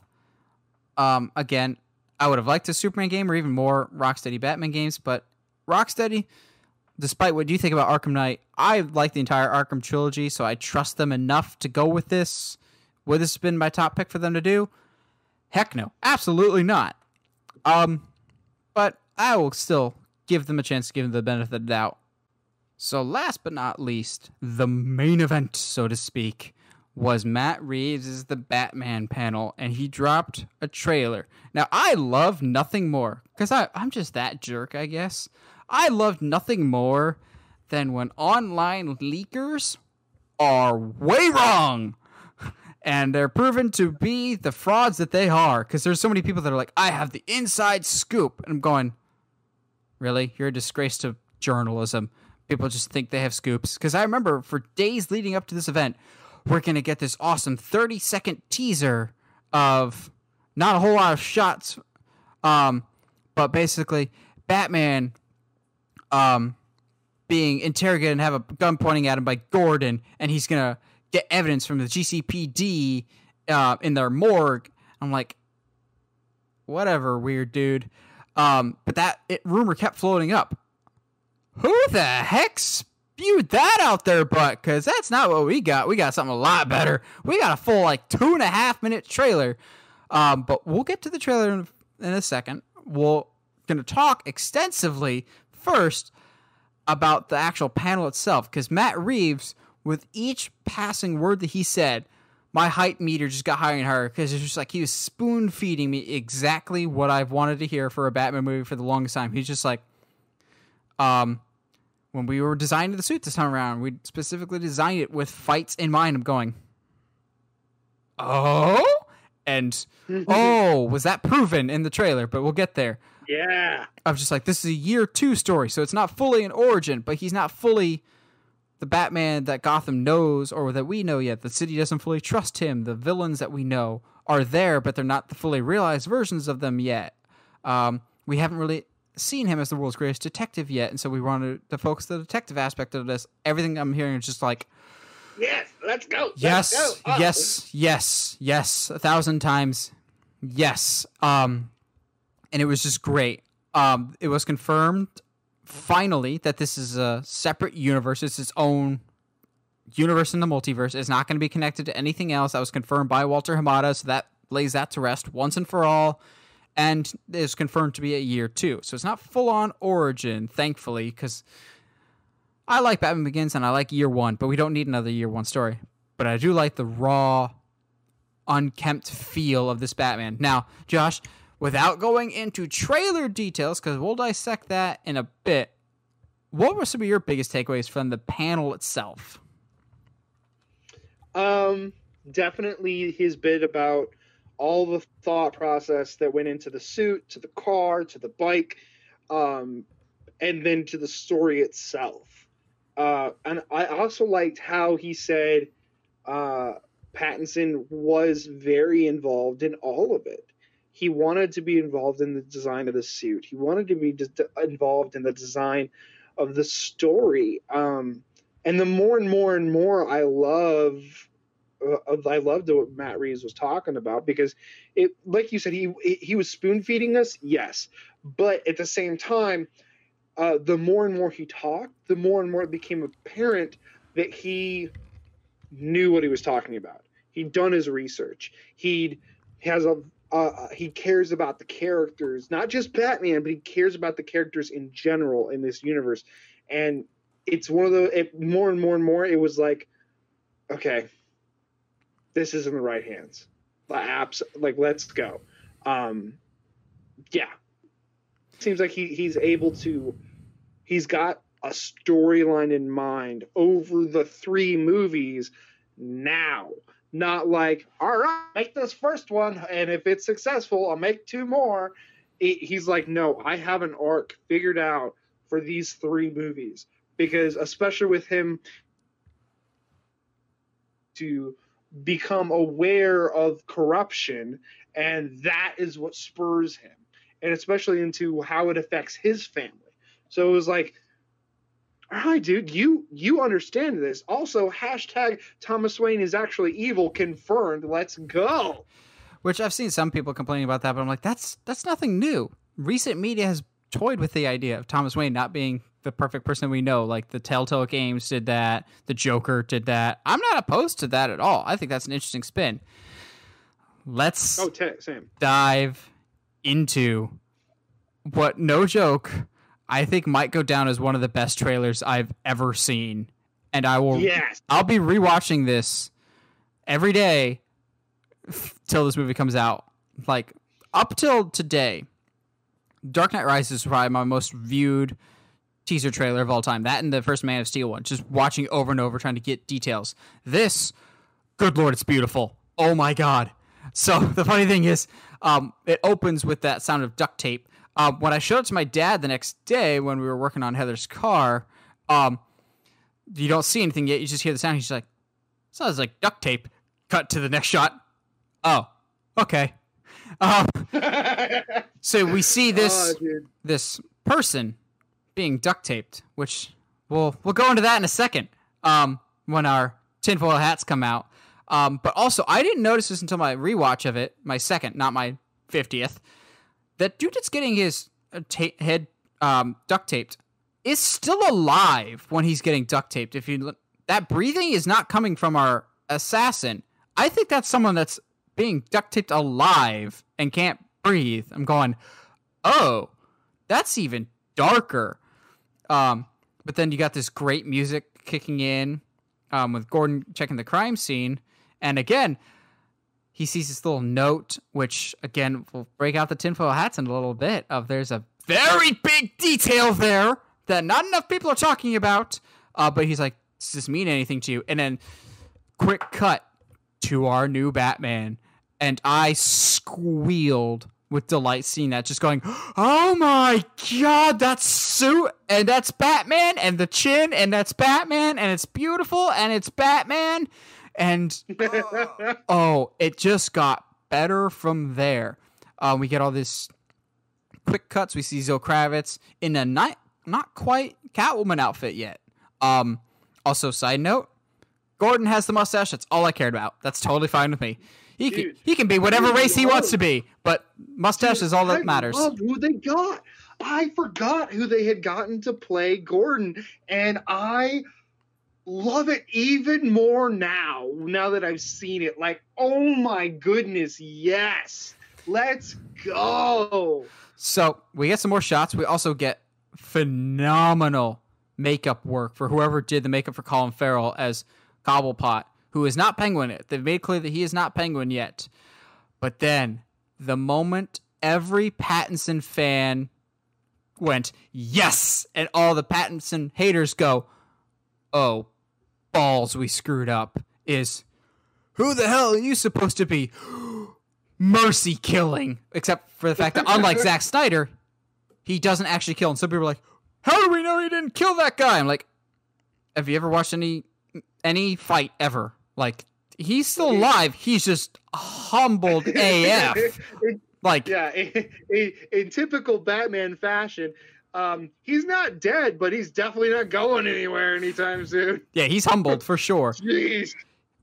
B: um, again, I would have liked a Superman game or even more Rocksteady Batman games. But Rocksteady, despite what you think about Arkham Knight, I like the entire Arkham trilogy, so I trust them enough to go with this. Would this have been my top pick for them to do? Heck no, absolutely not. Um, but I will still give them a chance to give them the benefit of the doubt. So, last but not least, the main event, so to speak, was Matt Reeves' The Batman panel, and he dropped a trailer. Now, I love nothing more, because I'm just that jerk, I guess. I love nothing more than when online leakers are way wrong. And they're proven to be the frauds that they are. Because there's so many people that are like, I have the inside scoop. And I'm going, really? You're a disgrace to journalism. People just think they have scoops. Because I remember for days leading up to this event, we're going to get this awesome 30 second teaser of not a whole lot of shots, um, but basically Batman um, being interrogated and have a gun pointing at him by Gordon, and he's going to get evidence from the GCPD uh, in their morgue. I'm like, whatever, weird dude. Um, but that it, rumor kept floating up. Who the heck spewed that out there, but because that's not what we got. We got something a lot better. We got a full like two and a half minute trailer. Um, but we'll get to the trailer in, in a second. We're gonna talk extensively first about the actual panel itself because Matt Reeves, with each passing word that he said, my height meter just got higher and higher because it's just like he was spoon feeding me exactly what I've wanted to hear for a Batman movie for the longest time. He's just like, um, when we were designing the suit this time around, we specifically designed it with fights in mind. I'm going, oh, and oh, was that proven in the trailer? But we'll get there.
A: yeah.
B: I was just like, this is a year two story, so it's not fully an origin, but he's not fully the Batman that Gotham knows or that we know yet. The city doesn't fully trust him. The villains that we know are there, but they're not the fully realized versions of them yet. Um, we haven't really seen him as the world's greatest detective yet, and so we wanted to focus the detective aspect of this. Everything I'm hearing is just like,
A: Yes, let's go. let's
B: yes,
A: go. Oh.
B: yes, yes, yes, a thousand times, yes. Um, and it was just great. Um, it was confirmed finally that this is a separate universe. It's its own universe in the multiverse. It's not going to be connected to anything else. That was confirmed by Walter Hamada, so that lays that to rest once and for all. And is confirmed to be a year two. So it's not full on origin, thankfully, because I like Batman Begins and I like year one, but we don't need another year one story. But I do like the raw, unkempt feel of this Batman. Now, Josh, without going into trailer details, because we'll dissect that in a bit, what were some of your biggest takeaways from the panel itself?
A: Um, definitely his bit about all the thought process that went into the suit, to the car, to the bike, um, and then to the story itself. Uh, and I also liked how he said uh, Pattinson was very involved in all of it. He wanted to be involved in the design of the suit. He wanted to be d- involved in the design of the story. Um, and the more and more and more I love uh, I loved what Matt Reeves was talking about because it, like you said, he he was spoon feeding us, yes, but at the same time, uh, the more and more he talked, the more and more it became apparent that he knew what he was talking about. He'd done his research. He'd has a uh, he cares about the characters, not just Batman, but he cares about the characters in general in this universe. And it's one of the it, more and more and more. It was like, okay, this is in the right hands. Apps like let's go. Um, yeah, seems like he he's able to. He's got a storyline in mind over the three movies now. Not like, all right, make this first one, and if it's successful, I'll make two more. It, he's like, no, I have an arc figured out for these three movies because, especially with him, to become aware of corruption, and that is what spurs him, and especially into how it affects his family. So it was like, all right, dude, you you understand this. Also, hashtag Thomas Wayne is actually evil confirmed. Let's go.
B: Which I've seen some people complaining about that, but I'm like, that's that's nothing new. Recent media has toyed with the idea of Thomas Wayne not being the perfect person we know. Like the Telltale games did that, the Joker did that. I'm not opposed to that at all. I think that's an interesting spin. Let's
A: Oh, t- Sam.
B: dive into what, no joke, I think might go down as one of the best trailers I've ever seen. And I will,
A: Yes.
B: I'll be rewatching this every day till this movie comes out. Like up till today, Dark Knight Rises is probably my most viewed teaser trailer of all time. That and the first Man of Steel one, just watching over and over, trying to get details. This, good lord, it's beautiful. Oh my god. So the funny thing is, um, it opens with that sound of duct tape. Um, when I showed it to my dad the next day when we were working on Heather's car, um, you don't see anything yet. You just hear the sound. He's like, sounds like duct tape. Cut to the next shot. Oh, okay. Um, so we see this
A: Oh,
B: this person being duct taped, which we'll we'll go into that in a second. Um, when our tinfoil hats come out. Um, but also I didn't notice this until my rewatch of it, my second, not my fiftieth. That dude that's getting his uh, ta- head um, duct taped is still alive when he's getting duct taped. If you that breathing is not coming from our assassin. I think that's someone that's being duct taped alive and can't breathe. I'm going, oh, that's even darker. Um, but then you got this great music kicking in um, with Gordon checking the crime scene. And again, he sees this little note, which again will break out the tinfoil hats in a little bit. Of there's a very big detail there that not enough people are talking about. Uh, but he's like, does this mean anything to you? And then quick cut to our new Batman. And I squealed with delight seeing that, just going, oh my god, that's suit, and that's Batman, and the chin, and that's Batman, and it's beautiful, and it's Batman. And oh, it just got better from there. Um, we get all this quick cuts, we see Zoe Kravitz in a not not quite Catwoman outfit yet. Um, also, side note, Gordon has the mustache. That's all I cared about. That's totally fine with me. He can, he can be whatever race he wants to be, but mustache is all
A: I
B: that matters.
A: love who they got. I forgot who they had gotten to play Gordon, and I love it even more now. Now that I've seen it, like, oh my goodness, yes, let's go.
B: So we get some more shots. We also get phenomenal makeup work for whoever did the makeup for Colin Farrell as Cobblepot, who is not Penguin yet. They've made clear that he is not Penguin yet. But then the moment every Pattinson fan went, yes, and all the Pattinson haters go, oh, balls, we screwed up, is who the hell are you supposed to be? Mercy killing. Except for the fact that, unlike Zack Snyder, he doesn't actually kill. And some people are like, how do we know he didn't kill that guy? I'm like, have you ever watched any any fight ever? Like, he's still alive. He's just humbled AF. Like,
A: yeah, in, in, in typical Batman fashion, um, he's not dead, but he's definitely not going anywhere anytime soon.
B: yeah, he's humbled for sure.
A: Jeez.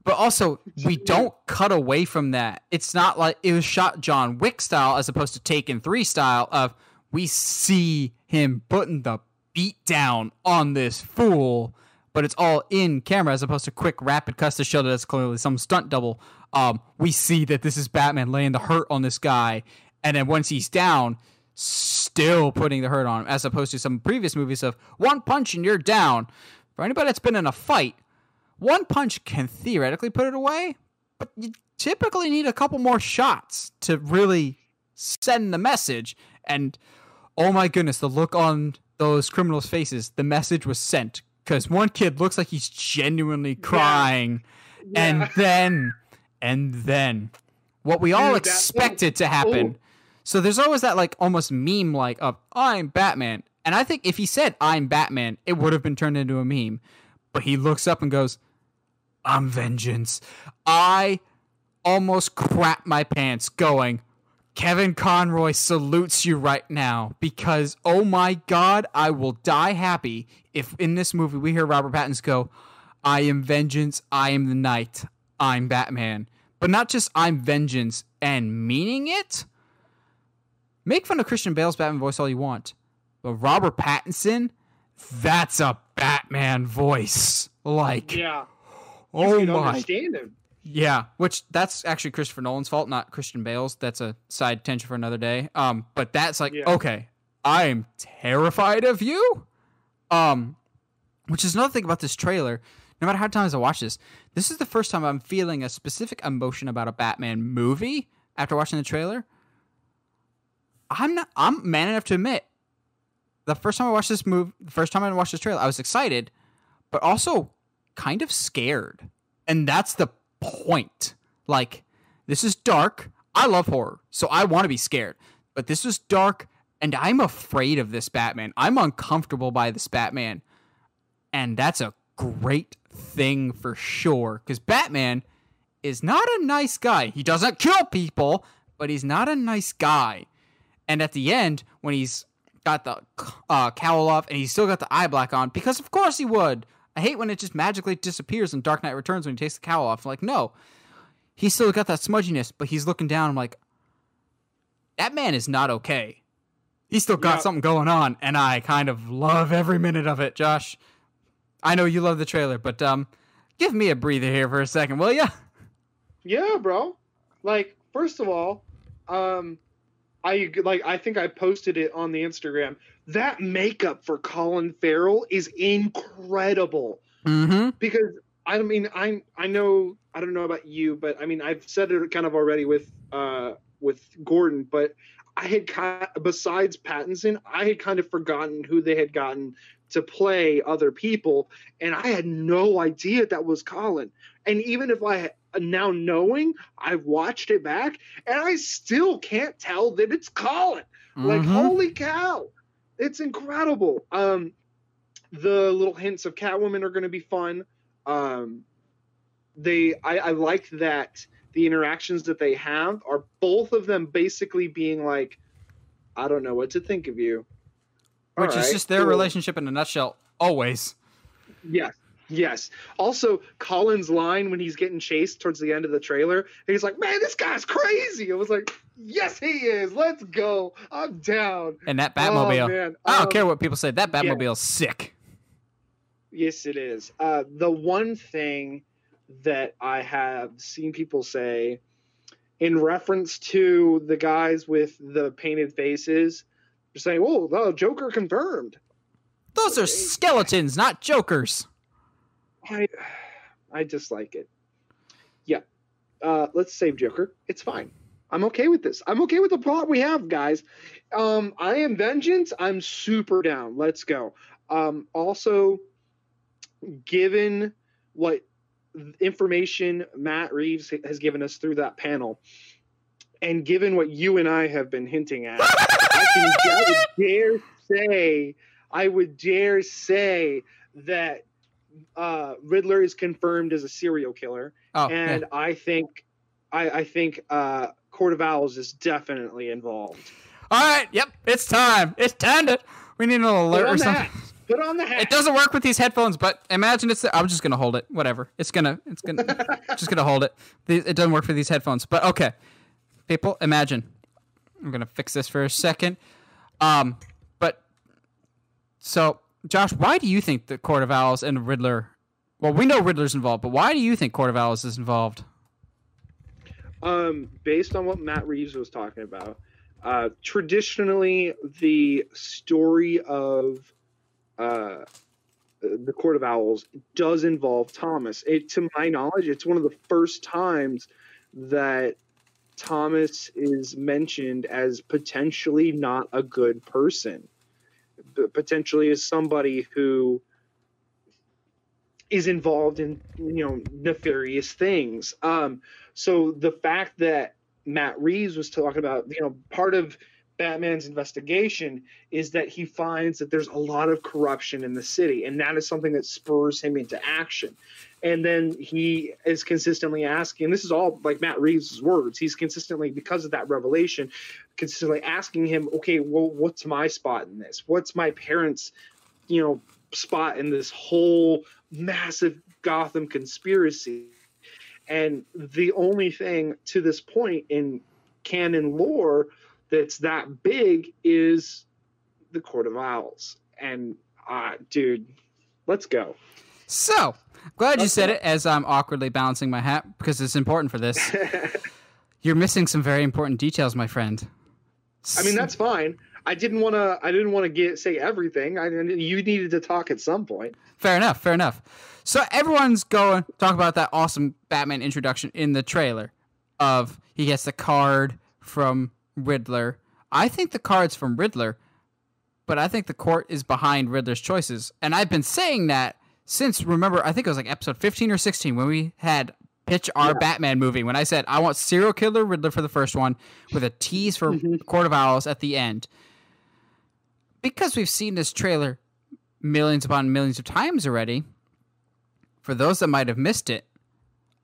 B: But also, we don't cut away from that. It's not like it was shot John Wick style as opposed to Taken 3 style of we see him putting the beat down on this fool, but it's all in camera as opposed to quick rapid cuts to show that it's clearly some stunt double. Um, we see that this is Batman laying the hurt on this guy, and then once he's down, still putting the hurt on him, as opposed to some previous movies of one punch and you're down. For anybody that's been in a fight, one punch can theoretically put it away, but you typically need a couple more shots to really send the message. And oh my goodness, the look on those criminals' faces, the message was sent. Because one kid looks like he's genuinely crying. And
A: Yeah.
B: then, and then, what we all
A: Dude,
B: expected to happen.
A: Ooh.
B: So there's always that like almost meme like of oh, I'm Batman. And I think if he said I'm Batman, it would have been turned into a meme. But he looks up and goes, I'm vengeance. I almost crap my pants going, Kevin Conroy salutes you right now because oh my god, I will die happy if in this movie we hear Robert Pattinson go, I am vengeance, I am the night, I'm Batman. But not just I'm vengeance and meaning it. Make fun of Christian Bale's Batman voice all you want. But Robert Pattinson, that's a Batman voice. Like,
A: Yeah.
B: oh
A: you
B: my
A: understand him.
B: yeah, which that's actually Christopher Nolan's fault, not Christian Bale's. That's a side tension for another day. Um, but that's like
A: Yeah.
B: okay, I am terrified of you. Um, which is another thing about this trailer. No matter how many times I watch this, this is the first time I'm feeling a specific emotion about a Batman movie after watching the trailer. I'm not. I'm man enough to admit, the first time I watched this movie, the first time I watched this trailer, I was excited, but also kind of scared. And that's the point. Like, this is dark. I love horror, so I want to be scared. But this is dark, and I'm afraid of this Batman. I'm uncomfortable by this Batman. And that's a great thing for sure. Because Batman is not a nice guy. He doesn't kill people, but he's not a nice guy. And at the end, when he's got the uh, cowl off and he's still got the eye black on, because of course he would. I hate when it just magically disappears in Dark Knight Returns when he takes the cowl off. I'm like, no, he's still got that smudginess, but he's looking down. I'm like, that man is not okay. He's still got
A: Yeah.
B: something going on, and I kind of love every minute of it, Josh. I know you love the trailer, but um, give me a breather here for a second, will ya?
A: Yeah, bro. Like, first of all, um, I like I think I posted it on the Instagram. That makeup for Colin Farrell is incredible
B: Mm-hmm.
A: because I mean I I know I don't know about you, but I mean I've said it kind of already with uh with Gordon, but I had kind besides Pattinson, I had kind of forgotten who they had gotten to play other people, and I had no idea that was Colin. And even if I now knowing, I've watched it back, and I still can't tell that it's Colin. Like
B: Mhm.
A: holy cow, it's incredible. Um, the little hints of Catwoman are going to be fun. Um, they, I, I like that the interactions that they have are both of them basically being like, I don't know what to think of you.
B: which is just their
A: cool.
B: relationship in a nutshell. Always.
A: Yes. Yes. Also, Colin's line when he's getting chased towards the end of the trailer, he's like, "Man, this guy's crazy." I was like, "Yes, he is. Let's go. I'm down."
B: And that
A: Oh,
B: Batmobile.
A: man.
B: I don't
A: Um,
B: care what people say. That
A: yeah.
B: Batmobile's sick.
A: Yes, it is. Uh, the one thing that I have seen people say in reference to the guys with the painted faces, they're saying, "Oh, the Joker confirmed."
B: Those are skeletons, not jokers.
A: I, I dislike it. Yeah, uh, let's save Joker. It's fine. I'm okay with this. I'm okay with the plot we have, guys. Um, I am vengeance. I'm super down. Let's go. Um, also, given what information Matt Reeves has given us through that panel, and given what you and I have been hinting at, I, can, I would dare say, I would dare say that uh, Riddler is confirmed as a serial killer,
B: Oh,
A: and
B: yeah.
A: I think, I, I think uh, Court of Owls is definitely involved.
B: all right. Yep, it's time. It's time to. We need an alert or something.
A: Put on the hat.
B: It doesn't work with these headphones, but imagine it's. I'm just gonna hold it. Whatever. It's gonna. It's gonna. just gonna hold it. It doesn't work for these headphones, but okay. People, imagine. I'm gonna fix this for a second. Um, but so Josh, why do you think the Court of Owls and Riddler? Well, we know Riddler's involved, but why do you think Court of Owls is involved?
A: um, based on what Matt Reeves was talking about, uh, traditionally the story of uh, the Court of Owls does involve Thomas. It, to my knowledge, it's one of the first times that Thomas is mentioned as potentially not a good person, potentially as somebody who is involved in you know nefarious things. Um, so the fact that Matt Reeves was talking about, you know, part of Batman's investigation is that he finds that there's a lot of corruption in the city, and that is something that spurs him into action. And then he is consistently asking, this is all like Matt Reeves' words, he's consistently, because of that revelation, consistently asking him, okay, well, what's my spot in this? What's my parents' you know spot in this whole massive Gotham conspiracy. And the only thing to this point in canon lore that's that big is the Court of Owls. And uh, dude, let's go.
B: So glad you
A: Let's
B: said
A: go.
B: it as I'm awkwardly balancing my hat because it's important for this. You're missing some very important details, my friend.
A: I mean, that's fine. I didn't want to. I didn't want to get say everything. I you needed to talk at some point.
B: Fair enough. Fair enough. So everyone's going talk about that awesome Batman introduction in the trailer of he gets the card from Riddler. I think the card's from Riddler, but I think the court is behind Riddler's choices. And I've been saying that since remember I think it was like episode 15 or 16 when we had pitch our
A: Yeah.
B: Batman movie when I said I want serial killer Riddler for the first one with a tease for
A: Mhm.
B: Court of Owls at the end. Because we've seen this trailer millions upon millions of times already, for those that might have missed it,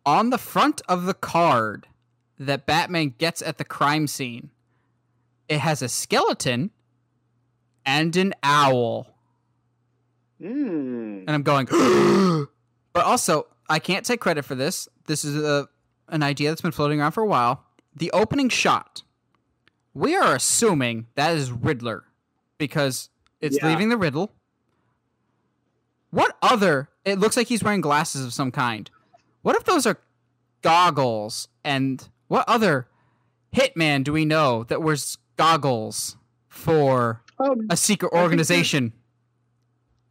B: on the front of the card that Batman gets at the crime scene, it has a skeleton and an owl.
A: Mm.
B: And I'm going, but also, I can't take credit for this. This is a, an idea that's been floating around for a while. The opening shot, we are assuming that is Riddler because it's
A: Yeah.
B: leaving the riddle. What other? It looks like he's wearing glasses of some kind. What if those are goggles? And what other hitman do we know that wears goggles for
A: Um,
B: a secret
A: I
B: organization?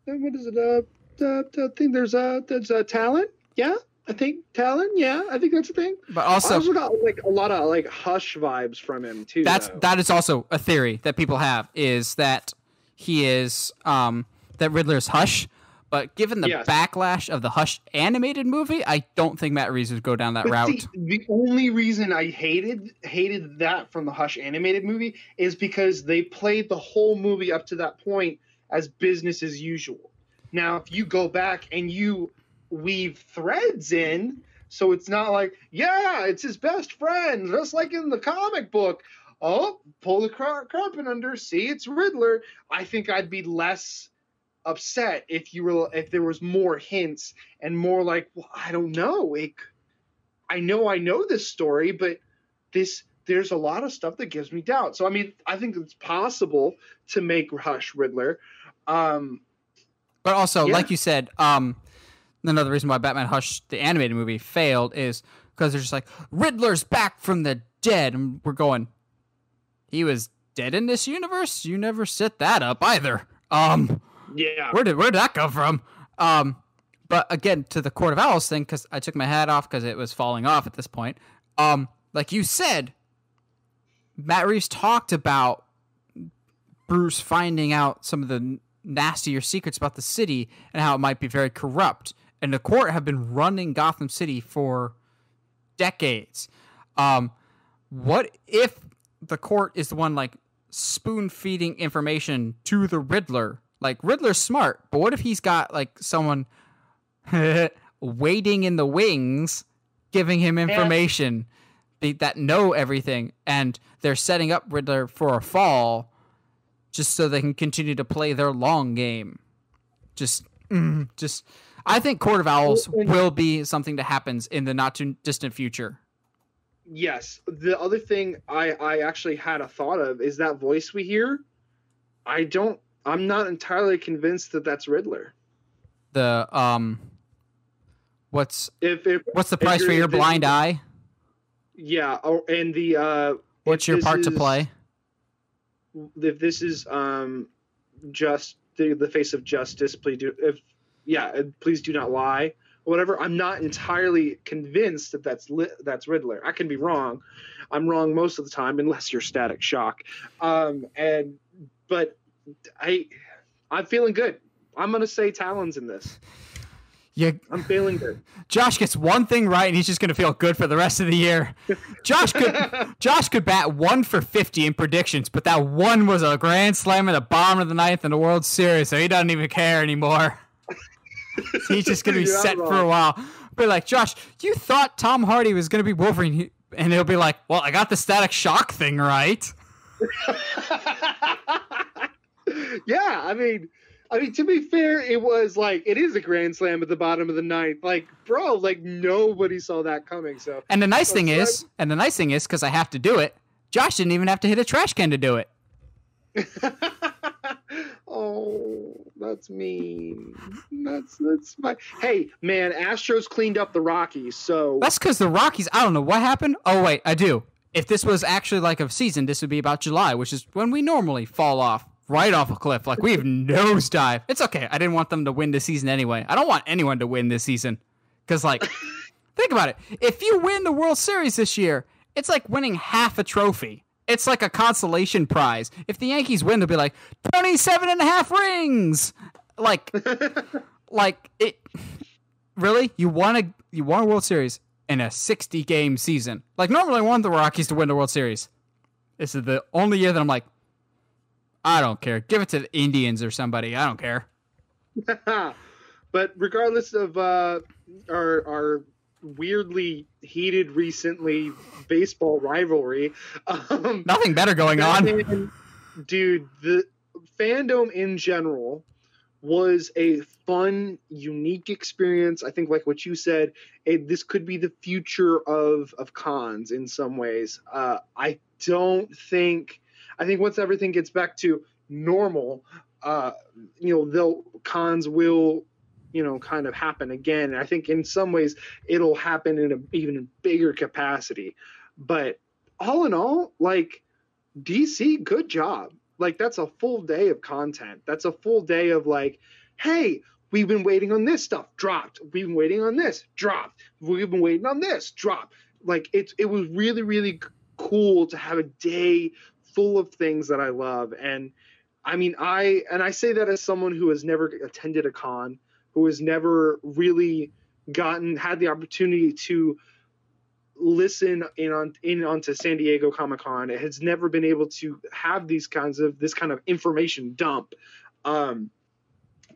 A: what is it? Uh, uh, I think there's a there's a talon. Yeah, I think talon. Yeah, I think that's a thing.
B: But
A: I
B: also,
A: also got like a lot of like hush vibes from him too.
B: that's
A: though.
B: that is also a theory that people have is that he is um that Riddler's Hush. But given the
A: Yes.
B: backlash of the Hush animated movie, I don't think Matt Reeves would go down that
A: But
B: route.
A: see, the only reason I hated hated that from the Hush animated movie is because they played the whole movie up to that point as business as usual. Now, if you go back and you weave threads in, so it's not like, yeah, it's his best friend, just like in the comic book. oh, pull the car- carpet under, see it's Riddler. I think I'd be less upset if you were if there was more hints and more like, well, I don't know. Like, I know I know this story, but this there's a lot of stuff that gives me doubt. So I mean, I think it's possible to make Hush Riddler. Um,
B: But also,
A: Yeah.
B: like you said, um, another reason why Batman Hush, the animated movie, failed is because they're just like Riddler's back from the dead, and we're going. He was dead in this universe. You never set that up either. Um,
A: yeah,
B: where did where did that come from? Um, but again, to the Court of Owls thing, because I took my hat off because it was falling off at this point. Um, like you said, Matt Reeves talked about Bruce finding out some of the nastier secrets about the city and how it might be very corrupt. And the court have been running Gotham City for decades. Um, what if the court is the one like spoon feeding information to the Riddler? Like Riddler's smart, but what if he's got like someone waiting in the wings, giving him information be- that know everything, and they're setting up Riddler for a fall, just so they can continue to play their long game. Just, mm, just. I think Court of Owls will be something that happens in the not too distant future.
A: yes. The other thing I I actually had a thought of is that voice we hear. I don't. I'm not entirely convinced that that's Riddler.
B: The um, what's
A: If if
B: what's the price for your blind eye?
A: yeah, oh, and the uh,
B: What's your part to play?
A: if this is um just the the face of justice please do if yeah uh, please do not lie whatever i'm not entirely convinced that that's li- that's riddler i can be wrong i'm wrong most of the time unless you're static shock um and but i i'm feeling good i'm gonna say talons in this
B: Yeah,
A: i'm feeling good
B: Josh gets one thing right, and he's just gonna feel good for the rest of the year. Josh could Josh could bat one for fifty in predictions, but that one was a grand slam and a bomb of the ninth in the World Series, so he doesn't even care anymore. he's just gonna be set for a while. But like Josh, you thought Tom Hardy was gonna be Wolverine, and he'll be like, "Well, I got the Static Shock thing right."
A: yeah, I mean, I mean to be fair, it was like it is a grand slam at the bottom of the ninth. Like, bro, like nobody saw that coming. So
B: And the nice thing
A: That's
B: is, and the nice thing is, because I have to do it, Josh didn't even have to hit a trash can to do it.
A: oh, that's mean. That's that's my. Hey, man, Astros cleaned up the Rockies, so
B: That's because the Rockies. I don't know what happened. Oh wait, I do. If this was actually like a season, this would be about July, which is when we normally fall off right off a cliff. Like we've nosedive. It's okay. I didn't want them to win this season anyway. I don't want anyone to win this season because, like, think about it. If you win the World Series this year, it's like winning half a trophy. It's like a consolation prize. If the Yankees win, they'll be like 27 and a half rings. Like, like it really you want a you want a World Series in a 60 game season. Like normally I want the Rockies to win the World Series. This is the only year that I'm like I don't care. Give it to the Indians or somebody. I don't care.
A: but regardless of uh, our our weirdly heated recently baseball rivalry, um,
B: Nothing better going on.
A: Dude, the fandom in general was a fun, unique experience. I think, like what you said, it, this could be the future of of cons in some ways. Uh, I don't think. I think once everything gets back to normal, uh, you know, they'll cons will, you know, kind of happen again. And I think in some ways it'll happen in an even bigger capacity. But all in all, like DC, good job. Like that's a full day of content. That's a full day of like, hey, we've been waiting on this stuff, dropped. We've been waiting on this, dropped. We've been waiting on this, dropped. Like it, it was really, really cool to have a day full of things that I love. And I mean, I and I say that as someone who has never attended a con, who has never really gotten had the opportunity to listen in on in onto San Diego Comic Con. It has never been able to have these kinds of this kind of information dump. Um,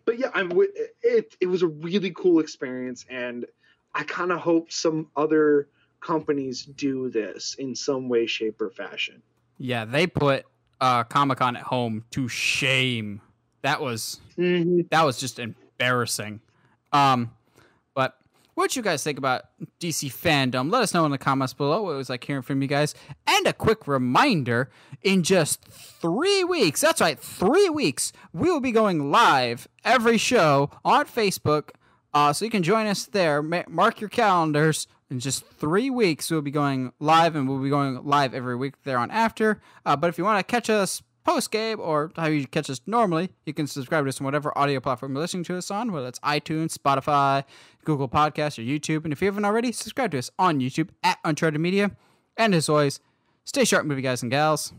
A: but yeah, I'm it. It was a really cool experience, and I kind of hope some other companies do this in some way, shape, or fashion.
B: Yeah, they put uh, Comic Con at home to shame. That was
A: Mhm.
B: that was just embarrassing. Um, but what you guys think about DC fandom? Let us know in the comments below. What it was like hearing from you guys. And a quick reminder: in just three weeks, that's right, three weeks, we will be going live every show on Facebook. Uh, so you can join us there. Mark your calendars. In just three weeks, we'll be going live, and we'll be going live every week there on after. Uh, but if you want to catch us post game or how you catch us normally, you can subscribe to us on whatever audio platform you're listening to us on, whether it's iTunes, Spotify, Google Podcasts, or YouTube. And if you haven't already, subscribe to us on YouTube at Uncharted Media. And as always, stay sharp, movie guys and gals.